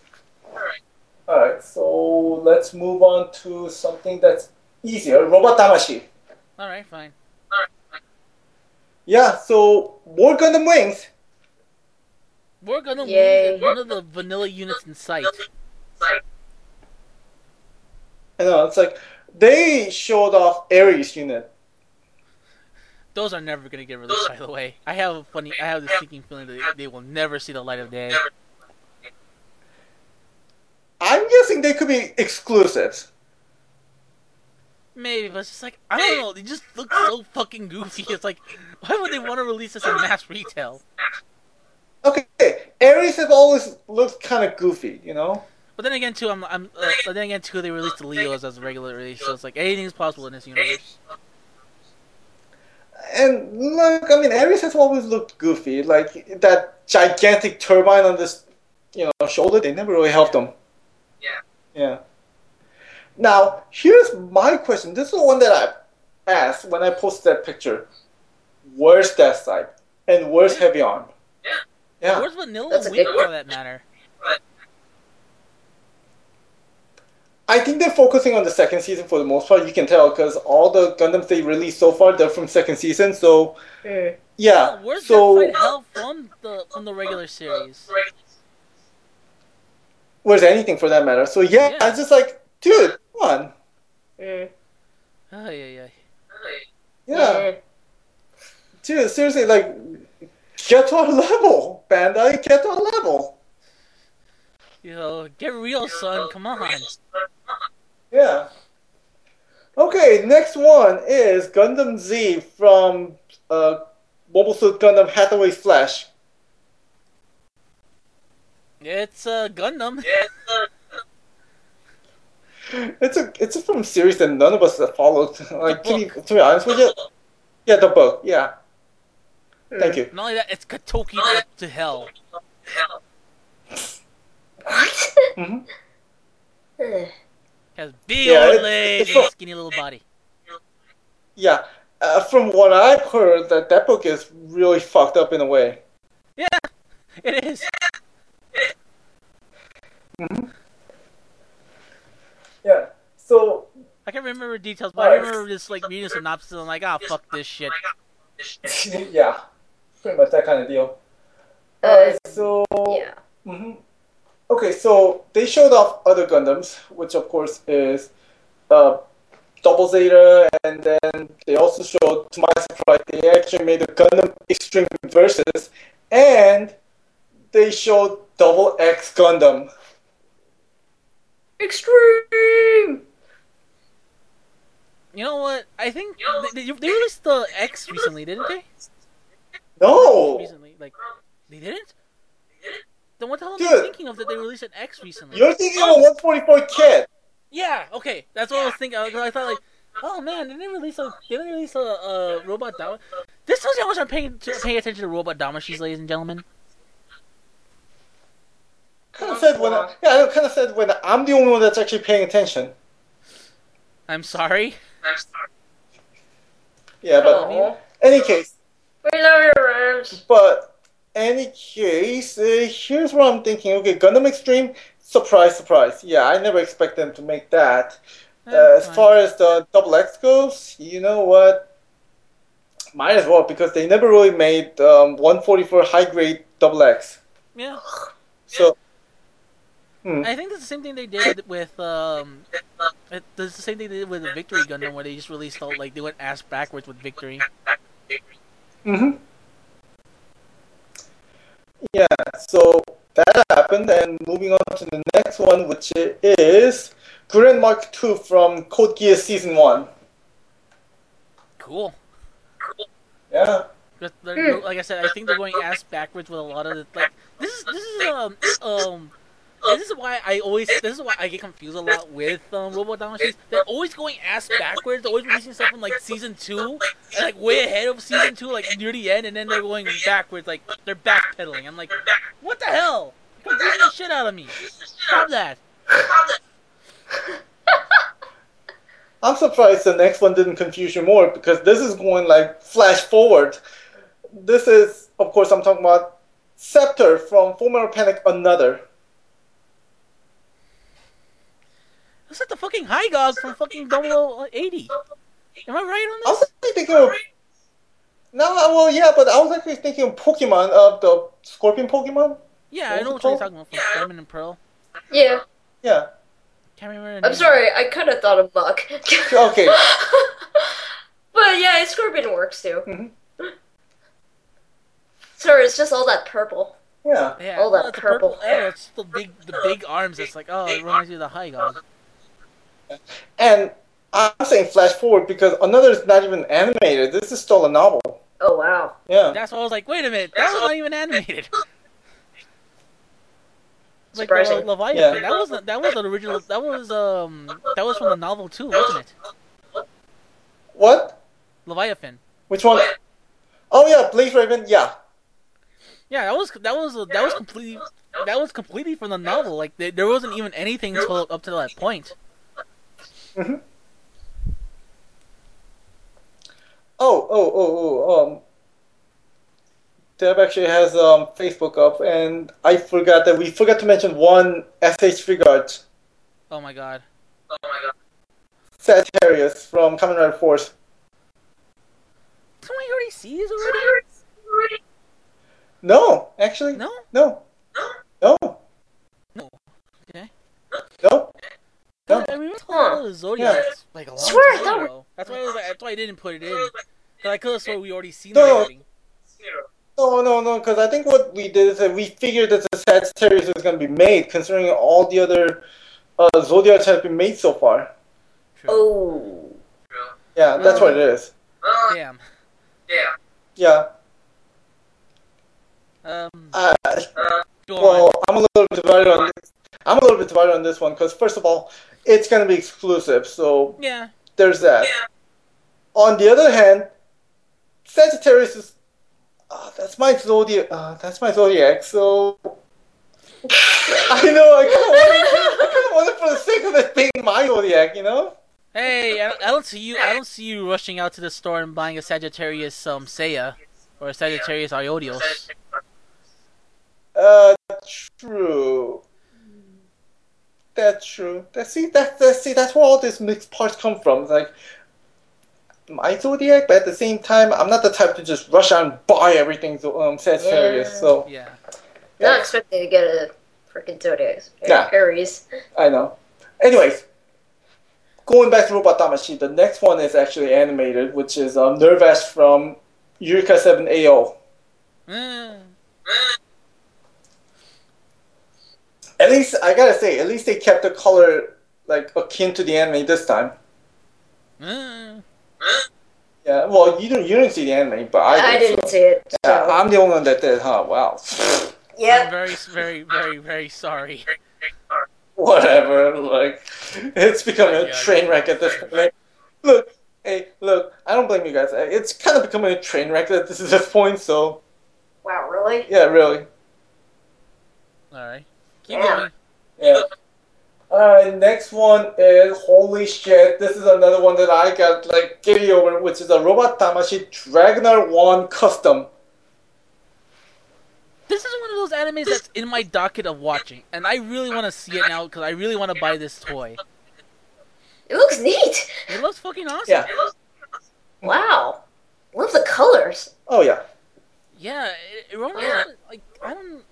All right. All right. So let's move on to something that's easier. Robot Tamashii. All right. Fine. Alright, yeah. So War Gundam Wings. We're gonna Yay. one of the vanilla units in sight. I know it's like they showed off Aries unit. Those are never gonna get released, by the way. I have a funny, I have this sinking feeling that they will never see the light of day. I'm guessing they could be exclusives. Maybe, but it's just like I don't know. They just look so fucking goofy. It's like, why would they want to release this in mass retail? Okay, Aries have always looked kind of goofy, you know. But then again, too, I'm, I'm. Uh, but then again, too, they released the Leos as a regular release, so it's like anything's possible in this universe. And look, I mean, Aries has always looked goofy. Like that gigantic turbine on this, you know, shoulder. They never really helped him. Yeah. Yeah. Now, here's my question. This is the one that I asked when I posted that picture. Where's Deathscythe? And where's Heavy Arm? Yeah. Yeah. Where's Vanilla That's a Wing good for that matter? I think they're focusing on the second season for the most part. You can tell because all the Gundams they released so far, they're from second season. So, Mm. yeah. Where's so, Deathscythe Hell from the from the regular series? where's anything for that matter? So, yeah, Yeah. I was just like, dude, come on. Mm. Oh yeah, yeah. Yeah. Dude, seriously, like, get to our level, Bandai, get to our level. Yo, get real, son. Come on. Yeah. Okay, next one is Gundam Z from uh, Mobile Suit Gundam Hathaway Flash. It's uh, Gundam. It's a it's a from series that none of us have followed. Like to be, to be honest with you, yeah, the book, yeah. Thank you. Not only that, it's Katoki up to hell. What? (laughs) hmm Ugh. Has big Yeah, old legs and from- skinny little body. Yeah, uh, from what I've heard, that that book is really fucked up in a way. Yeah, it is. Yeah. So I can't remember details, but I remember just like reading a synopsis and I'm like, ah, fuck this shit. (laughs) yeah, pretty much that kind of deal. Uh, Alright, so yeah. hmm Okay, so they showed off other Gundams, which of course is uh, Double Zeta, and then they also showed, to my surprise, they actually made a Gundam Extreme Versus, and they showed Double X Gundam. Extreme. You know what? I think they, they, they released the X recently, didn't they? No, Recently, like they didn't. Then what the hell am I thinking of that they released an X recently? you're thinking of a 144 kid. Yeah, okay, that's what I was thinking. I, I thought like, oh man, didn't they release a didn't they release a, a robot Dama? This tells you how much I'm paying to, paying attention to robot Damashii's, ladies and gentlemen. Kind of said when I, yeah, I kind of said when I'm the only one that's actually paying attention. I'm sorry. I'm sorry. Yeah, but Aw. any case, We love your rams. But any case, uh, here's what I'm thinking. Okay, Gundam Extreme, surprise, surprise. Yeah, I never expect them to make that. Uh, as far as the Double X goes, you know what? Might as well because they never really made um, 144 high grade Double X. yeah, So, hmm. I think that's the same thing they did with um. It, that's the same thing they did with the Victory Gundam, where they just released all like they went ass backwards with Victory. hmm Yeah, so that happened, and moving on to the next one, which is Guren Mark II from Code Geass Season 1. Cool. Yeah. Like I said, I think they're going ass backwards with a lot of the like. This is this is um um. This is why I always. This is why I get confused a lot with um, Robot Damashii. They're always going ass backwards. They're always releasing stuff from like season two, like way ahead of season two, like near the end, and then they're going backwards. Like they're backpedaling. I'm like, what the hell? You're confusing the shit out of me. Stop that. (laughs) I'm surprised the next one didn't confuse you more because this is going like flash forward. This is, of course, I'm talking about Scepter from Full Metal Panic Another. That's like the fucking Hy-Gogg from fucking 0080. Am I right I on was this? actually thinking of. No, well, yeah, but I was actually thinking of Pokemon, of the Scorpion Pokemon. Yeah, what I know it what you're talking about from Diamond and Pearl. Yeah. Yeah. Can't remember. I'm name. sorry, I kind of thought of Buck. (laughs) Okay. (laughs) but yeah, Scorpion works too. Mhm. Sorry, it's just all that purple. Yeah. Yeah, all that well, it's the purple Oh, hair. it's the big, the big arms. It's like, oh, it reminds you of the Hy-Gogg. And I'm saying flash forward because Another is not even animated. This is still a novel. Oh wow. Yeah. That's why I was like, wait a minute, that was not even animated. like uh, Leviathan, Yeah. that wasn't. That was an original. That was um. That was from the novel too, wasn't it? What? Leviathan. Which one? Oh yeah, Blaze Raven. Yeah. Yeah, that was that was that was completely that was completely from the novel. Like there, there wasn't even anything till up to that point. Hmm Oh, oh, oh, oh. Um, Deb actually has um Facebook up, and I forgot that we forgot to mention one SH Figuarts, Oh my god. Oh my god. Sagittarius from Kamen Rider Fourze. Didn't we already see these already? No, actually, No. no, no, No. Okay. no. No. I remember talking about the Zodiac like a long Swear, time ago. That's why I was that's why I didn't put it in. Cause I could have sworn we already seen No. it already. No, no, no, because I think what we did is that we figured that the Sagittarius was going to be made, considering all the other uh, Zodiacs have been made so far. True. Oh. Yeah, that's what it is. Damn. Yeah. Um. Uh, well. I'm a little bit divided on this. I'm a little bit divided on this one because first of all, it's going to be exclusive, so Yeah. there's that. On the other hand, Sagittarius is. Uh, that's my zodiac. Uh, that's my zodiac. So (laughs) I know I kind of want it. I kind of want it for the sake of it being my zodiac. You know. Hey, I don't, I don't see you. I don't see you rushing out to the store and buying a Sagittarius um Seiya or a Sagittarius Aiolos. Uh, true. That's true. That see that, that see that's where all these mixed parts come from. It's like my zodiac, but at the same time, I'm not the type to just rush out and buy everything. so, Um, Sagittarius. Yeah. So Yeah. Not expecting to get a freaking Zodiac. Yeah. Aries. I know. Anyways, going back to Robot Damashii, the next one is actually animated, which is um, Nirvash from Eureka 7 AO. Mm. At least I gotta say, at least they kept the color like akin to the anime this time. Mm. Yeah, well, you didn't you didn't see the anime, but I, I, did, didn't so- see it. So. Yeah, I'm the only one that did, huh? Wow. Yeah. I'm yeah. very, very, very, very sorry. Whatever. Like, it's becoming a train wreck at this point. Look, hey, look, I don't blame you guys. It's kind of becoming a train wreck at this, (laughs) this point. So, Wow, really? yeah, really. All right. Keep Yeah. going. Yeah. Alright, uh, next one is holy shit. This is another one that I got like giddy over, which is a Robot Tamashii Dragonar 1 custom. This is one of those animes that's in my docket of watching, and I really want to see it now because I really want to buy this toy. It looks neat. It looks fucking awesome. Yeah. Wow. Love the colors. Oh yeah. Yeah, it, it reminds me- like I don't.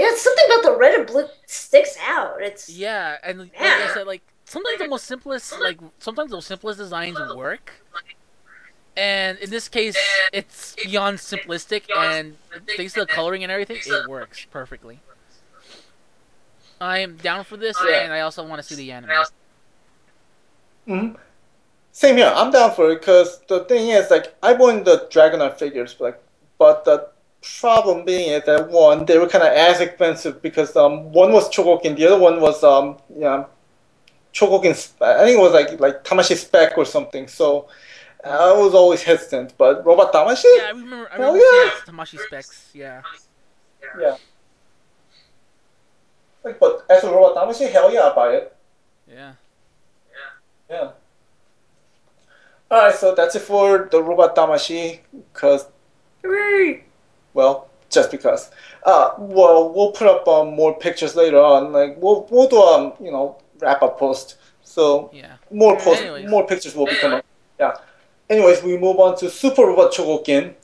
Yeah, it's something about the red and blue sticks out. It's Yeah, and like Yeah. I said, like sometimes the most simplest, like sometimes the simplest designs work, and in this case, it's beyond simplistic, and thanks to the coloring and everything, it works perfectly. I am down for this, Yeah. and I also want to see the anime. hmm Same here. I'm down for it because the thing is, like, I want the Dragonar figures, like, but the problem being is that one, they were kind of as expensive because um, one was Chogokin, the other one was um, yeah, Chogokin. I think it was like like Tamashii Spec or something. So I was always hesitant. But Robot Tamashii, Yeah, I remember. I remember yeah. seeing Tamashii specs. Yeah. yeah. Like, but as a Robot Tamashii, hell yeah, I'll buy it. Yeah. Yeah. Alright, so that's it for the Robot Tamashii, because Hooray! Well, just because. Uh, well, we'll put up um, more pictures later on. Like we'll we'll do um you know wrap up post. So Yeah. more post Anyways. more pictures will be coming. Yeah. Anyways, we move on to Super Robot Chogokin.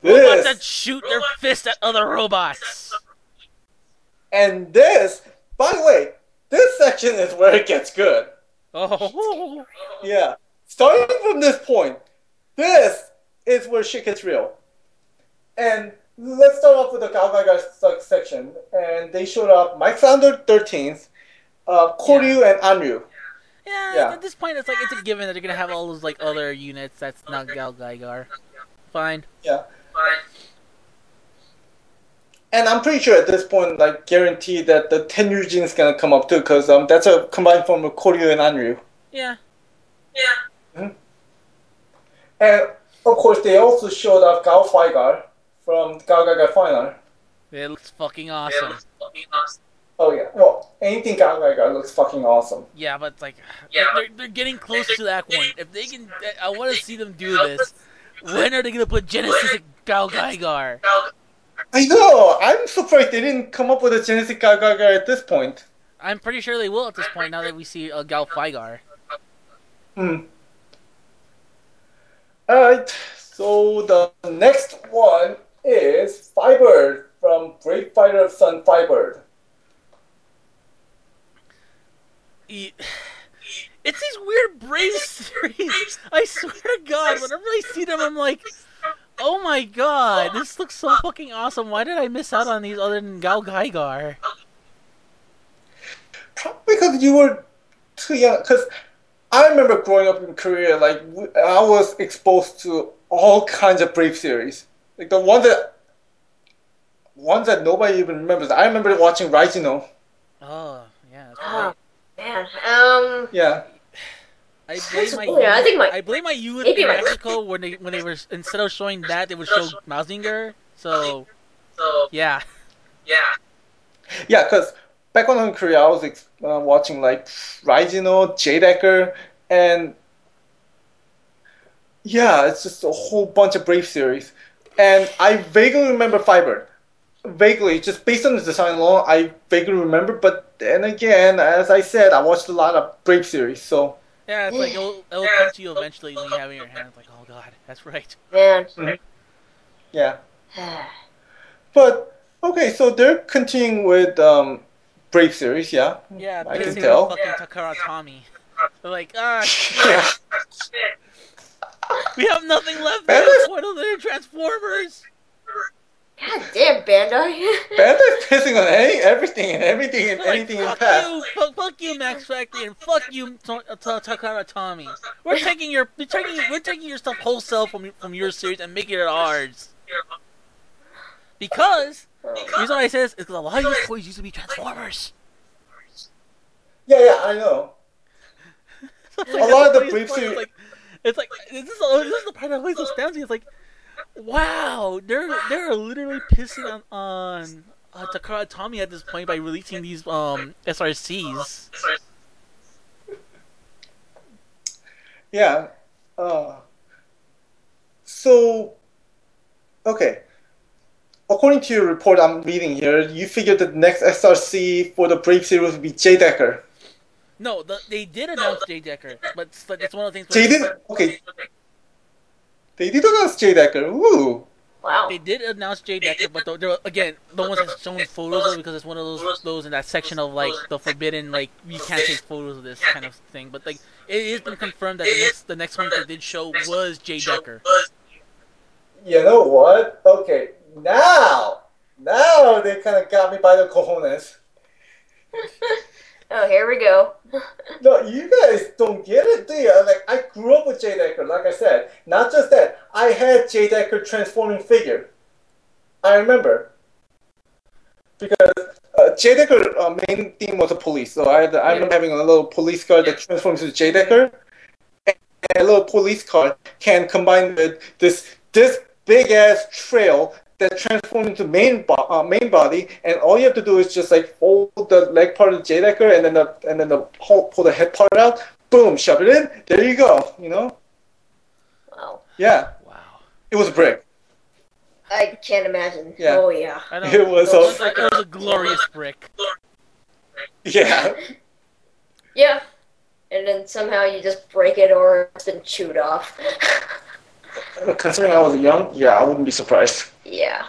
This, Robots that shoot their fist at other robots. and this. By the way, this section is where it gets good. Oh. Yeah. Starting from this point, this is where shit gets real. And let's start off with the GaoGaiGar s- section. And they showed up Mike Founder 13th, uh, Koryu, and Anryu. Yeah, Yeah. At this point, it's like it's a given that they're gonna have all those like other units that's not GaoGaiGar. Fine. Yeah. Fine. And I'm pretty sure at this point, like, guaranteed that the Tenryujin is gonna come up too, because um, that's a combined form of Koryu and Anryu. Yeah. Yeah. Hmm. And of course, they also showed up GaoFighGar from GaoGaiGar Final. It looks fucking awesome. Oh yeah, well, anything GaoGaiGar looks fucking awesome. Yeah, but like Yeah, they're, they're getting close to that one. If they can, I want to see them do this. When are they gonna put Genesis GaoGaiGar? I know. I'm surprised they didn't come up with a genetic GaoGaiGar at this point. I'm pretty sure they will at this point. Now that we see a GaoFighGar. Hmm. Alright, so the next one is Fighbird from Brave Fighter of Sun Fighbird. E- (sighs) It's these weird Brave (laughs) series. I swear to God, whenever I see them, I'm like, oh my God, this looks so fucking awesome. Why did I miss out on these other than GaoGaiGar? Probably because you were too young. Because I remember growing up in Korea, like, I was exposed to all kinds of Brave series. Like, the ones that. Ones that nobody even remembers. I remember watching Raijin-Oh. Oh, yeah. Oh right. man. Um. Yeah. I blame my weird. I youth- think my- I blame my youth maybe in my- Mexico when they when they were instead of showing that they would show Mazinger. So So yeah, yeah, Yeah, because back when I was in Korea, I was ex- uh, watching like Raijin-Oh, J-Decker, and yeah, it's just a whole bunch of Brave series. And I vaguely remember Fiber. Vaguely, just based on the design alone, I vaguely remember. But then again, as I said, I watched a lot of Brave series, so yeah. It's like it'll, it'll come to you eventually when you have it in your hand. Like, oh god, (laughs) that's right. Man. yeah. (sighs) But okay, so they're continuing with um, Brave series, yeah. Yeah, I can tell. fucking Takara Tomy. They're like, ah, (laughs) Yeah. We have nothing left. Man, There's one of their Transformers. God damn, Bandai. Bandai's pissing on any, everything and everything and like, anything in the fuck past. you, fuck, fuck you, Max Factory, and fuck you, To- Takara Tomy. We're taking your, we're taking, we're taking your stuff wholesale from from your series and making it ours. Because the reason why I say this is because a lot of these toys used to be Transformers. Yeah, yeah, I know. (laughs) It's A lot of the it's brief funny, series- It's like, it's like this is this is the part that always astounds me. It's like, wow, they're they're literally pissing on on uh, Takara Tomy at this point by releasing these um SRCs. Yeah. Uh, so, okay. According to your report I'm reading here, you figured the next SRC for the Brave series would be J Decker. No, the, they did announce J-Decker, but it's, like, it's one of the things. where J did okay. They did announce J-Decker. Ooh. Wow. They did announce J-Decker, but the, the, again, no one has shown photos of it because it's one of those those in that section of like the forbidden, like you can't take photos of this kind of thing. But like it has been confirmed that the next the next one they did show was J-Decker. You know what? Okay, now, now they kind of got me by the cojones. (laughs) Oh, here we go. (laughs) No, you guys don't get it, do you? Like, I grew up with J-Decker, like I said. Not just that, I had J-Decker transforming figure. I remember. Because uh, J-Decker uh, main theme was a police, so I, had, I remember having a little police car that transforms into J-Decker. And a little police car can combine with this this big ass trail that transforms into main bo- uh, main body, and all you have to do is just like fold the leg part of J Decker, and then the and then the pull, pull the head part out. Boom, shove it in. There you go. You know. Wow. Yeah, Wow. it was a brick. I can't imagine. Yeah. Oh, yeah. It was It was a like it was a glorious brick. (laughs) yeah. Yeah. And then somehow you just break it or it's been chewed off. (laughs) Considering I was young, yeah, I wouldn't be surprised. yeah.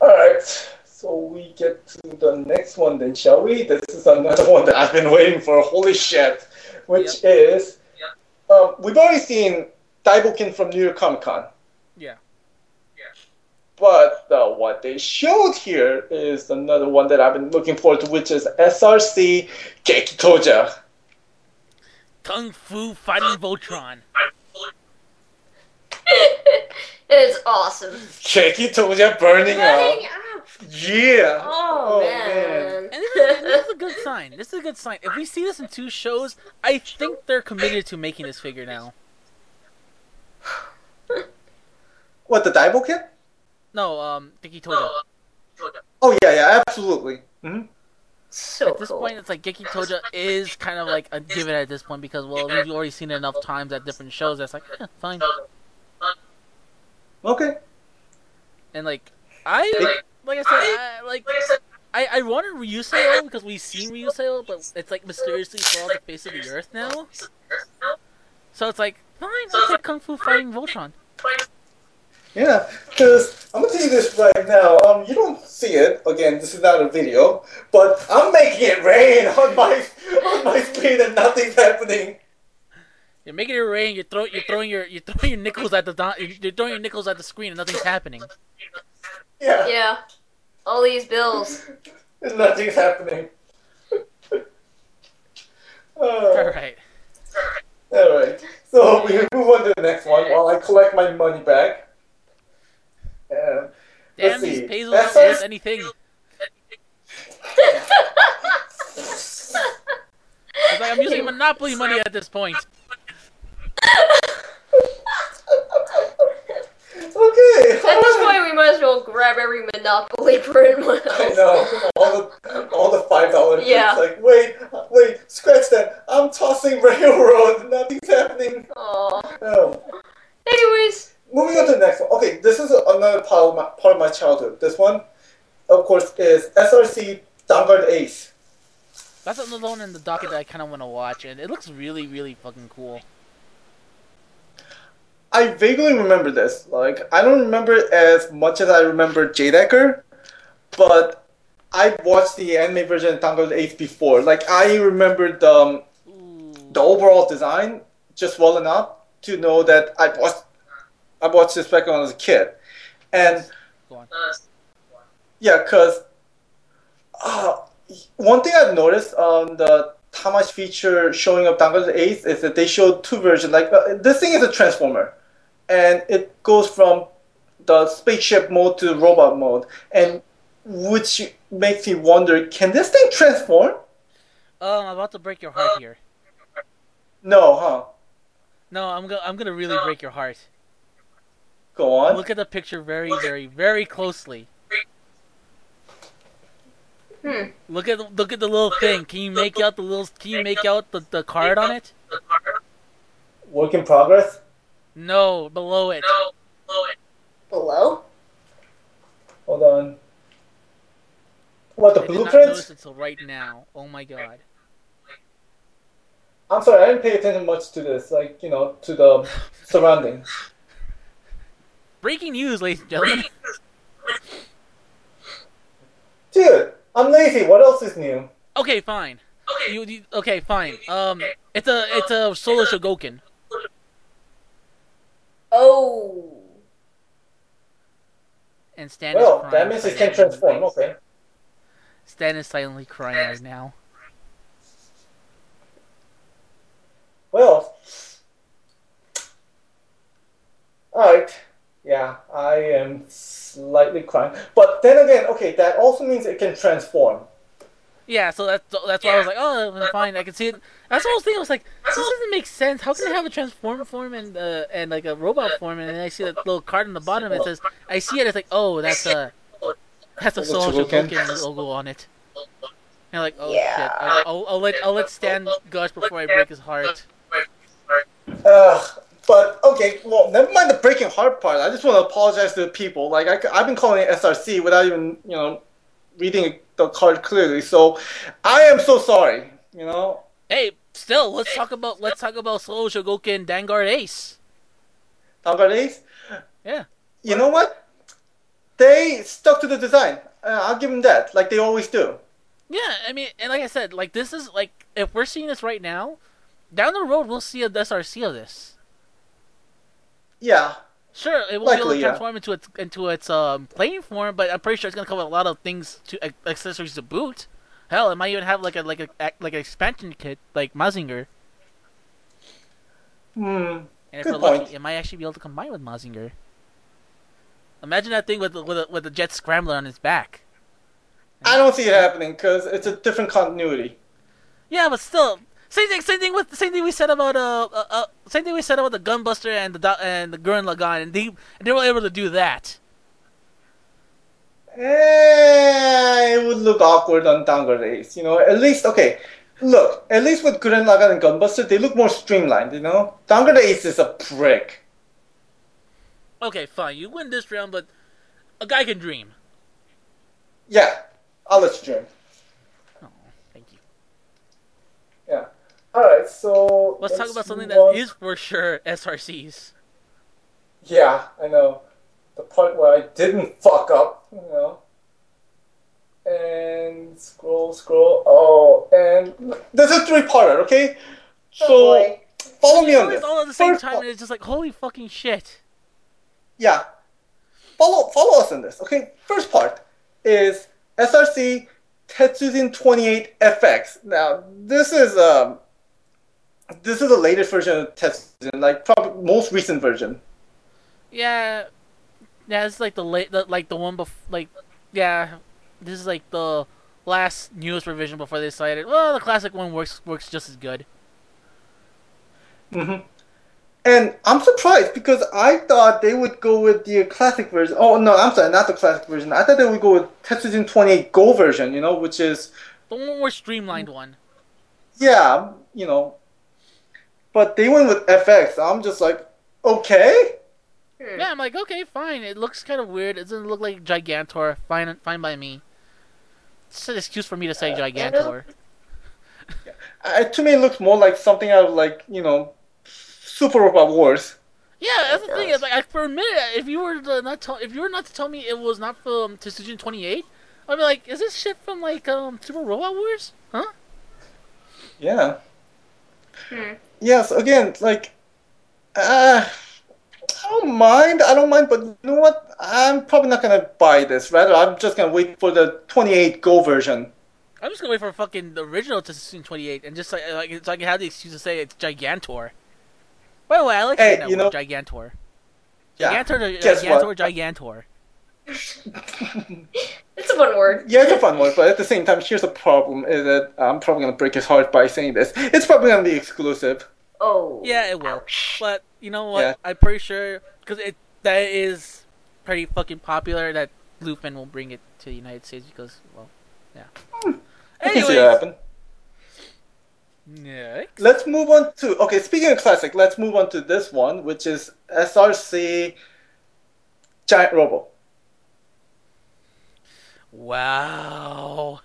All right. So we get to the next one then, shall we? This is another (laughs) one that I've been waiting for. Holy shit! Which is, um, we've already seen Daibokin from New York Comic Con. Yeah. But uh, what they showed here is another one that I've been looking forward to, which is SRC Gekitoja. Kung Fu Fighting Voltron. (laughs) it's awesome. Gekitoja burning up. Running up. Yeah. Oh, man. man. And this is, this is a good sign. This is a good sign. If we see this in two shows, I think they're committed to making this figure now. (laughs) What the Daibokin? No, um, Geki Toja. Oh yeah, yeah, absolutely. hmm So At this cool. point, it's like Geki Toja is kind of like a given at this point because well, we've already seen it enough times at different shows. That's like eh, fine. Okay. And like I, like I said, I, like I, I wanted Ryuseo because we've seen Ryuseo, but it's like mysteriously fall off the face of the earth now. So it's like fine, I'll take Kung Fu Fighting Voltron. Yeah, because I'm gonna tell you this right now. Um, you don't see it. Again, this is not a video, but I'm making it rain on my on my screen and nothing's happening. You're making it rain. You're throwing you're throwing your you're throwing your nickels at the you're throwing your nickels at the screen and nothing's happening. Yeah, Yeah. All these bills. (laughs) and nothing's happening. All (laughs) Uh, right. all right. So we move on to the next one while I collect my money back. Damn these see. pesos That's aren't worth it. anything. 'Cause, like I'm using Monopoly money at this point. okay. At this point, we might as well grab every Monopoly (laughs) print. I know all the all the five dollar. Yeah. Like wait, wait, scratch that. I'm tossing railroad. Nothing's happening. Aw. Oh. Anyways, Moving on to the next one. Okay, this is another part of my, part of my childhood. This one, of course, is SRC Vanguard Ace. That's another one in the docket that I kind of want to watch, and it looks really, really fucking cool. I vaguely remember this. Like, I don't remember it as much as I remember J Decker, but I watched the anime version of Vanguard Ace before. Like, I remember the um, the overall design just well enough to know that I watched I watched this back when I was a kid, and yeah, cause uh, one thing I've noticed on the Tamashii feature showing up Danguard Ace is that they showed two versions. Like uh, this thing is a transformer, and it goes from the spaceship mode to robot mode, and which makes me wonder: Can this thing transform? Oh, I'm about to break your heart here. No, huh? No, I'm gonna I'm gonna really break your heart. Go on. Look at the picture very, very, very closely. hmm. Look at look at the little thing. Can you make out the little? Can you make out the, the card on it? Work in progress. No, below it. No, below? It. Below. Hold on. What the I did not notice blueprints? until right now. Oh my god. I'm sorry, I didn't pay attention much to this. Like you know, to the (laughs) surroundings. Breaking news, ladies and gentlemen. Dude, I'm lazy. What else is new? Okay, fine. You, you okay? Fine. Um, it's a it's a Soul of Chogokin. Oh. And Stannis Well, Prime that means it fighting can transform. Okay. Stan is silently crying right now. Well, alright. Yeah, I am slightly crying. But then again, okay, that also means it can transform. Yeah, so that's that's why I was like, oh, fine, I can see it. That's what I was thinking. I was like, this doesn't make sense. How can they have a transform form and uh, and like a robot form, and then I see that little card on the bottom. It says, I see it. It's like, oh, that's a that's a Little Soul Chogokin. Chogokin logo on it. And like, oh Yeah. shit, I'll, I'll, I'll let I'll let Stan gush before I break his heart. Uh, but okay, well, never mind the breaking heart part. I just want to apologize to the people. Like I, have been calling it SRC without even you know reading the card clearly. So I am so sorry. You know. Hey, still, let's talk about let's talk about Soul Chogokin Danguard Ace. Vanguard Ace. Yeah. You know what? They stuck to the design. Uh, I'll give them that, like they always do. Yeah, I mean, and like I said, like this is like if we're seeing this right now, down the road we'll see a SRC of this. Yeah. Sure, it won't be able Likely, to yeah. transform into its into its um, playing form, but I'm pretty sure it's gonna come with a lot of things to accessories to boot. Hell, it might even have like a like a like an expansion kit like Mazinger, Hmm. and if Good we're lucky, point. it might actually be able to combine with Mazinger. Imagine that thing with the, with a, with a Jet Scrander on its back. I don't see it happening because it's a different continuity. Yeah, but still, same thing. Same thing with same thing we said about uh, uh, uh same thing we said about the Gunbuster and the and the Gurren Lagann, and they and they were able to do that. Eh, it would look awkward on Dango Ace. You know, at least okay. Look, at least with Gurren Lagann and Gunbuster, they look more streamlined. You know, Dango Ace is a prick. Okay, fine, you win this round, but a guy can dream. Yeah, I'll let you dream. Oh, thank you. Yeah. All right, so Let's, talk about something move that on. is for sure SRCs. Yeah, I know. The part where I didn't fuck up, you know. And scroll, scroll. Oh, and there's a three-parter, okay? So Oh, follow me on It's this. all at the same First time, and it's just like holy fucking shit. Yeah. Follow follow us on this. Okay. First part is SRC Tetsujin 28 FX. Now this is um this is the latest version of Tetsujin, like probably most recent version. Yeah, yeah, it's like the late, the, like the one before, like, yeah, this is like the last newest revision before they decided. Well, the classic one works works just as good. hmm And I'm surprised because I thought they would go with the classic version. Oh no, I'm sorry, not the classic version. I thought they would go with Tetsujin 28 Go version, you know, which is The more streamlined one. yeah, you know. But they went with FX. I'm just like, okay. Hmm. Yeah, I'm like, okay, fine. It looks kind of weird. It doesn't look like Gigantor. Fine, fine by me. It's an excuse for me to say Uh, Gigantor. (laughs) Uh, to me, it looks more like something out of like you know, Super Robot Wars. Yeah, that's the thing. Is like, I, for a minute, if you were to not tell, if you were not to tell me it was not from Tetsujin 28, I'd be like, is this shit from like um Super Robot Wars? Huh? Yeah. Hmm. Yes. Again, like, uh, I don't mind. I don't mind. But you know what? I'm probably not gonna buy this. Rather, I'm just gonna wait for the 28 Go version. I'm just gonna wait for fucking the original Tetsujin 28 and just like, like so I can have the excuse to say it's Gigantor. By the way, I like Hey, that you word, know- Gigantor. Yeah. Gigantor, Guess Gigantor. Gigantor. (laughs) It's a fun word. Yeah, it's a fun word, but at the same time, here's the problem: is that I'm probably gonna break his heart by saying this. It's probably gonna be exclusive. Oh. Yeah, it will. Ouch. But you know what? Yeah. I'm pretty sure because it that is pretty fucking popular that Bluefin will bring it to the United States because well, yeah. Hmm. I can see that happen. next. Let's move on to okay. Speaking of classic, let's move on to this one, which is SRC Giant Robo. Wow.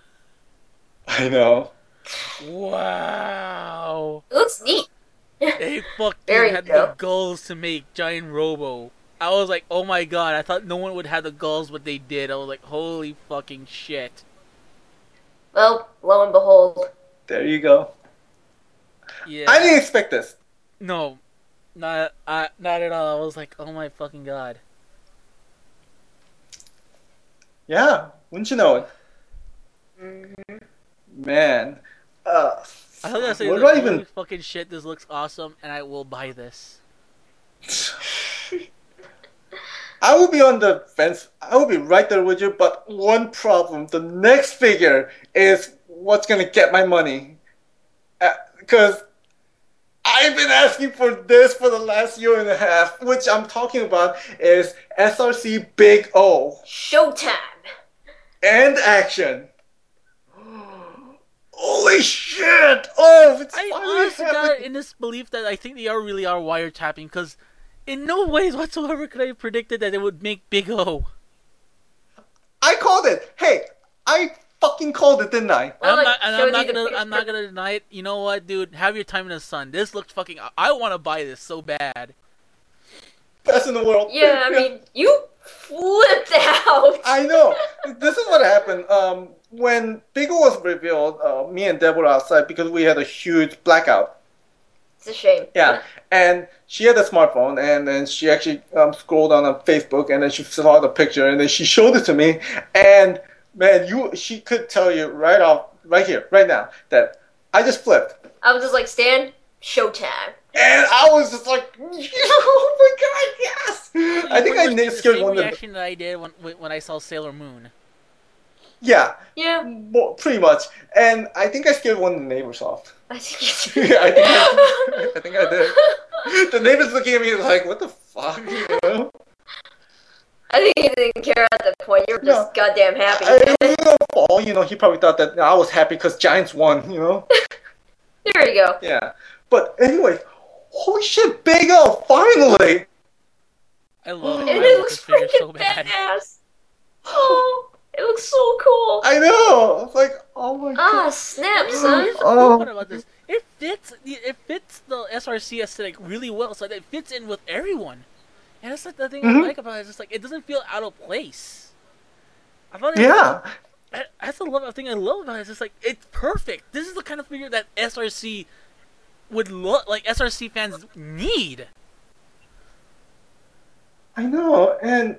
I know. Wow. It looks neat. They fucking Very had the goals to make Giant Robo. I was like, oh my god, I thought no one would have the goals, but they did. I was like, holy fucking shit. Well, lo and behold. There you go. Yeah. I didn't expect this. No, not uh, not at all. I was like, oh my fucking god. Yeah, wouldn't you know it? Man. Uh, I was gonna what like, do I even fucking shit, this looks awesome, and I will buy this. (laughs) I will be on the fence. I will be right there with you, but one problem. The next figure is what's going to get my money. Uh, because I've been asking for this for the last year and a half, which I'm talking about is SRC Big O. Showtime. And action. Holy shit! Oh, it's I honestly got in this belief that I think they are really are wiretapping because in no ways whatsoever could I have predicted that it would make Big O. I called it. Hey, I fucking called it, didn't I? Well, I'm like, not, and showed I'm not gonna, I'm not gonna deny it. You know what, dude? Have your time in the sun. This looked fucking. I want to buy this so bad. Best in the world. Yeah, I (laughs) mean, you flipped out. I know. This is what happened. Um, when Big O was revealed, uh, me and Deb were outside because we had a huge blackout. It's a shame. Yeah, and she had a smartphone, and then she actually um, scrolled on, on Facebook, and then she saw the picture, and then she showed it to me, and man, you she could tell you right off, right here, right now, that I just flipped, I was just like, Stan, showtime. and I was just like, (laughs) oh my god, yes! I think I Pretty much na- the scared one of the reaction that I did when when I saw Sailor Moon. Yeah, Yeah, well, pretty much, and I think I scared one of the neighbors (laughs) off. I think you (laughs) I think I, (laughs) I think I did. The neighbor's looking at me like, "What the fuck?" You know? I think he didn't care at that point. You were just No. goddamn happy. I, it was no fall. You know, he probably thought that I was happy because Giants won. You know? there you go. Yeah. But anyway, holy shit, Big O finally! I love (gasps) it. And I it looks freaking so bad. badass. Oh, it looks so cool. I know. It's like, oh my Ah, god. snap, son. (gasps) Here's the Oh. cool part about this. It fits. It fits the SRC aesthetic really well, so it fits in with everyone. And that's like the thing I Mhm. like about it. It's just like it doesn't feel out of place. I thought it Yeah. I- That's the love thing I love about it. It's just like it's perfect. This is the kind of figure that SRC would look like. SRC fans need. I know, and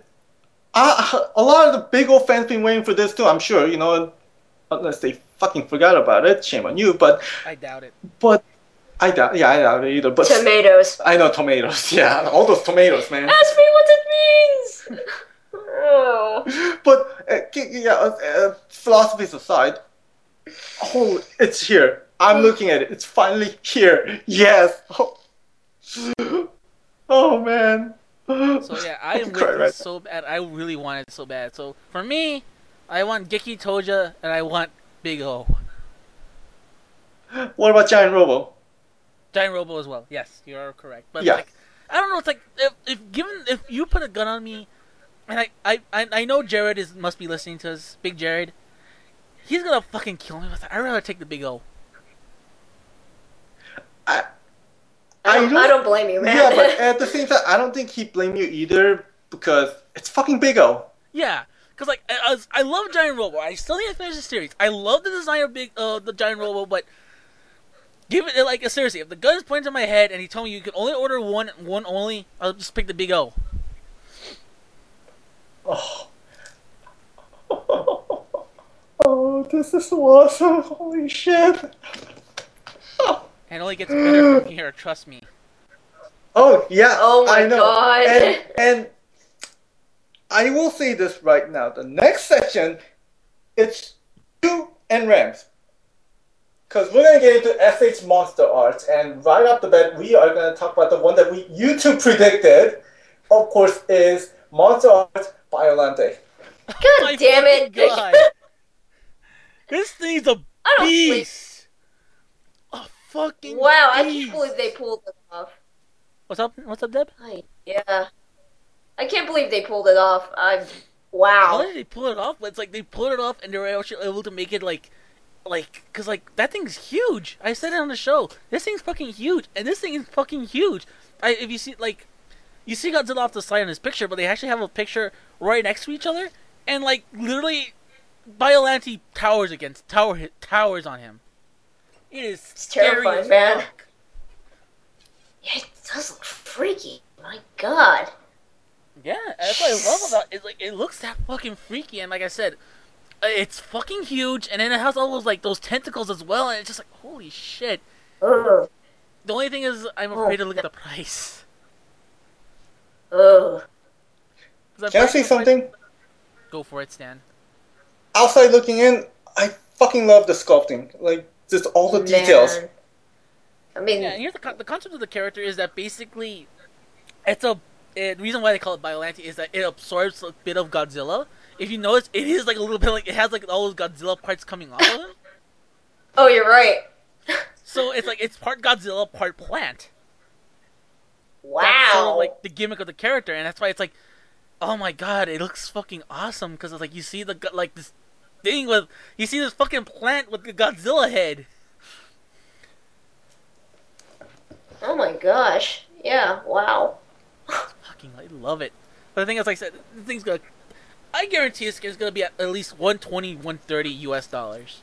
I, a lot of the Big old fans been waiting for this too. I'm sure, you know, unless they fucking forgot about it. Shame on you, but I doubt it. but I doubt. Yeah, I doubt it either. But Tomatoes. I know tomatoes. (laughs) Yeah, all those tomatoes, man. Ask me what it means. oh. (laughs) But uh, k- yeah, uh, uh, philosophies aside, oh, it's here. I'm looking at it. It's finally here. Yes. Oh, (laughs) oh man. So yeah, (laughs) I am with right so bad. I really want it so bad. So for me, I want Geki Toja and I want Big O. What about Giant Robo? Giant Robo as well. Yes, you are correct. But Yeah. like, I don't know. It's like if, if given if you put a gun on me, and I I I, I know Jared is must be listening to us, Big Jared. He's gonna fucking kill me with it. I'd rather take the Big O. I, I don't, I don't blame you, man. Yeah, but (laughs) at the same time, I don't think he blame you either because it's fucking Big O. Yeah, because like I, I, was- I love Giant Robo. I still need to finish the series. I love the design of Big uh the Giant Robo, but give it like seriously. If the gun is pointed to my head and he told me you can only order one one only, I'll just pick the Big O. Oh. (laughs) oh, this is so awesome. Holy shit. (laughs) And it only gets better from (gasps) here. Trust me. Oh, yeah. Oh my I know. God. And, (laughs) and I will say this right now. The next section, it's you and Rams. Because we're going to get into SH Monster Arts, and right off the bat, we are going to talk about the one that we you two predicted, of course, is Monster Arts Biollante. God damn it. fucking God. (laughs) this thing's a I don't believe. beast. A fucking Wow, I can't believe they pulled it off. What's up? What's up, Deb? Ay, yeah. I can't believe they pulled it off. I How wow. did they pull it off? It's like they pulled it off and they were actually able to make it like, like, cause like that thing's huge. I said it on the show. This thing's fucking huge, and this thing is fucking huge. I if you see like, you see Godzilla off the side in this picture, but they actually have a picture right next to each other, and like literally, Biollante towers against tower towers on him. It is scary terrifying, as man. fuck. Yeah, it does look freaky. My God. Yeah, that's what I love about it. Like it looks that fucking freaky, and like I said, Uh, It's fucking huge, and then it has all those like those tentacles as well, and it's just like holy shit. Ugh. The only thing is, I'm afraid to look at the price. Ugh. 'Cause I'm Can I afraid- say something? Go for it, Stan. Outside looking in, I fucking love the sculpting. Like just all the details. Man. I mean, Yeah, and here's the con- the concept of the character is that basically, it's a it, the reason why they call it Biollante is that it absorbs a bit of Godzilla. If you notice, it is like a little bit like it has like all those Godzilla parts coming off of him. oh, you're right. (laughs) So it's like it's part Godzilla, part plant. Wow. That's sort of like the gimmick of the character, and that's why it's like, oh my god, it looks fucking awesome because it's like you see the like this thing with you see this fucking plant with the Godzilla head. oh my gosh. Yeah. Wow. Fucking, I love it. But the thing is, like I said, the thing's gonna. I guarantee it's, it's gonna be at, at least 120, 130 US dollars.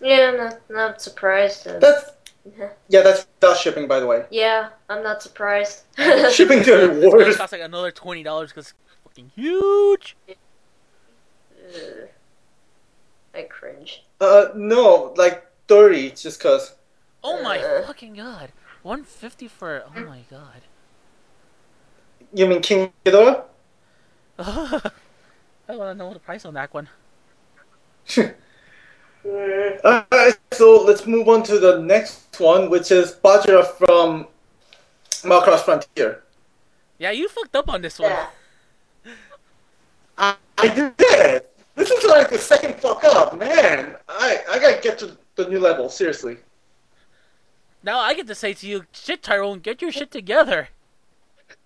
Yeah, I'm not, not surprised. uh, That's Yeah. yeah, that's without shipping, by the way. yeah, I'm not surprised. Shipping (laughs) to the gonna worse. cost like another twenty dollars because it's fucking huge. Ugh. (sighs) I cringe. Uh, no, like thirty, just cause. Oh my Uh. fucking god, one fifty for oh my god. You mean King Ghidorah? (laughs) I want to know the price on that one. (laughs) Alright, so let's move on to the next one, which is Vajra from Macross Frontier. Yeah, you fucked up on this one. Yeah. I, I did. This is like the second fuck up, man. I I gotta get to the new level, seriously. Now I get to say to you, shit, Tyrone, get your shit together.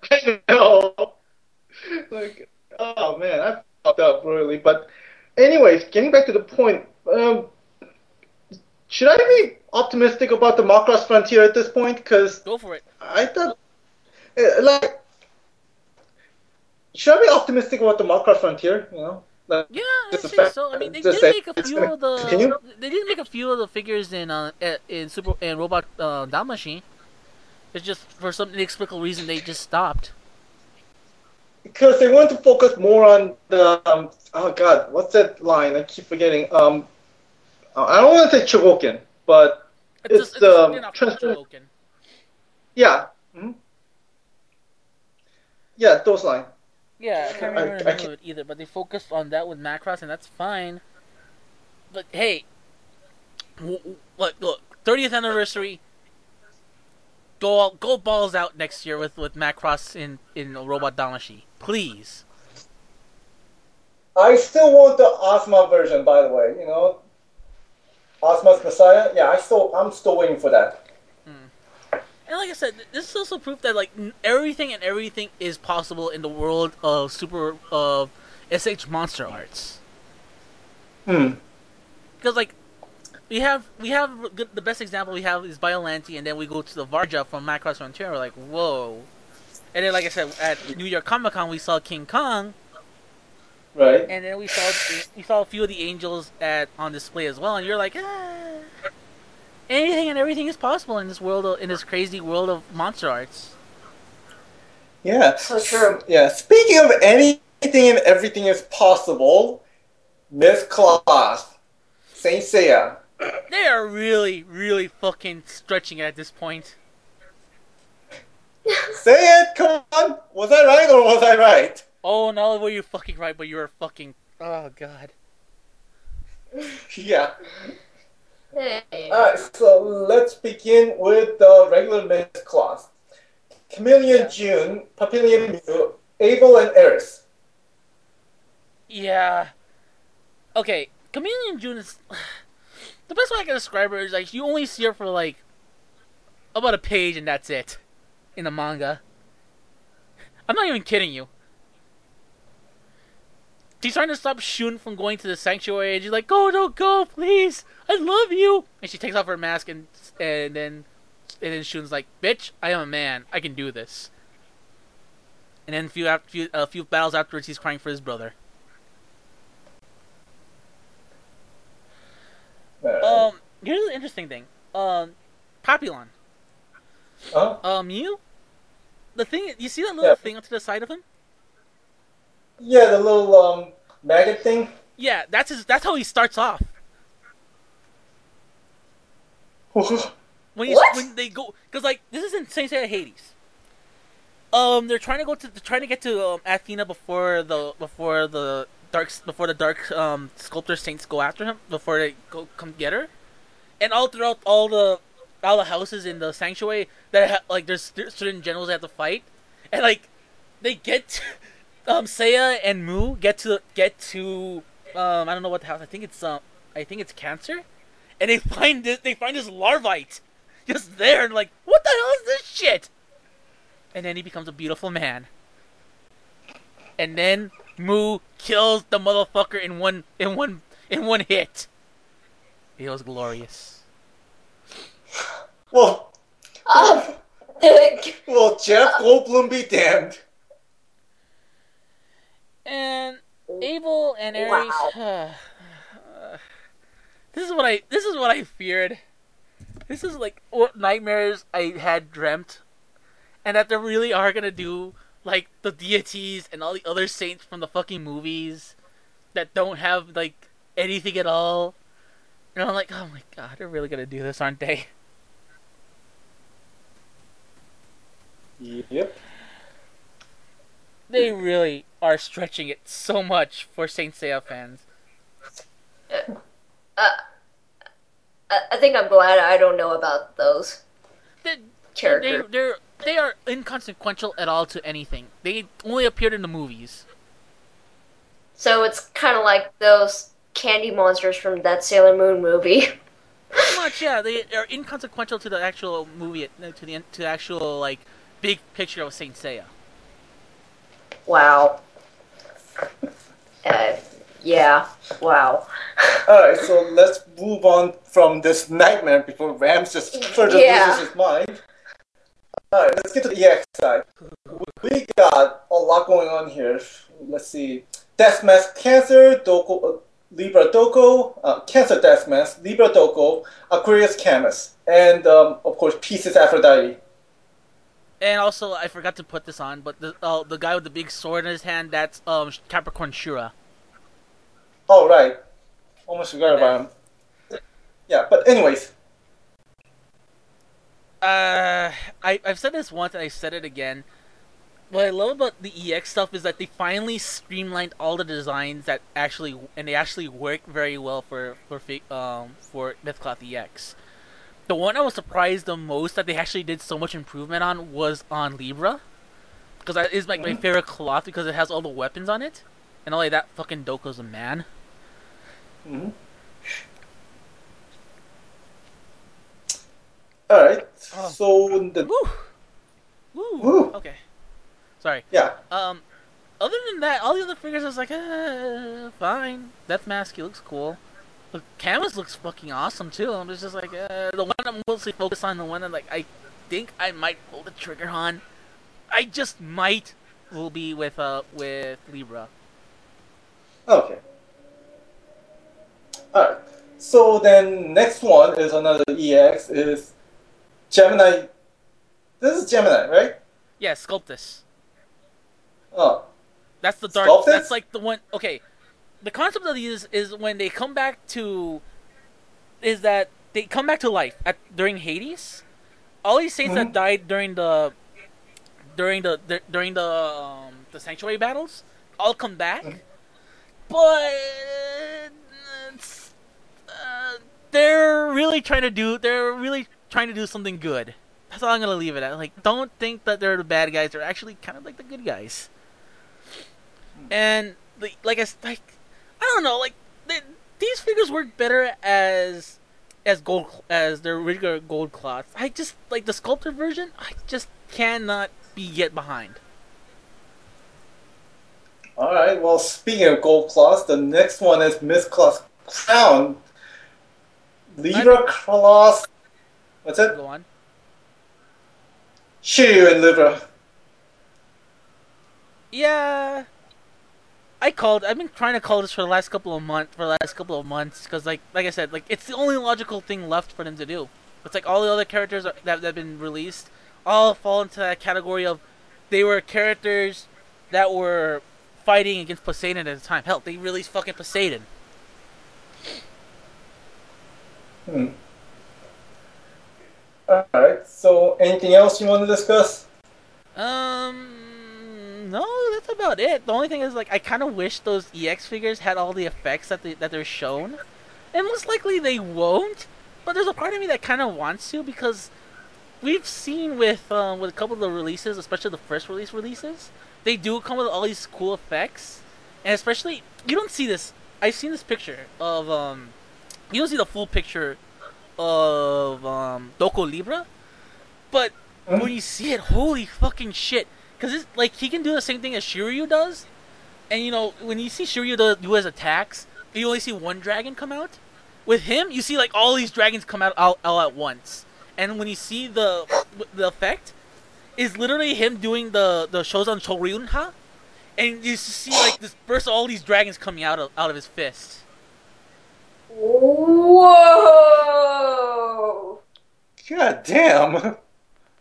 (laughs) I know. Like, oh man, I fucked up really. But, anyways, getting back to the point, um, should I be optimistic about the Macross Frontier at this point? Because Go for it. I thought, uh, like, should I be optimistic about the Macross Frontier? You know, like, Yeah, Just I'd fact- so. I mean, they did that make a few gonna of the. continue? They did make a few of the figures in uh in Super and Robot uh, Down Machine. It's just for some inexplicable reason they just stopped. because they want to focus more on the um, oh god, what's that line? I keep forgetting. Um, uh, I don't want to say Chogokin, but It's, It's, just, it's um, just not transfer- Chogokin. yeah, mhm. yeah, those lines. Yeah, I can't I- remember I the name can't- of it either, but they focused on that with Macross, and that's fine. But hey, w- w- look, look, 30th anniversary. Go all, go balls out next year with with Macross in in Robot Damashii, please. I still want the Ozma version, by the way. You know, Ozma's Messiah. Yeah, I still, I'm still waiting for that. And like I said, this is also proof that like everything and everything is possible in the world of super of SH Monster Arts. Hmm. Because like we have we have good- the best example we have is Biollante, and then we go to the Vajra from Macross Frontier. We're like, whoa. And then, like I said, at New York Comic Con, we saw King Kong, Right. and then we saw we saw a few of the angels at on display as well. And you're like, ah, anything and everything is possible in this world of, in this crazy world of monster arts. Yeah. So true. Yeah. Speaking of anything and everything is possible, Myth Cloth, Saint Seiya. They are really, really fucking stretching it at this point. (laughs) Say it, come on. Was I right or was I right? Oh, not only were you fucking right, but you were fucking. Oh god. Yeah. Hey. Alright, so let's begin with the regular Myth Cloth. Chameleon June, Papillon Myu, Abel and Eris. Yeah. Okay, Chameleon June is (sighs) the best way I can describe her is like you only see her for like about a page and that's it in the manga. I'm not even kidding you. She's trying to stop Shun from going to the sanctuary, and she's like, "Go, don't go, please! I love you." And she takes off her mask, and and then and then Shun's like, "Bitch, I am a man. I can do this." And then a few after few, a few battles afterwards, he's crying for his brother. Um, here's the interesting thing. Um, Papillon. huh? Um, you. The thing, you see that little Yeah. thing up to the side of him? Yeah, the little um maggot thing. Yeah, that's his. That's how he starts off. (laughs) When What? when they go because like this is in Saint Seiya Hades. Um, they're trying to go to they're trying to get to um, Athena before the before the dark before the dark um sculptor saints go after him before they go come get her, and all throughout all the all the houses in the sanctuary that ha- like there's cer- certain generals that have to fight, and like they get to, um Seiya and Mu get to get to um I don't know what the house I think it's um I think it's Cancer, and they find this they find this larvite just there and like what the hell is this shit? And then he becomes a beautiful man. And then Mu kills the motherfucker in one in one in one hit. It was glorious. Well, (laughs) Um, (laughs) well, Jeff Goldblum be damned. And Abel and Ares. (sighs) this is what I this is what I feared. This is like what nightmares I had dreamt, and that they really are gonna do like the deities and all the other saints from the fucking movies that don't have like anything at all. And I'm like, oh my god, they're really gonna do this, aren't they? Yep. They really are stretching it so much for Saint Seiya fans. I, I think I'm glad I don't know about those They, they, characters. they're they are inconsequential at all to anything. They only appeared in the movies. So it's kind of like those candy monsters from that Sailor Moon movie. (laughs) Pretty much, yeah. They are inconsequential to the actual movie, uh, to the to the actual like big picture of Saint Seiya. Wow. Uh, yeah. Wow. Alright, so let's move on from this nightmare before Rams just further Yeah. loses his mind. Alright, let's get to the EX side. We got a lot going on here. Let's see. Death Mask Cancer, Doko, uh, Libra Doko, uh, Cancer Death Mask, Libra Doko, Aquarius Camus, and um, of course Pisces Aphrodite. And also, I forgot to put this on, but the uh, the guy with the big sword in his hand, that's um Capricorn Shura. Oh, right. Almost forgot about him. Yeah, but anyways. Uh, I I've said this once and I said it again. What I love about the EX stuff is that they finally streamlined all the designs that actually and they actually work very well for for um for Mythcloth EX. The one I was surprised the most that they actually did so much improvement on was on Libra, because that is like my favorite cloth because it has all the weapons on it, and only that fucking Doko's a man. Mhm. Alright, Oh. so the. Woo, woo. Woo. Okay, sorry. Yeah. Um, other than that, all the other figures I was like, uh, fine. Death Mask, he looks cool. The Camus looks fucking awesome too. I'm just like, uh, the one I'm mostly focused on, the one that like I think I might pull the trigger on. I just might will be with uh with Libra. Okay. Alright. So then next one is another EX is Gemini. This is Gemini, right? Yeah, Sculptus. Oh. That's the dark. Sculptus? That's like the one. Okay, the concept of these is when they come back to, is that they come back to life at during Hades. All these saints that Mhm. died during the, during the, the during the um, the sanctuary battles, all come back, Mhm. but uh, they're really trying to do. They're really trying to do something good. That's all I'm gonna leave it at. Like, don't think that they're the bad guys. They're actually kind of like the good guys and the, like I like I don't know like they, these figures work better as as gold as their regular gold cloths. I just like the sculpted version. I just cannot be get behind. Alright, well, speaking of gold claws, the next one is Myth Cloth Crown. Libra Cloth. What's it? Go on. Shiryu and Libra. Yeah, I called. I've been trying to call this for the last couple of months. For the last couple of months, because like like I said, like it's the only logical thing left for them to do. It's like all the other characters are, that that have been released all fall into that category of they were characters that were fighting against Poseidon at the time. Hell, they released fucking Poseidon. Hmm. Alright, so anything else you want to discuss? Um, no, that's about it. The only thing is, like, I kind of wish those EX figures had all the effects that they, that they're shown, and most likely they won't. But there's a part of me that kind of wants to because we've seen with um, with a couple of the releases, especially the first release releases, they do come with all these cool effects, and especially you don't see this. I've seen this picture of um, you don't see the full picture of um Doko Libra, but when you see it, holy fucking shit! Because it's like he can do the same thing as Shiryu does, and you know when you see Shiryu do, do his attacks, you only see one dragon come out. With him, you see like all these dragons come out all, all at once, and when you see the the effect, is literally him doing the the shows on Choryunha, and you see like this burst of all these dragons coming out of out of his fist. Whoa! God damn. (laughs)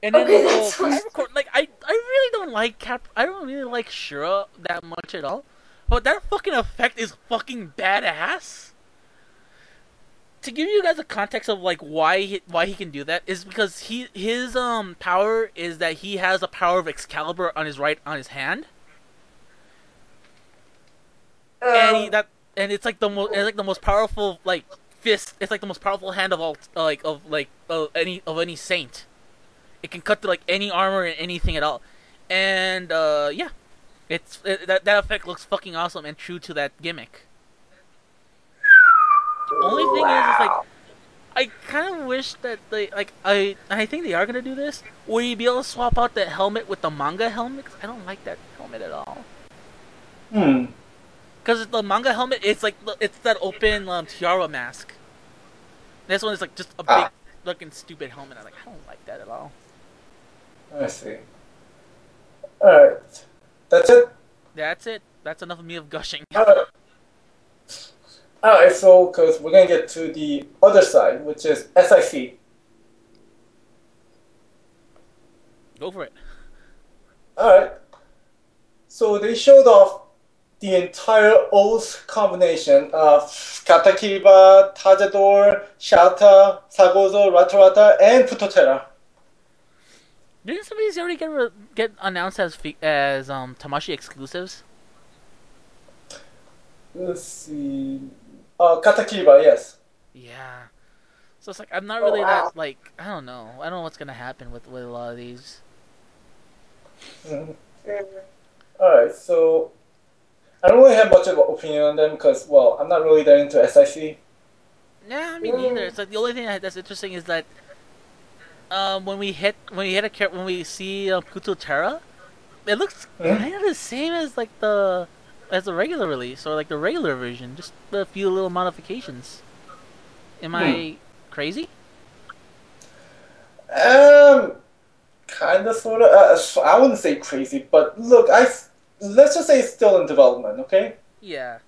And then Okay, (laughs) Power what- Core- like I, I really don't like Cap. I don't really like Shura that much at all. But that fucking effect is fucking badass. To give you guys a context of like why he, why he can do that is because he his um power is that he has the power of Excalibur on his right on his hand, and he, Um, that and it's like the most it's like the most powerful like fist. It's like the most powerful hand of all like of like of any of any saint. It can cut through like any armor and anything at all, and uh, yeah, it's it, that that effect looks fucking awesome and true to that gimmick. The Only thing is, is like I kind of wish that they like I I think they are gonna do this. Where you be able to swap out the helmet with the manga helmet. I don't like that helmet at all. Hmm. Because the manga helmet, it's like it's that open um, tiara mask. This one is like just a big Ah. looking stupid helmet. I'm like, I don't like that at all. I see. Alright. That's it? That's it. That's enough of me of gushing. Alright. Alright, so, because we're going to get to the other side, which is SIC. Go for it. Alright. So they showed off the entire O's combination of Katakiba, Tajador, Shata, Sagozo, Ratarata, and Putotera. Didn't some of these already get re- get announced as fi- as um Tamashii exclusives? Let's see. Uh, Katakiba, yes. Yeah. So it's like I'm not Oh, really wow. that like I don't know. I don't know what's gonna happen with with a lot of these. Mhm. Alright, so I don't really have much of an opinion on them because, well, I'm not really that into SIC. Yeah, I mean Mm. neither. It's like the only thing that's interesting is that um when we hit when we hit a char- when we see uh, Pluto Terra, it looks Mhm. kind of the same as like the as the regular release or like the regular version, just a few little modifications. Am I crazy? Um, kind of, sort of. Uh, I wouldn't say crazy, but look, I let's just say it's still in development. Okay. Yeah.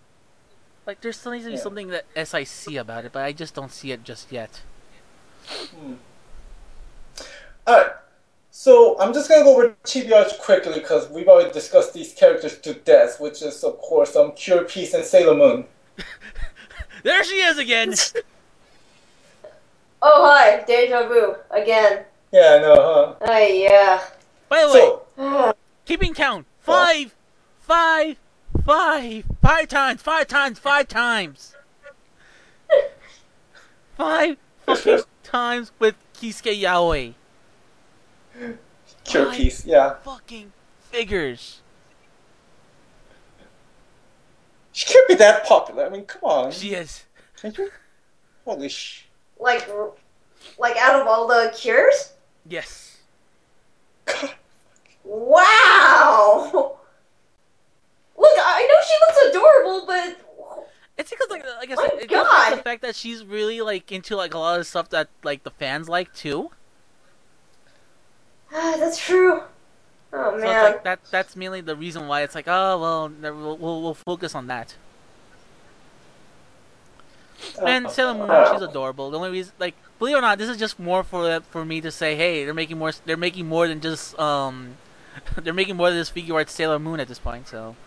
Like there's still needs to be Yeah. something that SIC about it, but I just don't see it just yet. Hmm. All right. So I'm just gonna go over Chibi-Arts quickly because we've already discussed these characters to death, which is of course um Cure Peace and Sailor Moon. (laughs) There she is again. (laughs) oh hi, deja vu again. Yeah, I know, huh? Oh yeah. By the way, So (sighs) Ah, keeping count. Five, five, five, five times, five times, five times. (laughs) Five fucking times with Kise Yayoi. Cure Why? Peace, yeah. Fucking figures. She can't be that popular. I mean, come on. She is. Can't you? Holy sh. like, like out of all the cures? Yes. God. (laughs) Wow. Look, I know she looks adorable, but It's because like like I My said, it goes back to the fact that she's really like into like a lot of stuff that like the fans like too. Ah, that's true. Oh So it's man. like that that's mainly the reason why it's like oh well we'll, we'll we'll focus on that. And Sailor Moon, Uh, she's adorable. The only reason, like, believe it or not, this is just more for for me to say, hey, they're making more. They're making more than just um, (laughs) they're making more than just Figuarts Sailor Moon at this point. So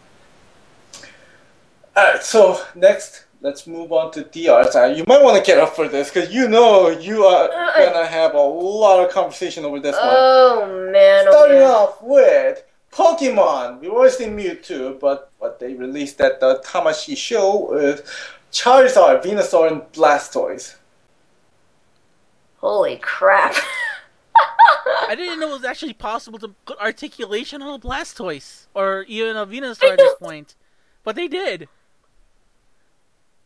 Alright, so next, let's move on to D-Arts. You might want to get up for this because you know you are Uh, gonna have a lot of conversation over this one. Oh man, oh Starting man. off with Pokemon. We've always seen Mewtwo, but what they released at the Tamashii show is Charizard, Venusaur, and Blastoise. Holy crap. (laughs) I didn't know it was actually possible to put articulation on a Blastoise or even a Venusaur at this point, but they did.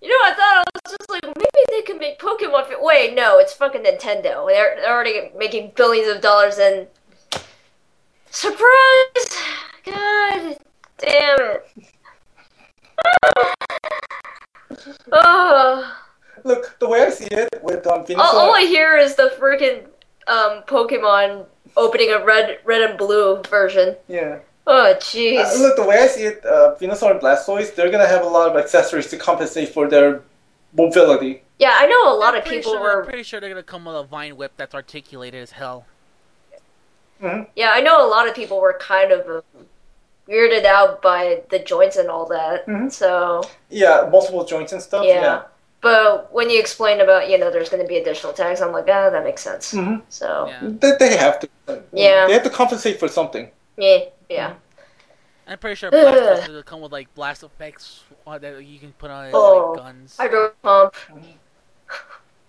You know, I thought I was just like, maybe they could make Pokemon. Fi- Wait, no, it's fucking Nintendo. They're, they're already making billions of dollars and surprise! God damn it! (sighs) oh, Look, the way I see it with um, Venusaur. all, all I hear is the freaking um, Pokemon opening a red, red and blue version. yeah. Oh, Uh, jeez. look, the way I see it, uh, Venusaur and Blastoise, they're gonna have a lot of accessories to compensate for their mobility. Yeah, I know a lot I'm of people sure, were I'm pretty sure they're gonna come with a vine whip that's articulated as hell. Yeah, I know a lot of people were kind of uh, weirded out by the joints and all that. Mhm. So, Yeah, multiple joints and stuff. yeah. But when you explain about, you know, there's going to be additional tags, I'm like, ah, that makes sense. yeah. hmm So, Yeah. They, they have to. Yeah. They have to compensate for something. Yeah, yeah. I'm pretty sure Blastoise is gonna come with like blast effects uh, that you can put on it, Oh. like guns. Hydro pump.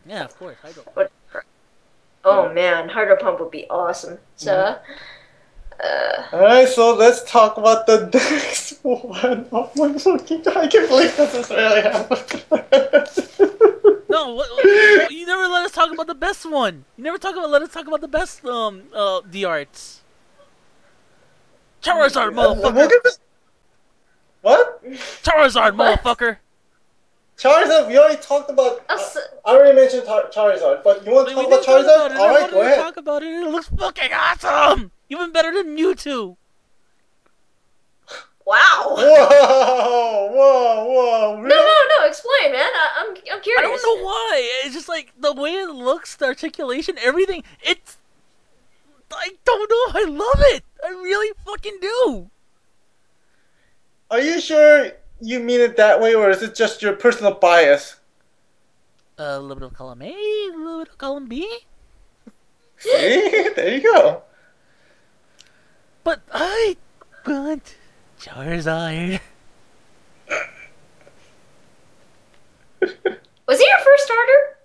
Yeah, of course. Hydro. Pump. Oh Yeah. man, hydro pump would be awesome. So, uh, Alright, so let's talk about the (laughs) next one. Oh my fucking god, I can't believe this is really happening. No, what, what- you never let us talk about the best one. You never talk about let us talk about the best um uh the arts. Charizard, motherfucker! We'll this- What? Charizard, What? motherfucker! Charizard, we already talked about. Oh, I'll s- uh, I already mentioned Char- Charizard, but you want to We talk didn't about Charizard? it. I Alright, go to ahead. talk about it. It looks fucking awesome. Even better than Mewtwo. wow. (laughs) Whoa, whoa, whoa. No, Really? no, no. Explain, man. I, I'm, I'm curious. I don't know why. It's just like the way it looks, the articulation, everything. It's. I don't know. I love it. I really fucking do. Are you sure you mean it that way, or is it just your personal bias? a little bit of column A, a little bit of column B. See? (laughs) there you go. But I want Charizard. (laughs) Was he your first starter?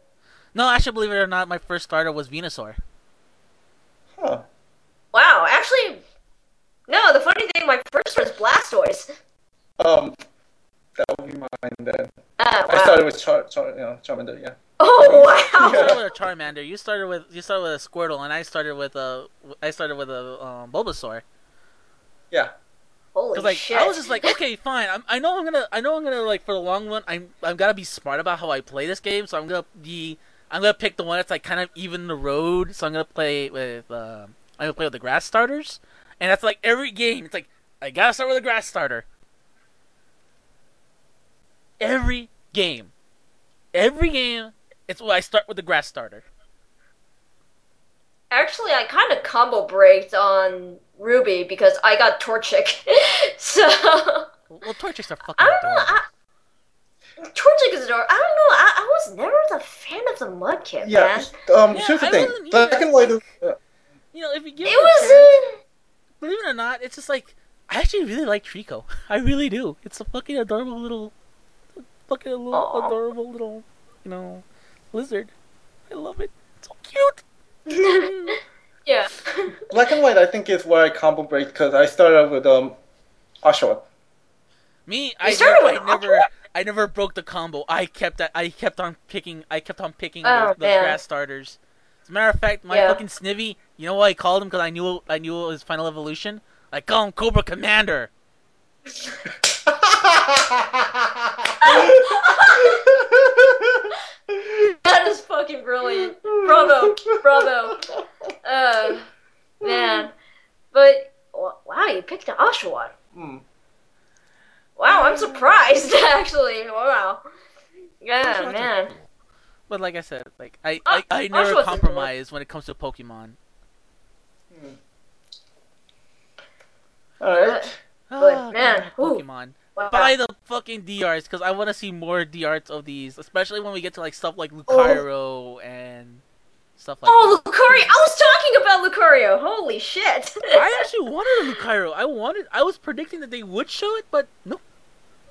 No, actually, believe it or not, my first starter was Venusaur. Huh. Wow, actually, no. The funny thing, my first was Blastoise. Um, that would be mine then. Uh, I started with Char, Char you know, Charmander, yeah. Oh I wow. started with a Charmander. You started with you started with a Squirtle, and I started with a I started with a um, Bulbasaur. Yeah. Holy Because like shit. I was just like, okay, fine. I'm, I know I'm gonna I know I'm gonna like for the long run. I'm I'm gotta be smart about how I play this game. So I'm gonna be I'm gonna pick the one that's like kind of even the road. So I'm gonna play with uh, I'm gonna play with the grass starters, and that's like every game. It's like I gotta start with a grass starter. Every game, every game, it's what I start with the grass starter. Actually, I kind of combo braked on Ruby because I got Torchic. (laughs) so Well, Torchics are fucking I don't know. I, Torchic is adorable. I don't know. I, I was never the fan of the Mudkip, Yeah. man. Um, Yeah, here's the I thing. wasn't Black either. and white. Uh, You know, if you give It it a was. chance- Uh, believe it or not, it's just like I actually really like Treecko. (laughs) I really do. It's a fucking adorable little, fucking little Aw. adorable little, you know, lizard. I love it. It's so cute. (laughs) yeah. black and white, I think, is where I combo break because I started with um, Oshawott. Me, I, started never, with I never, I never broke the combo. I kept. I kept on picking. I kept on picking Oh, the, the grass starters. As a matter of fact, my Yeah. fucking Snivy. You know why I called him? Because I knew I knew his final evolution. I call him Cobra Commander. (laughs) that is fucking brilliant. Bravo, bravo. Uh, man. But wow, you picked an Oshawott. Hmm. Wow, I'm surprised (laughs) actually. Wow. Yeah, Oshawott's man. cool. But like I said, like I, Uh, I, I never Oshawott's compromise when it comes to Pokemon. Hmm. Alright. But, Ah, man, Pokemon. Wow. Buy the fucking D-Arts because I want to see more D-Arts of these, especially when we get to like stuff like Lucario and stuff like Oh, that. Lucario! I was talking about Lucario. Holy shit! I (laughs) actually wanted a Lucario. I wanted. I was predicting that they would show it, but nope.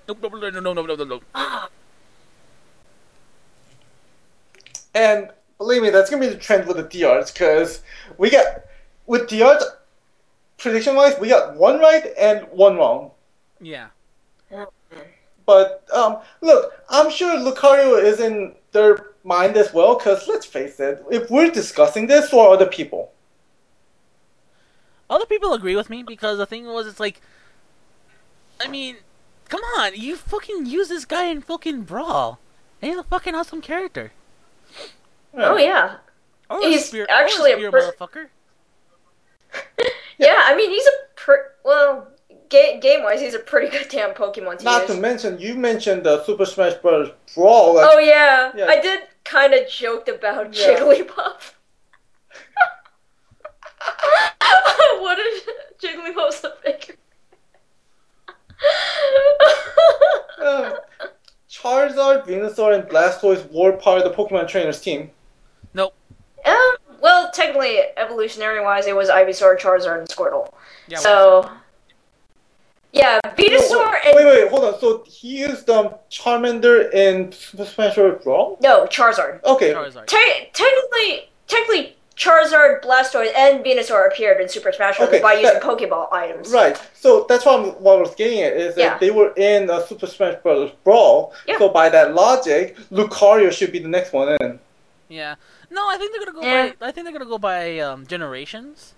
Nope. Nope. No. No. No. No. No. No. Ah, (gasps) And believe me, that's gonna be the trend with the D-Arts because we got with D-Arts prediction wise, we got one right and one wrong. Yeah. But um, look, I'm sure Lucario is in their mind as well. Because let's face it, if we're discussing this for other people, Other people agree with me because the thing was, it's like, I mean, come on, you fucking use this guy in fucking Brawl, and he's a fucking awesome character. oh yeah. Or He's a spear, actually or a a spear pers- motherfucker. (laughs) Yeah, I mean he's a per well ga- game wise he's a pretty (laughs) good damn Pokemon to not use. to mention you mentioned the Super Smash Bros. Brawl. Like, oh yeah. Yeah. I did kind of joked about Yeah. Jigglypuff. (laughs) what if Jigglypuff's a figure? (laughs) um, Charizard, Venusaur, and Blastoise were part of the Pokemon Trainers team. Nope. um, well, technically, evolutionary wise, it was Ivysaur, Charizard, and Squirtle. Yeah. so, yeah, Venusaur wait, and wait, wait, hold on. So he used um, Charmander in Super Smash Bros. Brawl? no Charizard. Okay, Charizard. Te- technically, technically, Charizard, Blastoise, and Venusaur appeared in Super Smash Bros. Okay, by using that- Pokeball items. Right. So that's what, I'm, what I was getting at is that Yeah. they were in uh, Super Smash Bros. Brawl. Yeah. So by that logic, Lucario should be the next one in. Yeah. No, I think they're gonna go Yeah. by. I think they're gonna go by um, generations.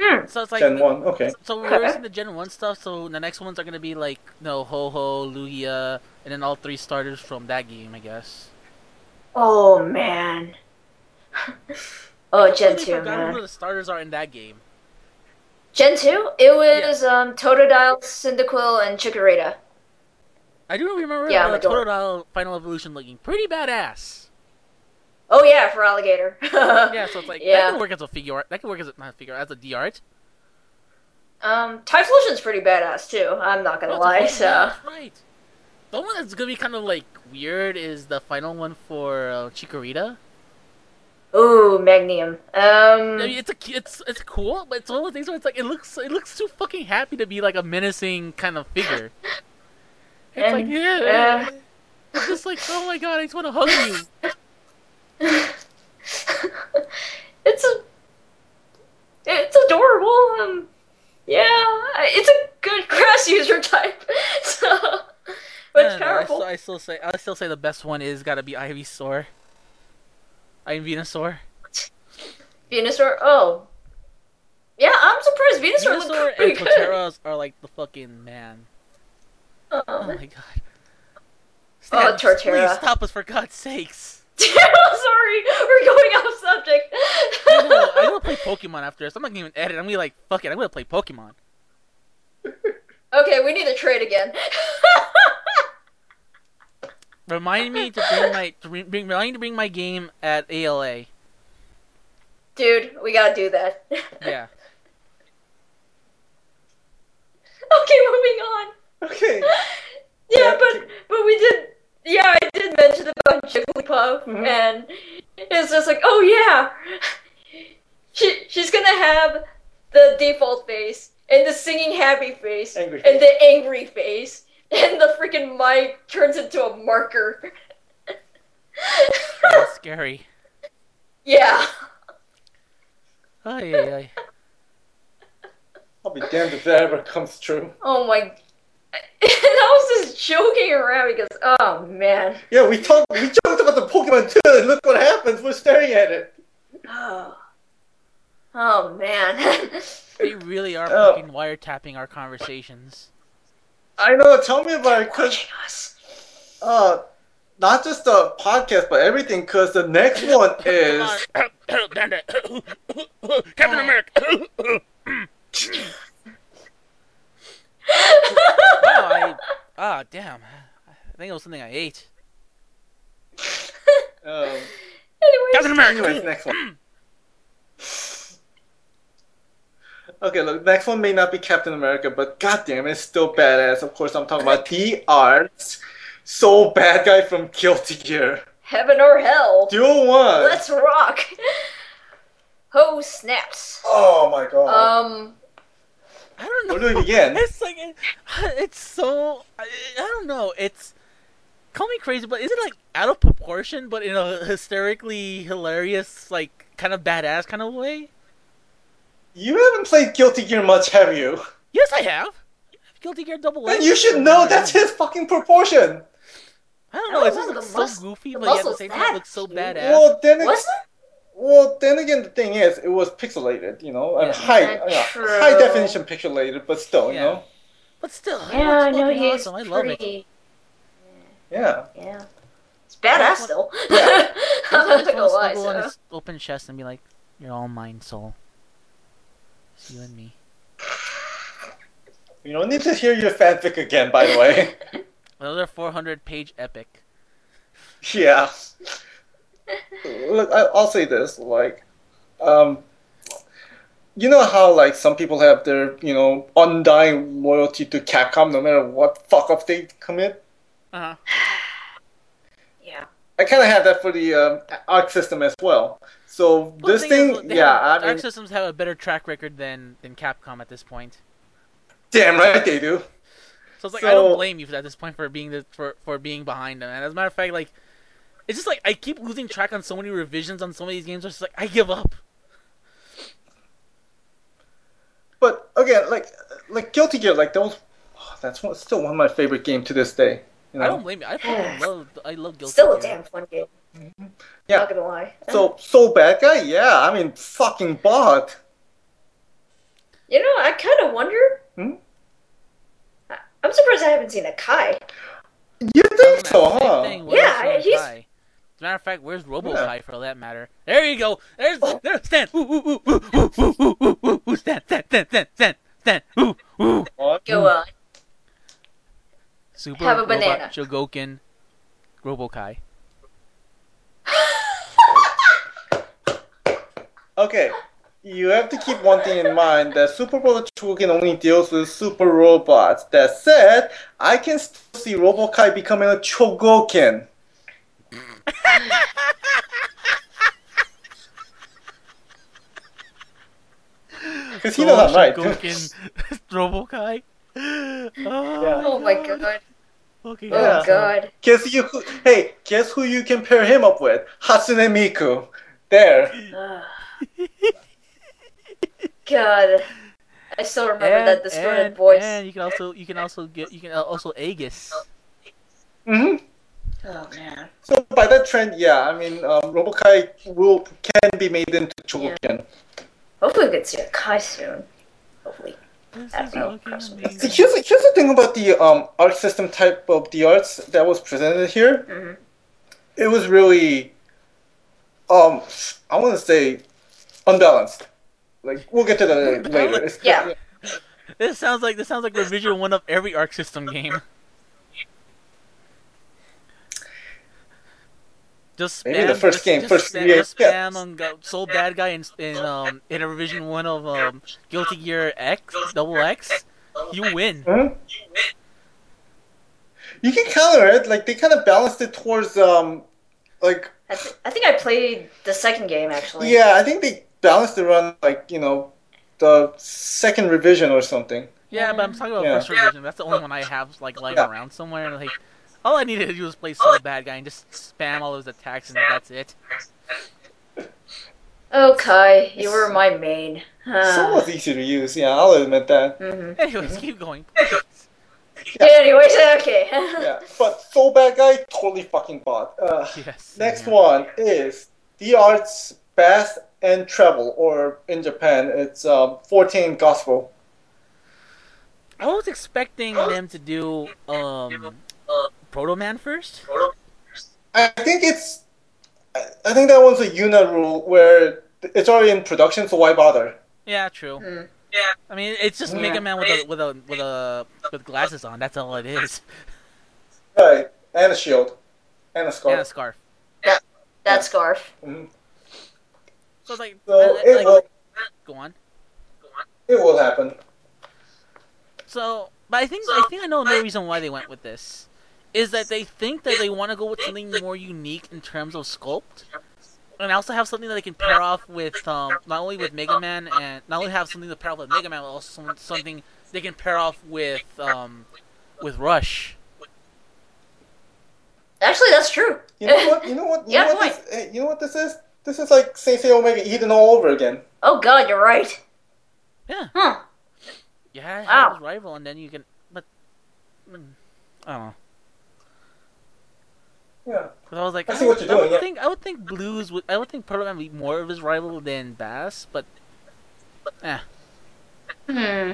Hmm. So it's like Gen one. Okay. So we're Okay. releasing the Gen One stuff. So the next ones are gonna be like no Ho Ho, Lugia, and then all three starters from that game, I guess. Oh man. (laughs) oh, Gen Completely 2, forgot who man. the starters are in that game. Gen 2? It was um, Totodile, Cyndaquil, and Chikorita. I do remember Yeah, the Madora. Totodile Final Evolution looking pretty badass. Oh yeah, for Alligator. (laughs) Yeah, so it's like that yeah. can work as a Figuarts. That can work as a not a figure as a D art. Um, Typhlosion's pretty badass too. I'm not gonna Oh, lie. So. that's right. The one that's gonna be kind of like weird is the final one for uh, Chikorita. Ooh, Meganium. Um. I mean, it's a it's it's cool, but it's one of the things where it's like it looks it looks too fucking happy to be like a menacing kind of figure. (laughs) It's And, like yeah, uh, it's just like oh my god, I just want to hug you. (laughs) (laughs) it's a. It's adorable. Um. Yeah, it's a good grass user type. (laughs) So. But it's don't know, I powerful. still, I still say I still say the best one is gotta be Ivysaur. I mean Venusaur. Venusaur. Oh. Yeah, I'm surprised Venusaur, Venusaur looked and pretty good. Torterras are like the fucking man. Oh Oh. my god. Oh, Torterra. Please stop us for God's sakes. (laughs) Sorry, we're going off subject. I know, I'm gonna (laughs) play Pokemon after this. I'm not gonna even edit. I'm gonna be like, fuck it, I'm gonna play Pokemon. okay, we need to trade again. (laughs) Remind me to bring my to bring, bring remind me to bring my game at ALA. Dude, we gotta do that. Yeah. okay, moving on. Okay. Yeah, Yeah, but but we did. Yeah, I did mention about Jigglypuff, Mhm. and it's just like, oh yeah, she she's gonna have the default face and the singing happy face Angry and the angry face, and the freaking mic turns into a marker. (laughs) That's scary. yeah. Ay, ay, ay. I'll be damned if that ever comes true. Oh my. And I was just joking around because, oh man. Yeah, we talked. We joked about the Pokemon too, and look what happens. We're staring at it. Oh. Oh man. They really are Oh. fucking wiretapping our conversations. I know. Tell me about it, cause Watching us. uh, not just the podcast, but everything. Cause the next one is Come on. Damn it. Captain America. Wow, I ah damn. I think it was something I ate. um, Anyways, Captain America. anyways, next one. okay, look, next one may not be Captain America, but goddamn, it's still badass. Of course, I'm talking about the arts. Sol Badguy from Guilty Gear. Heaven or hell. Duel one. Let's rock. Oh snaps. Oh my god. Um. I don't know. Where do we begin? (laughs) It's like it- it's so I, I don't know. It's call me crazy, but is it like out of proportion, but in a hysterically hilarious, like kind of badass kind of way? You haven't played Guilty Gear much, have you? Yes, I have. Guilty Gear Double Then X. you should know that's his fucking proportion. I don't I know. don't It's just know, like so mus- goofy, the but yet at the same time it looks so cute. badass. Well, then, Was well, then again, the thing is, it was pixelated, you know, and Yeah. high, That's yeah, high definition pixelated, but still, you know, but still, it? Yeah, I it's know fucking he's awesome. I love it. yeah. Yeah. It's badass still. (laughs) Yeah. (laughs) I'm not Just gonna wanna lie. snuggle on So. his open chest and be like, "You're all mine, soul. It's you and me." You don't need to hear your fanfic again, by the way. (laughs) Another 400 page epic. yeah. Look, I, I'll say this, like, um, you know how like some people have their, you know, undying loyalty to Capcom, no matter what fuck up they commit. Uh huh. (sighs) Yeah. I kind of have that for the um, Arc system as well. So this thing, yeah, I mean, Arc Systems have a better track record than than Capcom at this point. damn right they do. So it's like I don't blame you for at this point for being the, for for being behind them. And as a matter of fact, like it's just like I keep losing track on so many revisions on some of these games. It's just like I give up. But again, like, like Guilty Gear, like those, oh, that's one, still one of my favorite games to this day. You know? I don't blame you. I love I love Guilty Gear. Still a damn fun game. Yeah. Not gonna lie. So so bad guy, yeah. I mean, fucking bot. You know, I kind of wonder. Hmm? I- I'm surprised I haven't seen a Ky. You think so, huh? thing, Yeah, he's- Ky? As a matter of fact, where's Robo Yeah. Ky for that matter? There you go. There's Oh. there. Stand. Ooh ooh ooh ooh ooh ooh ooh stand stand stand stand stand. Ooh ooh. Go on. Super Have a Robot banana. Chogokin. Robo Ky. Okay, you have to keep one thing in mind that Super Robot Chogokin only deals with super robots. That said, I can still see Robo-Ky becoming a Chogokin. Because he knows I'm right. Chogokin. Robo Ky. Oh, Oh my god. Okay, Yeah. Oh god. Guess you who, hey, guess who you can pair him up with? Hatsune Miku. There. (laughs) God. I still remember And, that distorted and, voice. and you can also you can also get you can also Aegis. hmm Oh man. So by that trend, yeah, I mean, um, Robo-Ky will can be made into Chogokin. Hopefully we get see a Ky soon. Hopefully. This I is know. looking Person. amazing. Here's, here's the thing about the um, art system type of the arts that was presented here. Mhm. It was really, um, I want to say, unbalanced. Like we'll get to that later. (laughs) It's- Yeah. This sounds like this sounds like revision one of every Arc System game. (laughs) Just spam, Maybe the first just, game, just first- spam, yeah, just yeah. on go, Sol Badguy in, in um in a revision one of um Guilty Gear X Double X. You win. Huh? You can counter it. Like they kind of balanced it towards um, like I, th- I think I played the second game actually. yeah, I think they balanced it around like you know, the second revision or something. Yeah, but I'm talking about Yeah. first revision. That's the only one I have like lying Yeah. around somewhere. Like, all I needed to do was play Sol Badguy and just spam all those attacks, and that's it. Oh Ky, you were my main. Uh, So was easy to use. Yeah, I'll admit that. hmm Anyways, keep going. yeah. Anyways, okay. (laughs) Yeah, but Sol Badguy totally fucking bot. Uh, Yes. next yeah. one is the arts Bass and Treble, or in Japan, it's um, 14 Gospel. I was expecting them to do um Proto Man first. I think it's. I I think that one's a Yuna rule where it's already in production, so why bother? Yeah, true. Mm. I mean, it's just Yeah. Mega Man with a with a with a with glasses on. That's all it is. Right, and a shield, and a scarf. And a scarf. that scarf. Mhm. So it's like, So it like was, go on. It will happen. So, but I think I think I know another reason why they went with this is that they think that they want to go with something more unique in terms of sculpt, and also have something that they can pair off with um, not only with Mega Man and not only have something to pair off with Mega Man, but also some, something they can pair off with um, with Rush. Actually, that's true. You know what? You know what? (laughs) You Yeah, know what point. this, eh, you know what this is? This is like Saint Seiya Omega Eden all over again. Oh God, you're right. Yeah, Huh. you have Wow. rival, and then you can. But mm, I don't know. Yeah. 'Cause I was like, I I, see would, what you're I would doing, yeah. think I would think Blues would I would think Pearl would be more of his rival than Bass, but eh. Hmm.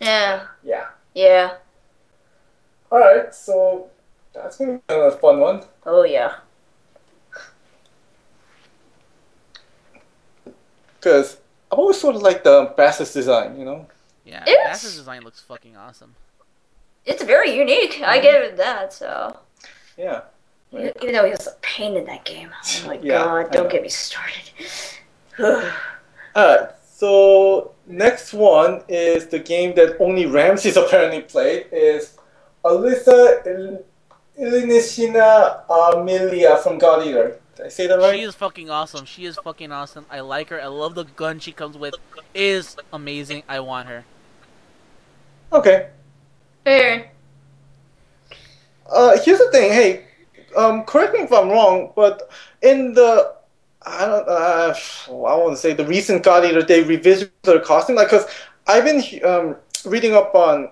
Yeah. Yeah. Yeah. All right. So that's gonna be a fun one. Oh yeah. Because I've always sort of liked the Bass's design. You know. Yeah, It's- Bass's design looks fucking awesome. It's very unique. I give it that. So. Yeah. Even though he was a pain in that game. Oh my Yeah, God! Don't get me started. (sighs) Alright, so next one is the game that only Ramses (laughs) apparently played is Alisa Il- Ilinichina Amelia from God Eater. Did I say that right? She is fucking awesome. She is fucking awesome. I like her. I love the gun she comes with. Is amazing. I want her. Okay. Fair. Uh, here's the thing. Hey, um, correct me if I'm wrong, but in the I don't uh, I want to say the recent God Eater, they revisioned their costume. Like, cause I've been um, reading up on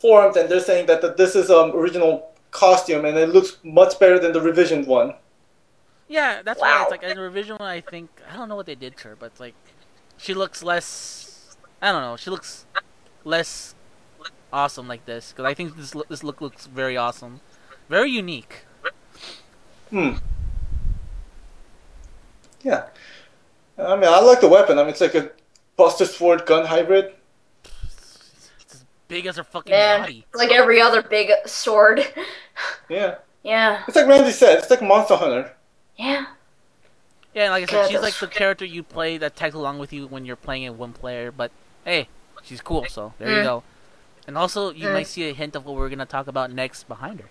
forums, and they're saying that, that this is um original costume, and it looks much better than the revisioned one. Yeah, that's why it's like in the revision one. I think I don't know what they did to her, but like she looks less. I don't know. She looks less awesome like this because I think this look, this look looks very awesome, very unique. Hmm. Yeah. I mean, I like the weapon. I mean, it's like a Buster Sword gun hybrid. It's as big as her fucking Man, body. like every other big sword. (laughs) Yeah. yeah. It's like Randy said. It's like Monster Hunter. Yeah. Yeah, and like I said, God, she's like the character you play that tags along with you when you're playing it one player. But hey, she's cool, so there you Mm. go. And also, you Mm. might see a hint of what we're gonna talk about next behind her.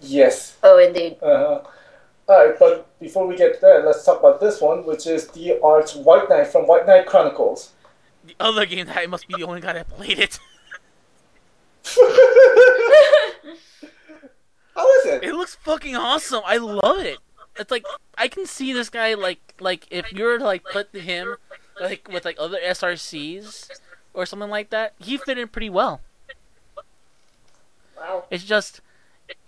Yes. Oh, indeed. Uh-huh. Alright, but before we get there, let's talk about this one, which is the Arch White Knight from White Knight Chronicles. The other game that I must be the only guy that played it. (laughs) How is it? It looks fucking awesome. I love it. It's like I can see this guy like like if you were like put him like with like other SRCs or something like that, he fit in pretty well. Wow. It's just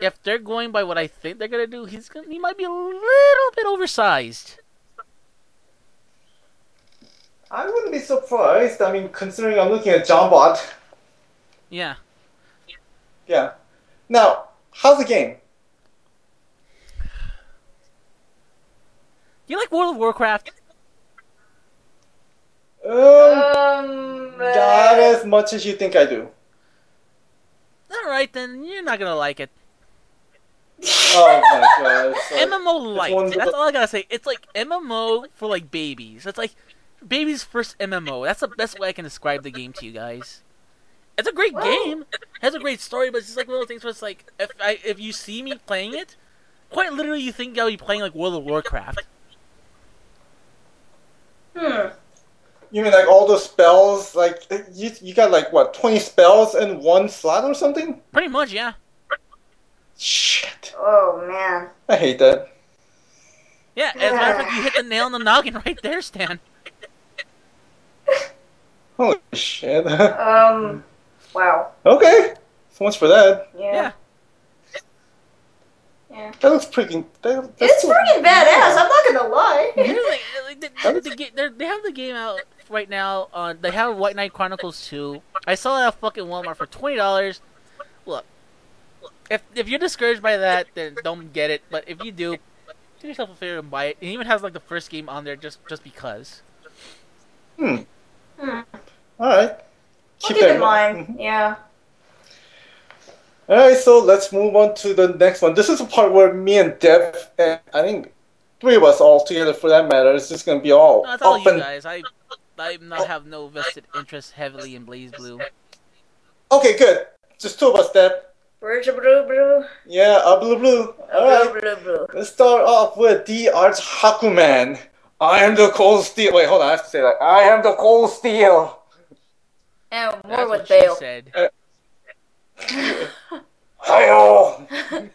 if they're going by what I think they're gonna do, he's gonna he might be a little bit oversized. I wouldn't be surprised. I mean, considering I'm looking at John Bot. Yeah. Yeah. Now, how's the game? You like World of Warcraft? Um, Um. not uh, as much as you think I do. Alright then, you're not gonna like it. Oh my god. (laughs) like- MMO light. That's all I gotta say. It's like MMO for like babies. It's like baby's first MMO. That's the best way I can describe the game to you guys. It's a great Well- game. It has a great story, but it's just like one of those things where it's like if I if you see me playing it, quite literally you think I'll be playing like World of Warcraft. Hmm. You mean like all those spells? Like you, you got like what, twenty spells in one slot or something? Pretty much, yeah. Shit, Oh man. I hate that. Yeah, as a matter of fact, you hit the nail on the noggin right there, Stan. Holy shit. (laughs) Um. Wow. okay, so much for that. Yeah. Yeah. Yeah. That looks pretty. That, that's It's freaking badass. I'm not gonna lie. Here's the like, the- (laughs) the- the ga- they're- they have the game out right now. Uh, they have White Knight Chronicles 2. I saw it at fucking Walmart for twenty dollars. Look, if if you're discouraged by that, then don't get it. But if you do, do yourself a favor and buy it. It even has like the first game on there just just because. Hmm. Hmm. All right. I'll Keep keep in mind. Mhm. Yeah. All right, so let's move on to the next one. This is the part where me and Dev, and I think three of us all together for that matter, is just gonna be all No, it's all up you and guys. I I not have no vested interest heavily in BlazBlue. Okay, good. Just two of us then. Bridge blue blue. Yeah, uh, blue blue. Alright. Blue blue blue. Let's start off with D-Arts Hakumen. I am the cold steel. Wait, hold on. I have to say that. I am the cold steel. And That's more what with she Bale. said. (laughs) Hi-yo. (laughs)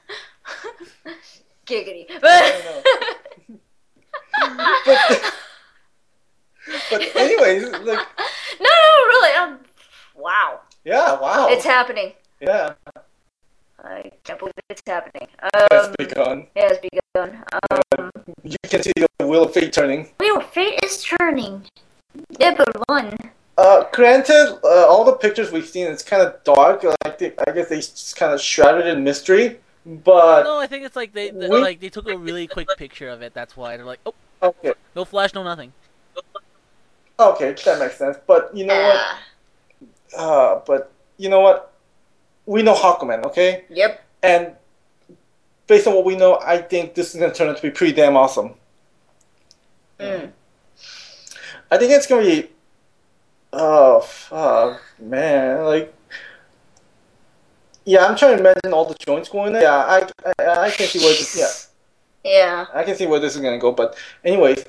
Giggity. But, but anyways, like, (laughs) no, no, really. Um, wow, yeah, wow. it's happening. yeah, I can't believe it's happening. it's Um, begun. yeah, it's begun. Um, You can see the wheel of fate turning. wheel of fate is turning. Yeah, but one. Uh, granted, uh, all the pictures we've seen, it's kind of dark. I think, I guess they just kind of shrouded in mystery. But No, I think it's like they, they We- like they took a really quick picture of it. That's why they're like, oh, okay, no flash, no nothing. okay, that makes sense. But you know what? Ah, Uh, but you know what? We know Hakumen, okay? yep. And based on what we know, I think this is gonna turn out to be pretty damn awesome. Mm. I think it's gonna be. Oh fuck, man! Like, yeah, I'm trying to imagine all the joints going there. Yeah, I, I, I can see where this. Yeah, Yeah. I can see where this is gonna go. But anyways,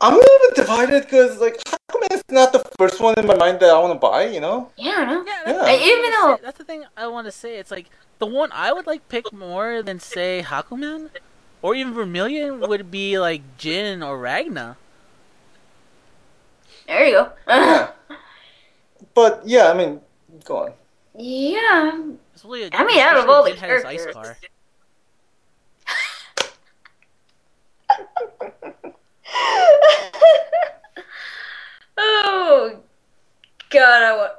I'm a little bit divided because like Hakumen is not the first one in my mind that I want to buy. You know? Yeah, I know. Yeah, Yeah. that's, I- even though- that's the thing I want to say. It's like the one I would like pick more than say Hakumen, or even Vermillion would be like Jin or Ragna. There you go. Yeah. But yeah, I mean, go on. yeah. It's really a, I mean, out of all the Jin had his ice characters. car. (laughs) oh God, I would,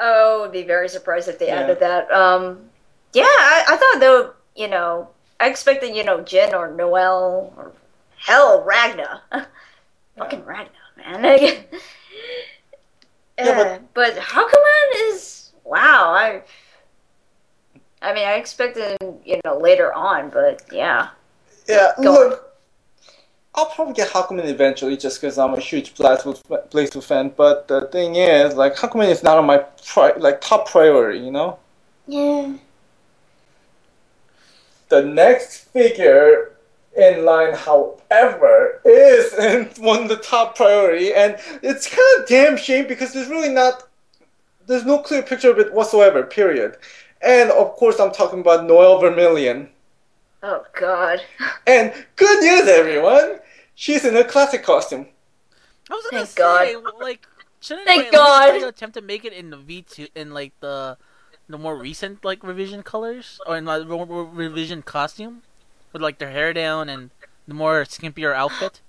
I would be very surprised if they Yeah. added that. Um, yeah, I, I thought they would, you know, I expected, you know, Jin or Noel or hell Ragna, (laughs) fucking Ragna, man. (laughs) Yeah, but- Uh, but Hakumen is wow. I, I mean, I expected, him, you know, later on, but yeah. Yeah, Go look, I'll probably get Hakumen eventually just because I'm a huge Blazblue Blazblue fan. But the thing is, like, Hakumen is not on my pri- like top priority. You know, Yeah. the next figure in line, however, is in (laughs) one of the top priority, and it's kind of damn shame because there's really not, there's no clear picture of it whatsoever. Period. And of course, I'm talking about Noel Vermillion. Oh God. (laughs) And good news, everyone! She's in a classic costume. I was gonna Thank say, God. like, shouldn't Thank they at least try attempt to make it in the V two in like the the more recent like revision colors or in like re- re- revision costume with like their hair down and the more skimpier outfit.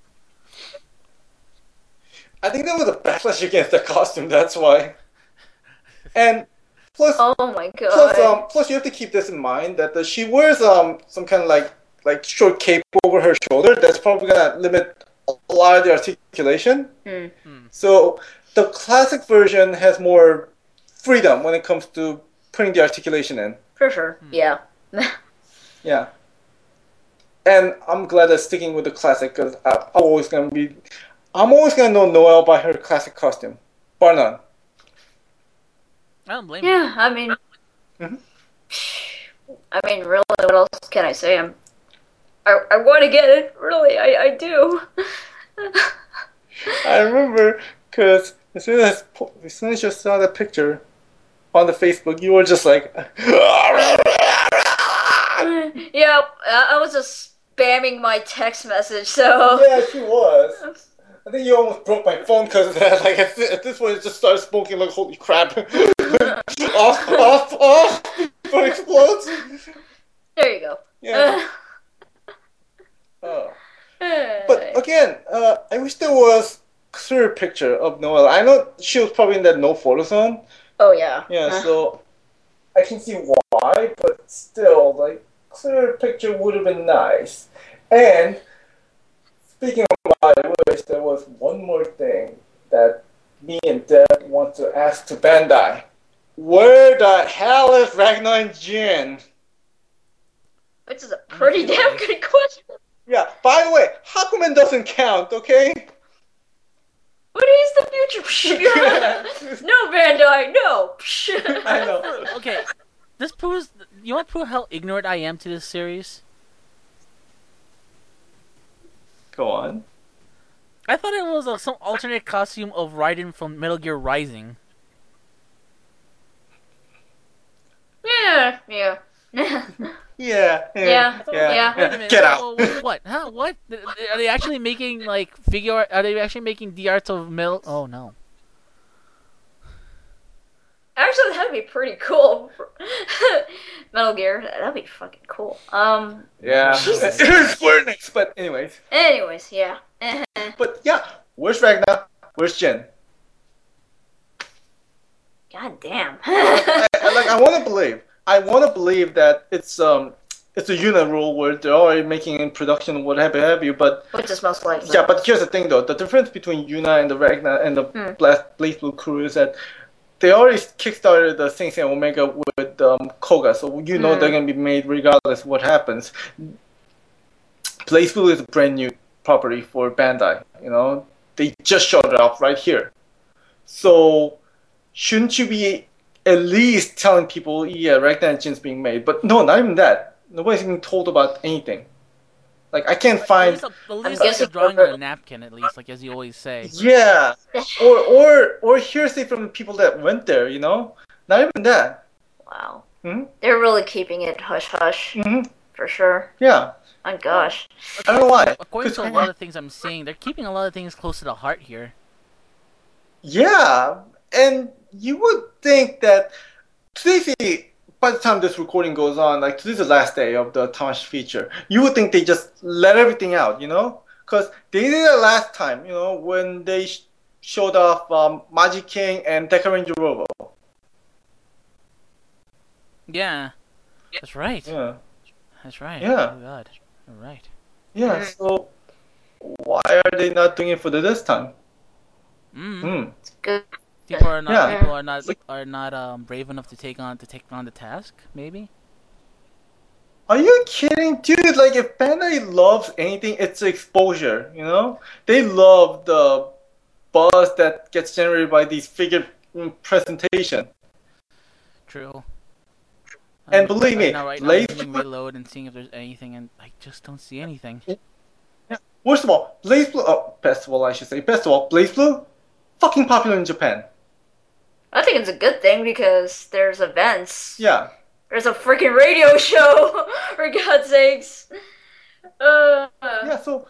I think that was a backlash against the costume. That's why. And plus, Oh my God. plus, um, plus, you have to keep this in mind that the, she wears um some kind of like like short cape over her shoulder. That's probably gonna limit a lot of the articulation. Hmm. So the classic version has more freedom when it comes to putting the articulation in. For sure. Yeah. (laughs) Yeah. And I'm glad they're sticking with the classic because I'm always gonna be, I'm always gonna know Noel by her classic costume, bar none. I don't blame you. yeah. I mean. Mhm. I mean, really, what else can I say? I'm. I, I want to get it. Really, I, I do. I remember because as soon as as soon as you saw the picture on the Facebook, you were just like, (laughs) yeah, I I was just spamming my text message, so. yeah, she was. (laughs) I think you almost broke my phone because. (laughs) Like at this, at this point, it just started smoking. Like holy crap! (laughs) off, off, off! Before it explodes. There you go. Yeah. Oh. But again, uh, I wish there was clear picture of Noel. I know she was probably in that no photo zone. oh yeah. Yeah, Uh, so I can see why, but still, like clear picture would have been nice. And speaking of why, I wish there was one more thing that me and Deb want to ask to Bandai. Where the hell is Ragnar and Jin? which is a pretty mm-hmm. damn good question. Yeah, by the way, Hakumen doesn't count, okay? but he's the future. (laughs) (laughs) no, Bandai, no. I know. Okay, this proves. You want to prove how ignorant I am to this series? Go on. I thought it was uh, some alternate costume of Raiden from Metal Gear Rising. Yeah, yeah. Yeah. Yeah, Yeah. yeah. Wait a. Get out. Well, what? what? Huh? What? Are they actually making like figure? Are they actually making the arts of Metal? Oh no. Actually, that'd be pretty cool. (laughs) Metal Gear, that'd be fucking cool. Um. Yeah. (laughs) It is Square Enix, but anyways. Anyways, yeah. (laughs) But yeah, where's Ragnar? Where's Jen? God damn. I, I- like I want to believe. I want to believe that it's um it's a unit rule where they're already making in production what have you, have you. But Which is most likely. yeah, but here's the thing though: the difference between Yuna and the Ragnar and the Hmm. Blaze, BlazBlue crew is that they already kickstarted the Saint Seiya Omega with um, Koga, so you know Hmm. they're gonna be made regardless of what happens. BlazBlue is a brand new property for Bandai. You know, they just showed it off right here. So shouldn't you be at least telling people, yeah, Ragnar Jin's being made? But no, not even that. Nobody's being told about anything. Like I can't At find. least, a, at least I'm like a drawing on a napkin, at least, like as you always say. Yeah, (laughs) or or or hearsay from the people that went there. You know, not even that. Wow. Hmm? They're really keeping it hush hush, hmm for sure. Yeah, Oh gosh. I don't know why. According to a (laughs) lot of things I'm seeing, they're keeping a lot of things close to the heart here. Yeah, and you would think that today's the, by the time this recording goes on, like this is the last day of the Tamashii feature. You would think they just let everything out, you know? Because they did it last time, you know, when they sh- showed off um, MagiKing and DekaRanger Robo. Yeah, that's right. Yeah, That's right. Yeah. Oh God. You're right. yeah. So why are they not doing it for the this time? Mm. Hmm. It's good. People are not. Yeah. People are not. Like- Are not um, brave enough to take on to take on the task. Maybe. Are you kidding, dude? Like, if Bandai loves anything, it's exposure. You know, they love the buzz that gets generated by these figure mm, presentation. True. And Um, believe right me, now, right now, Blaze- I'm using reload and seeing if there's anything, and I just don't see anything. First of all, BlazBlue. Oh, best of all, I should say. Best of all, BlazBlue, fucking popular in Japan. I think it's a good thing because there's events. Yeah, There's a freaking radio (laughs) show, for God's sakes. Uh, yeah. So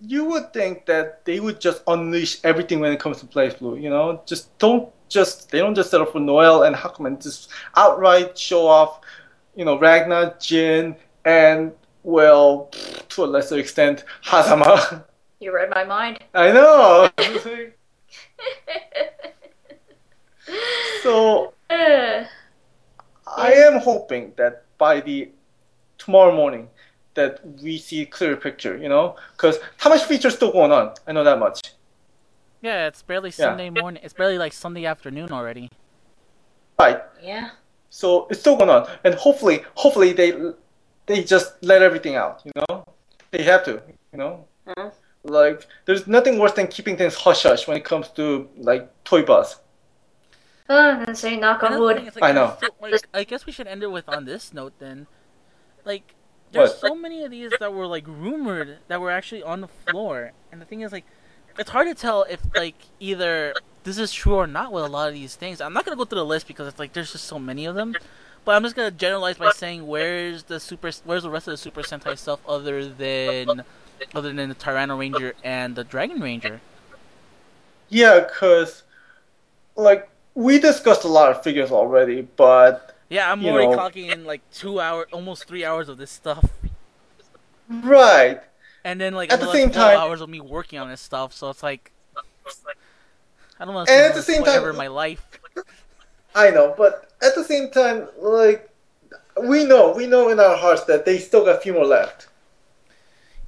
you would think that they would just unleash everything when it comes to BlazBlue. You know, just don't just they don't just settle for Noel and Hakumen. Just outright show off. You know, Ragnar, Jin, and well, to a lesser extent, Hazama. you read my mind. I know. (laughs) (laughs) so Uh, I am hoping that by the tomorrow morning that we see a clear picture, you know, because Tamashii feature's still going on. I know that much. Yeah, it's barely Yeah. Sunday morning. It's barely like Sunday afternoon already. Right. yeah. So it's still going on, and hopefully, hopefully they they just let everything out. You know, they have to. You know, Mhm. like there's nothing worse than keeping things hush hush when it comes to like Toy Buzz. Uh, and say knock on wood. is, like, I know. so- like, I guess we should end it with on this note then. Like, there's What? so many of these that were like rumored that were actually on the floor, and the thing is, like, it's hard to tell if like either this is true or not with a lot of these things. I'm not gonna go through the list because it's like there's just so many of them. But I'm just gonna generalize by saying where's the super, where's the rest of the Super Sentai stuff other than, other than the Tyranno Ranger and the Dragon Ranger. Yeah, cause like we discussed a lot of figures already, but Yeah, I'm already know- clocking in like two hours, almost three hours of this stuff. right. And then like At the same time- hours of me working on this stuff, so it's like I don't want And at the same time- my life. I know, but at the same time, like we know, we know in our hearts that they still got a few more left.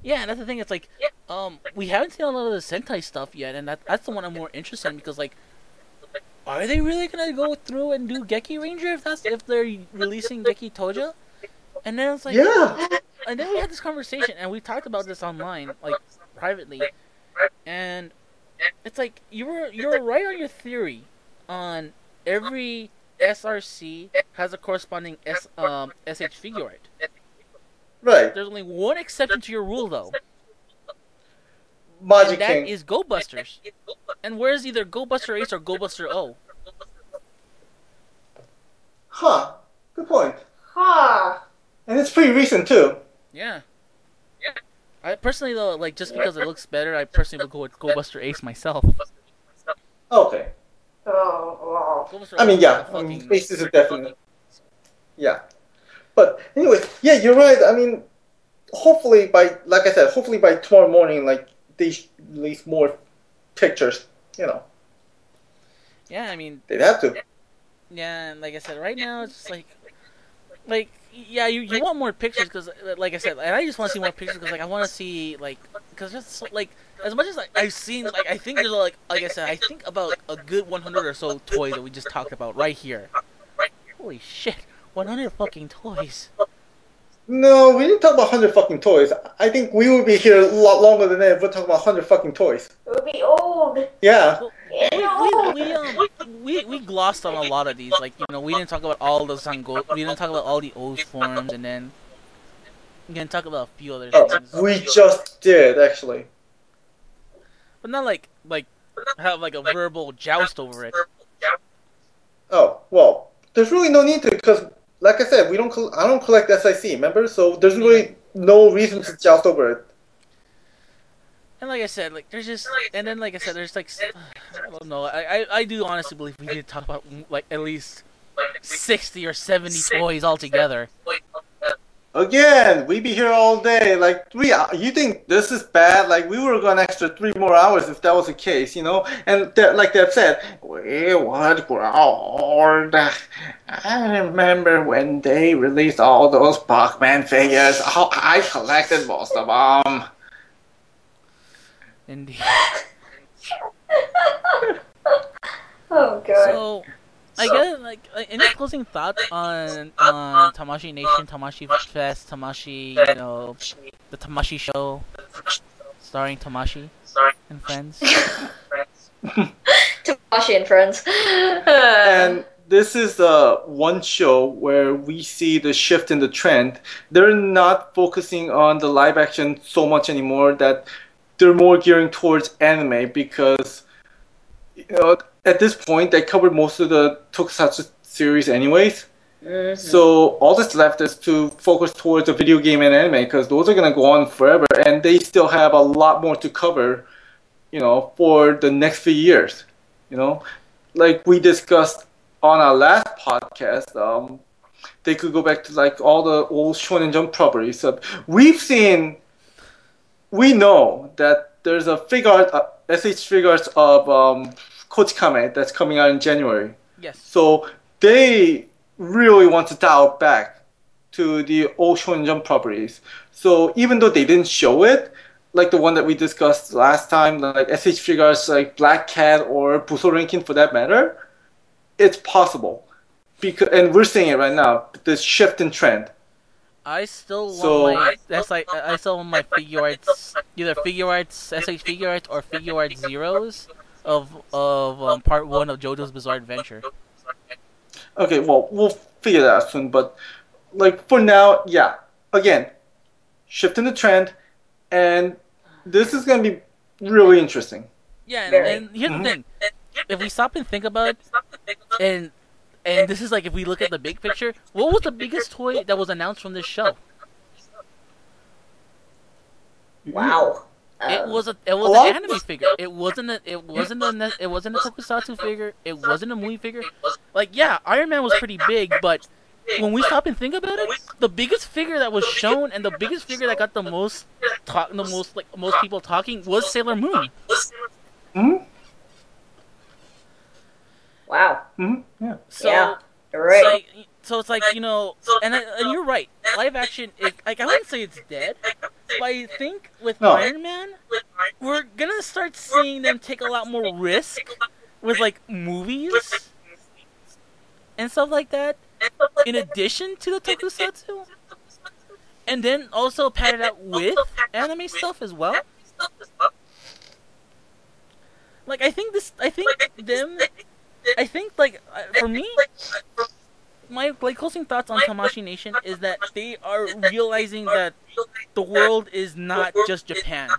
Yeah, and that's the thing. It's like um we haven't seen a lot of the Sentai stuff yet, and that that's the one I'm more interested in because like, are they really gonna go through and do Geki Ranger if that's if they're releasing GekiTohja? And then it's like yeah. and then we had this conversation and we talked about this online like privately and it's like you were you were right on your theory on every SRC has a corresponding S um SH figure art. Right. There's only one exception to your rule though, Magic and that King. is Go Busters. And where's either Go Buster Ace or Go Buster O? Huh. Good point. Huh. And it's pretty recent too. Yeah. Yeah. I personally though, like just because it looks better, I personally would go with Go Buster Ace myself. Okay. Oh, Go Buster I mean, um, Ace yeah. is a I mean, fucking- bases are definite. Yeah. But anyway, yeah, you're right. I mean, hopefully by, like I said, hopefully by tomorrow morning, like they release more pictures. You know, Yeah, I mean, they'd have to. Yeah, and like I said, right now it's just like, like yeah, you, you want more pictures because, like I said, and I just want to see more pictures because like I want to see like because just like as much as like I've seen like I think there's like like I said I think about a good 100 or so toys that we just talked about right here. Holy shit, 100 fucking toys. No, we didn't talk about hundred fucking toys. I think we would be here a lot longer than that if we're talking about hundred fucking toys. it would be old. Yeah. We, we, we, um, we, we glossed on a lot of these. Like, you know, we didn't talk about all the Sango. We didn't talk about all the old forms, and then we didn't talk about a few other Oh, things. we just did actually. But not like like have like a verbal joust over it. Oh well, there's really no need to because, like I said, we don't. Col- I don't collect SIC. Remember, so there's really no reason to joust over it. And like I said, like there's just and then like I said, there's like (sighs) I don't know. I I, I do honestly believe we need to talk about like at least sixty or seventy toys altogether. Again, we be here all day. Like three. hou- uh, You think this is bad? Like we would have gone extra three more hours if that was the case, you know. And they- like they've said, we would grow old. I remember when they released all those Pac-Man figures. Oh, I collected most of them. Indeed. (laughs) Oh god. So I guess like like, any closing thoughts on on Tamashii Nation, Tamashii Fest, Tamashii, you know, the Tamashii Show, starring Tamashii and friends. (laughs) Tamashii and friends. (laughs) And this is uh, one show where we see the shift in the trend. They're not focusing on the live action so much anymore. That they're more gearing towards anime because you know at this point they covered most of the tokusatsu series anyways. Mhm. So all that's left is to focus towards the video game and anime because those are gonna go on forever, and they still have a lot more to cover, you know, for the next few years. You know, like we discussed on our last podcast, um, they could go back to like all the old Shonen Jump properties. So we've seen, we know that there's a figure uh, SH figures of um, Kochikame that's coming out in January. Yes. So they really want to dial back to the old Shonen Jump properties. So even though they didn't show it, like the one that we discussed last time, like SH figures like Black Cat or Busou Renkin for that matter, it's possible. Because and we're seeing it right now, the shift in trend. I still want So- my that's like I I still want my Figuarts either Figuarts SH Figuarts or Figuarts zeros of of um, part one of JoJo's Bizarre Adventure. Okay, well we'll figure that out soon, but like for now, yeah. Again, shifting the trend, and this is gonna be really interesting. Yeah, and, and here's Mhm. the thing: if we stop and think about it, and and this is like if we look at the big picture, what was the biggest toy that was announced from this show? wow. It Um, was a it was lot? an anime figure. It wasn't a it wasn't a it wasn't a tokusatsu figure. It wasn't a movie figure. Like yeah, Iron Man was pretty big, but when we stop and think about it, the biggest figure that was shown and the biggest figure that got the most talk, the most like most people talking was Sailor Moon. hmm Wow. hmm Yeah. So Yeah. You're It's right. like, so it's like you know, and I, and you're right. Live action, is, like I wouldn't say it's dead, but I think with No. Iron Man, we're gonna start seeing them take a lot more risk with like movies and stuff like that. In addition to the tokusatsu, and then also pair it out with anime stuff as well. like I think this. I think them. I think like uh, for me, my like closing thoughts on Tamashii Nation is that they are realizing that the world is not just Japan.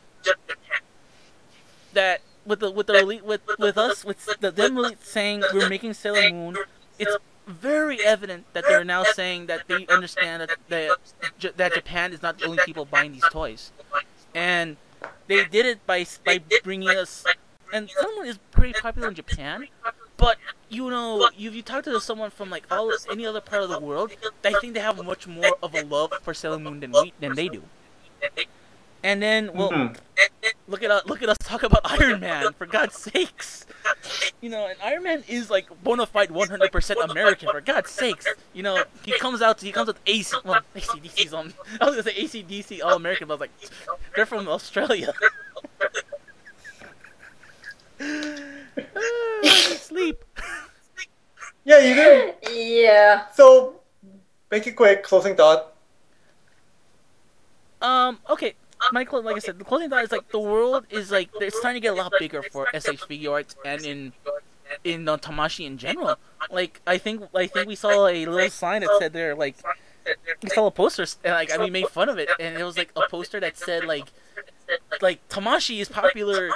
That with the with the elite with with us with the them elite saying we're making Sailor Moon, it's very evident that they're now saying that they understand that that, that Japan is not the only people buying these toys, and they did it by by bringing us. And Sailor Moon is pretty popular in Japan, but you know, if you talk to someone from like all any other part of the world, I think they have much more of a love for Sailor Moon than we than they do. And then, well, Mhm. look at us, look at us talk about (laughs) Iron Man for God's sakes. You know, and Iron Man is like bona fide 100% American for God's sakes. You know, he comes out, he comes with AC, well, ACDC's on. (laughs) I was gonna say ACDC All American, but I was like, they're from Australia. (laughs) Sleep. Yeah, you do. Yeah. So, make it quick. Closing thought. Um. Okay. My clo- like I said, the closing thought is like the world is like it's starting to get a lot bigger for SH Figuarts and in in uh, Tamashii in general. Like I think I think we saw a little sign that said there like we saw a poster and like I mean made fun of it and it was like a poster that said like like Tamashii is popular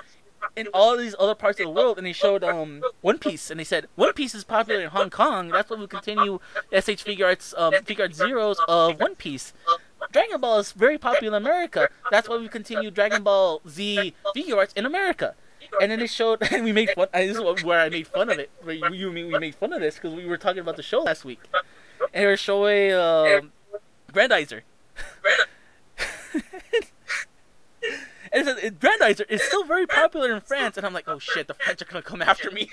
in all these other parts of the world and they showed um One Piece and they said One Piece is popular in Hong Kong. That's why we continue SH Figuarts um Figuarts Zeros of One Piece. Dragon Ball is very popular in America. That's why we continue Dragon Ball Z Figuarts in America. And then they showed, and (laughs) we made fun. This is where I made fun of it. Where you, you mean we made fun of this because we were talking about the show last week, and they were showing um, Grendizer. And it is still very popular in France, and I'm like, oh shit, the French are gonna come after me.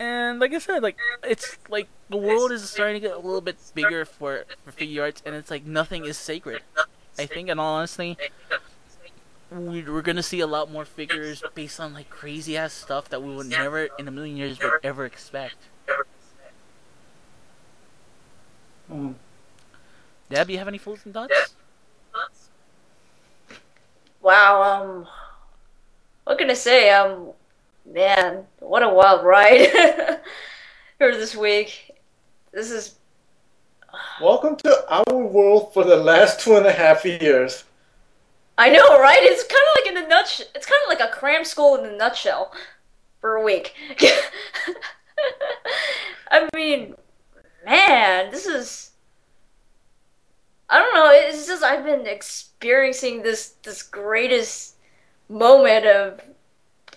And like I said, like it's like the world is starting to get a little bit bigger for for Figuarts, and it's like nothing is sacred. I think, in all honesty, we, we're gonna see a lot more figures based on like crazy ass stuff that we would never in a million years would ever expect. Mm. Deb, you have any closing thoughts? Wow. Um. What can I say? Um. Man, what a wild ride (laughs) here this week. This is Welcome to our world for the last two and a half years. I know, right? It's kind of like in a nutshell. It's kind of like a cram school in a nutshell for a week. (laughs) I mean, man, this is. I don't know. It's just I've been experiencing this this greatest moment of,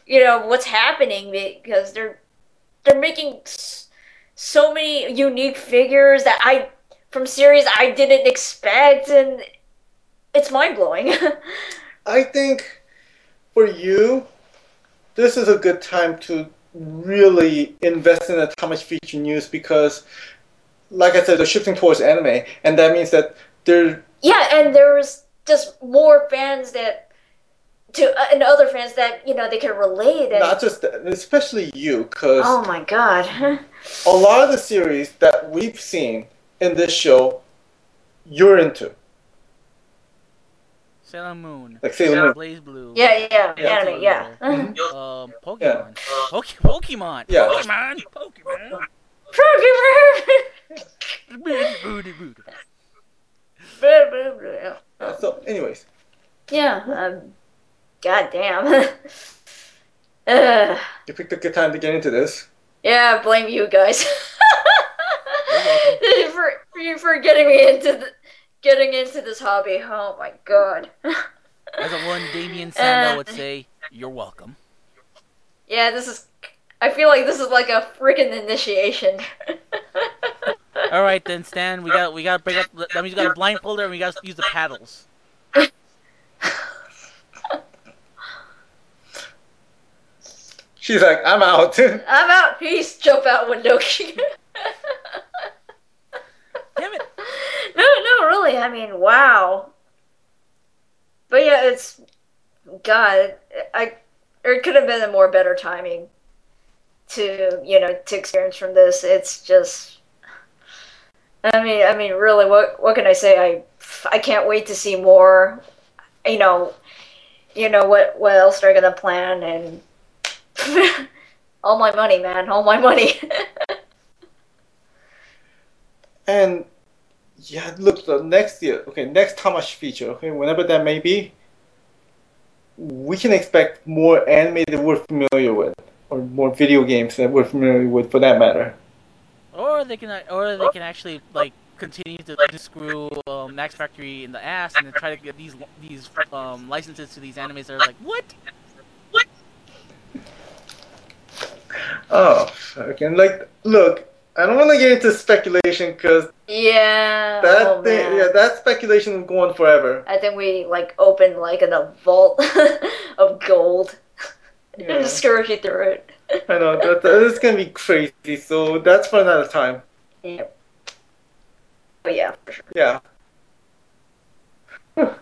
you know, what's happening because they're they're making so many unique figures that I from series I didn't expect, and it's mind blowing. (laughs) I think for you, this is a good time to really invest in the Tamashii feature news because, like I said, they're shifting towards anime, and that means that they're Yeah, and there was just more fans that to uh, and other fans that you know they can relate. And, not just that, especially you, because oh my god, (laughs) a lot of the series that we've seen in this show, you're into, Sailor Moon, like Sailor Moon. BlazBlue, yeah, yeah, Yeah. anime, yeah. um, Pokemon, Poke- Pokemon, Yeah. Pokemon, Pokemon. Yeah, (laughs) so, anyways, yeah, um, god damn. uh, (laughs) you picked a good time to get into this. yeah, blame you guys (laughs) welcome. for for for getting me into the, getting into this hobby. Oh my god. As a one Damien Sandow Uh, would say, "You're welcome." Yeah, this is. I feel like this is like a freaking initiation. (laughs) All right, then Stan, we got we got to break up. That means we got a blindfold her and we got to use the paddles. She's like, I'm out. (laughs) I'm out. Peace. Jump out window. Damn it! no, no, really. I mean, wow. But yeah, it's God. I there could have been a more better timing to you know to experience from this. It's just I mean, I mean, really, what what can I say? I I can't wait to see more. You know, you know what what else are they're gonna plan and (laughs) all my money, man, all my money. (laughs) And yeah, look, the next year, okay, next Tamashii feature, okay, whenever that may be, we can expect more anime that we're familiar with, or more video games that we're familiar with, for that matter. Or they can, or they can actually like continue to, to screw um, Max Factory in the ass and then try to get these these um, licenses to these animes that are like what? What? Oh, fucking like, look, I don't want to get into speculation because yeah. that oh, thing, man. yeah, that speculation is going forever. I think we like opened like in a vault (laughs) of gold. Yeah. Discourage you through it. I know that, that is gonna be crazy. So that's for another time. Yeah. But yeah, for sure. Yeah. (sighs) yeah.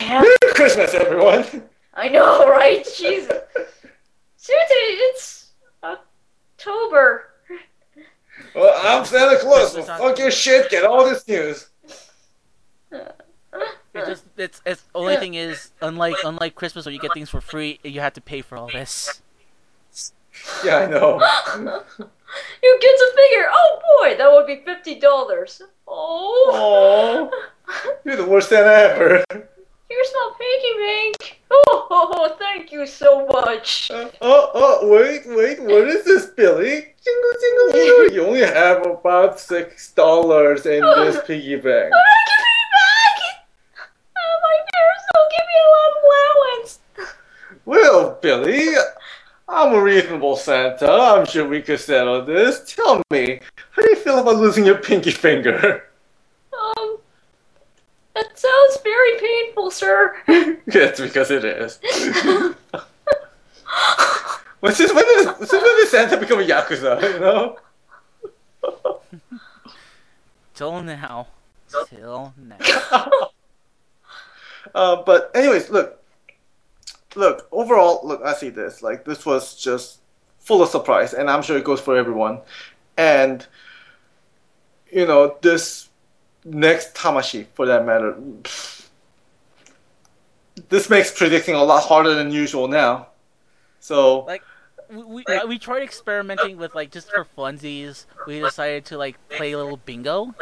Merry Christmas, everyone. I know, right? Jesus. Seriously, it's October. Well, I'm Santa Claus. So fuck your shit. Get all this news. (laughs) It's just it's it's only thing is unlike unlike Christmas where you get things for free, you have to pay for all this. (laughs) Yeah, I know. (laughs) you get to figure, oh boy, that would be fifty dollars. Oh. (laughs) You're the worst Santa ever. Here's my piggy bank. Oh, thank you so much. Uh, oh, oh, wait, wait. What is this, Billy? Jingle, jingle, jingle. You only have about six dollars in this piggy bank. Oh, give me back! Oh, my parents don't give me a lot of allowance. Well, Billy, I'm a reasonable Santa. I'm sure we could settle this. Tell me, how do you feel about losing your pinky finger? Um, that sounds very painful, sir. (laughs) Yes, because it is. Well, since when did since when did Santa become a yakuza? You know. (laughs) Till now. Till now. (laughs) uh, but anyways, look, look. Overall, look. I see this. Like this was just full of surprise, and I'm sure it goes for everyone. And you know this next Tamashii, for that matter. This makes predicting a lot harder than usual now. So Like we we, uh, we tried experimenting with like just for funsies. We decided to like play a little bingo,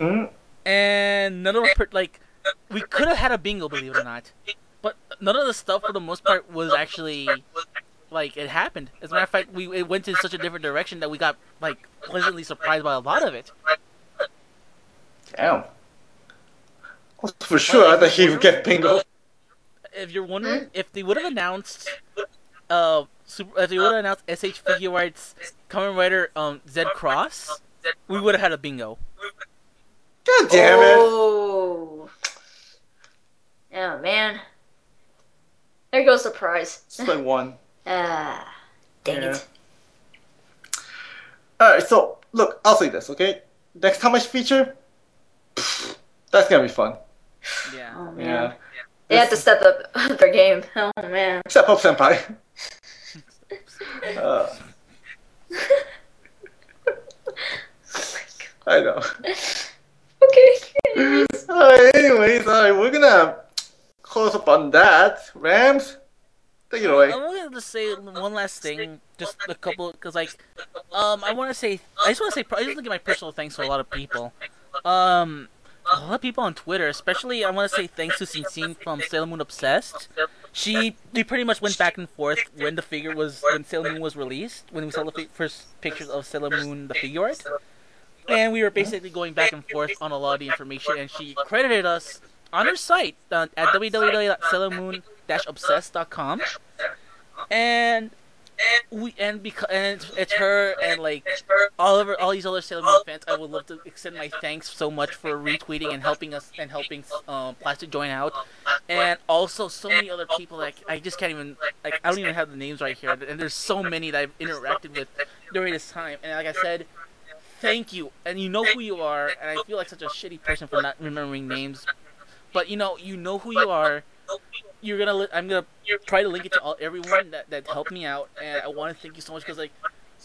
mm, and none of the like we could have had a bingo, believe it or not, but none of the stuff for the most part was actually like it happened. As a matter of fact, we it went in such a different direction that we got like pleasantly surprised by a lot of it. damn. For sure, I thought he would get bingo. If you're wondering, if they would have announced, uh, super, if they would have announced SH Figuarts Kamen Rider um Z Cross, we would have had a bingo. God damn it! Oh. Oh, man. There goes the prize. Just like one. (laughs) Ah, dang Yeah. it. Alright, so look, I'll say this, okay? Next Tamashii Feature, pff, that's gonna be fun. Yeah. Oh, man. Yeah. They had to step up (laughs) their game. Oh, man. Step up, senpai. (laughs) uh, I know. Okay. Alright, anyways, alright, we're gonna close up on that. Rams, take it away. I'm gonna just say one last thing, just a couple, because like, um, I want to say, I just want to say, I just want to give my personal thanks to a lot of people. Um, a lot of people on Twitter, especially I want to say thanks to Cincin from Sailor Moon Obsessed. She, we pretty much went back and forth when the figure was when Sailor Moon was released, when we saw the fi- first pictures of Sailor Moon, the figure art, and we were basically going back and forth on a lot of the information, and she credited us on her site uh, at www.sailormoon-obsessed.com, and we and because and it's, it's her and like all of her, all these other Sailor Moon fans. I would love to extend my thanks so much for retweeting and helping us and helping um, Plastic Joint out, and also so many other people Like I just can't even like. I don't even have the names right here, and there's so many that I've interacted with during this time. And like I said, thank you, and you know who you are, and I feel like such a shitty person for not remembering names, but you know you know who you are. You're gonna. Li- I'm gonna try to link it to all everyone that, that helped me out, and I want to thank you so much because like,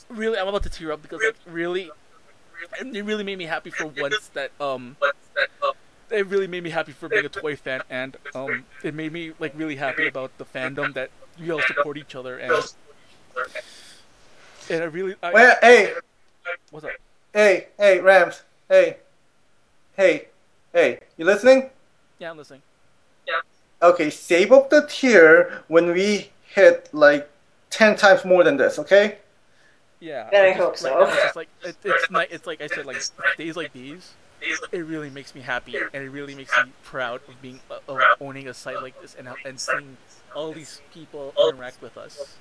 really, I'm about to tear up because like, really, it really made me happy for once that um it really made me happy for being a toy fan and um it made me like really happy about the fandom that we all support each other and and I really I, Well, hey, what's up hey, hey, Rams. Hey, hey, hey. You listening? Yeah I'm listening Yeah. Okay, save up the tier when we hit like ten times more than this. Okay? yeah Yeah, I it's hope just, so. like, it's like it, it's ni- it's like I said like days like these it really makes me happy and it really makes me proud of being uh, of owning a site like this and and seeing all these people interact with us.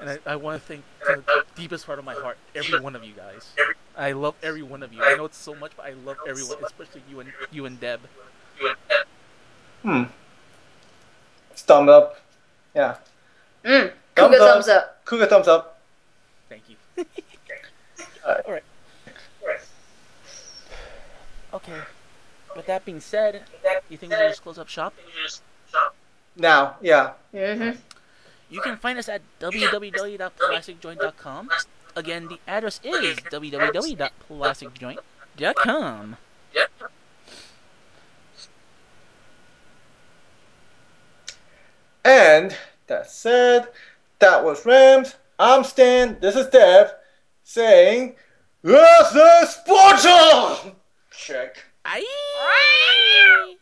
And I, I want to thank from the deepest part of my heart every one of you guys. I love every one of you. I know it's so much, but I love everyone, especially you and you and Deb. Hmm. Thumb up. Yeah. Mm. Thumbs Kuuga up. thumbs up. Kuuga thumbs up. Thank you. (laughs) Alright. All right. Okay. With that being said, you think we should just close up shop? Now, yeah. Mm-hmm. You can find us at www.plasticjoint.com. Again, the address is www.plasticjoint.com. And that said, that was Rams. I'm Stan. This is Dev saying, This is Sports Check. Aye. Aye.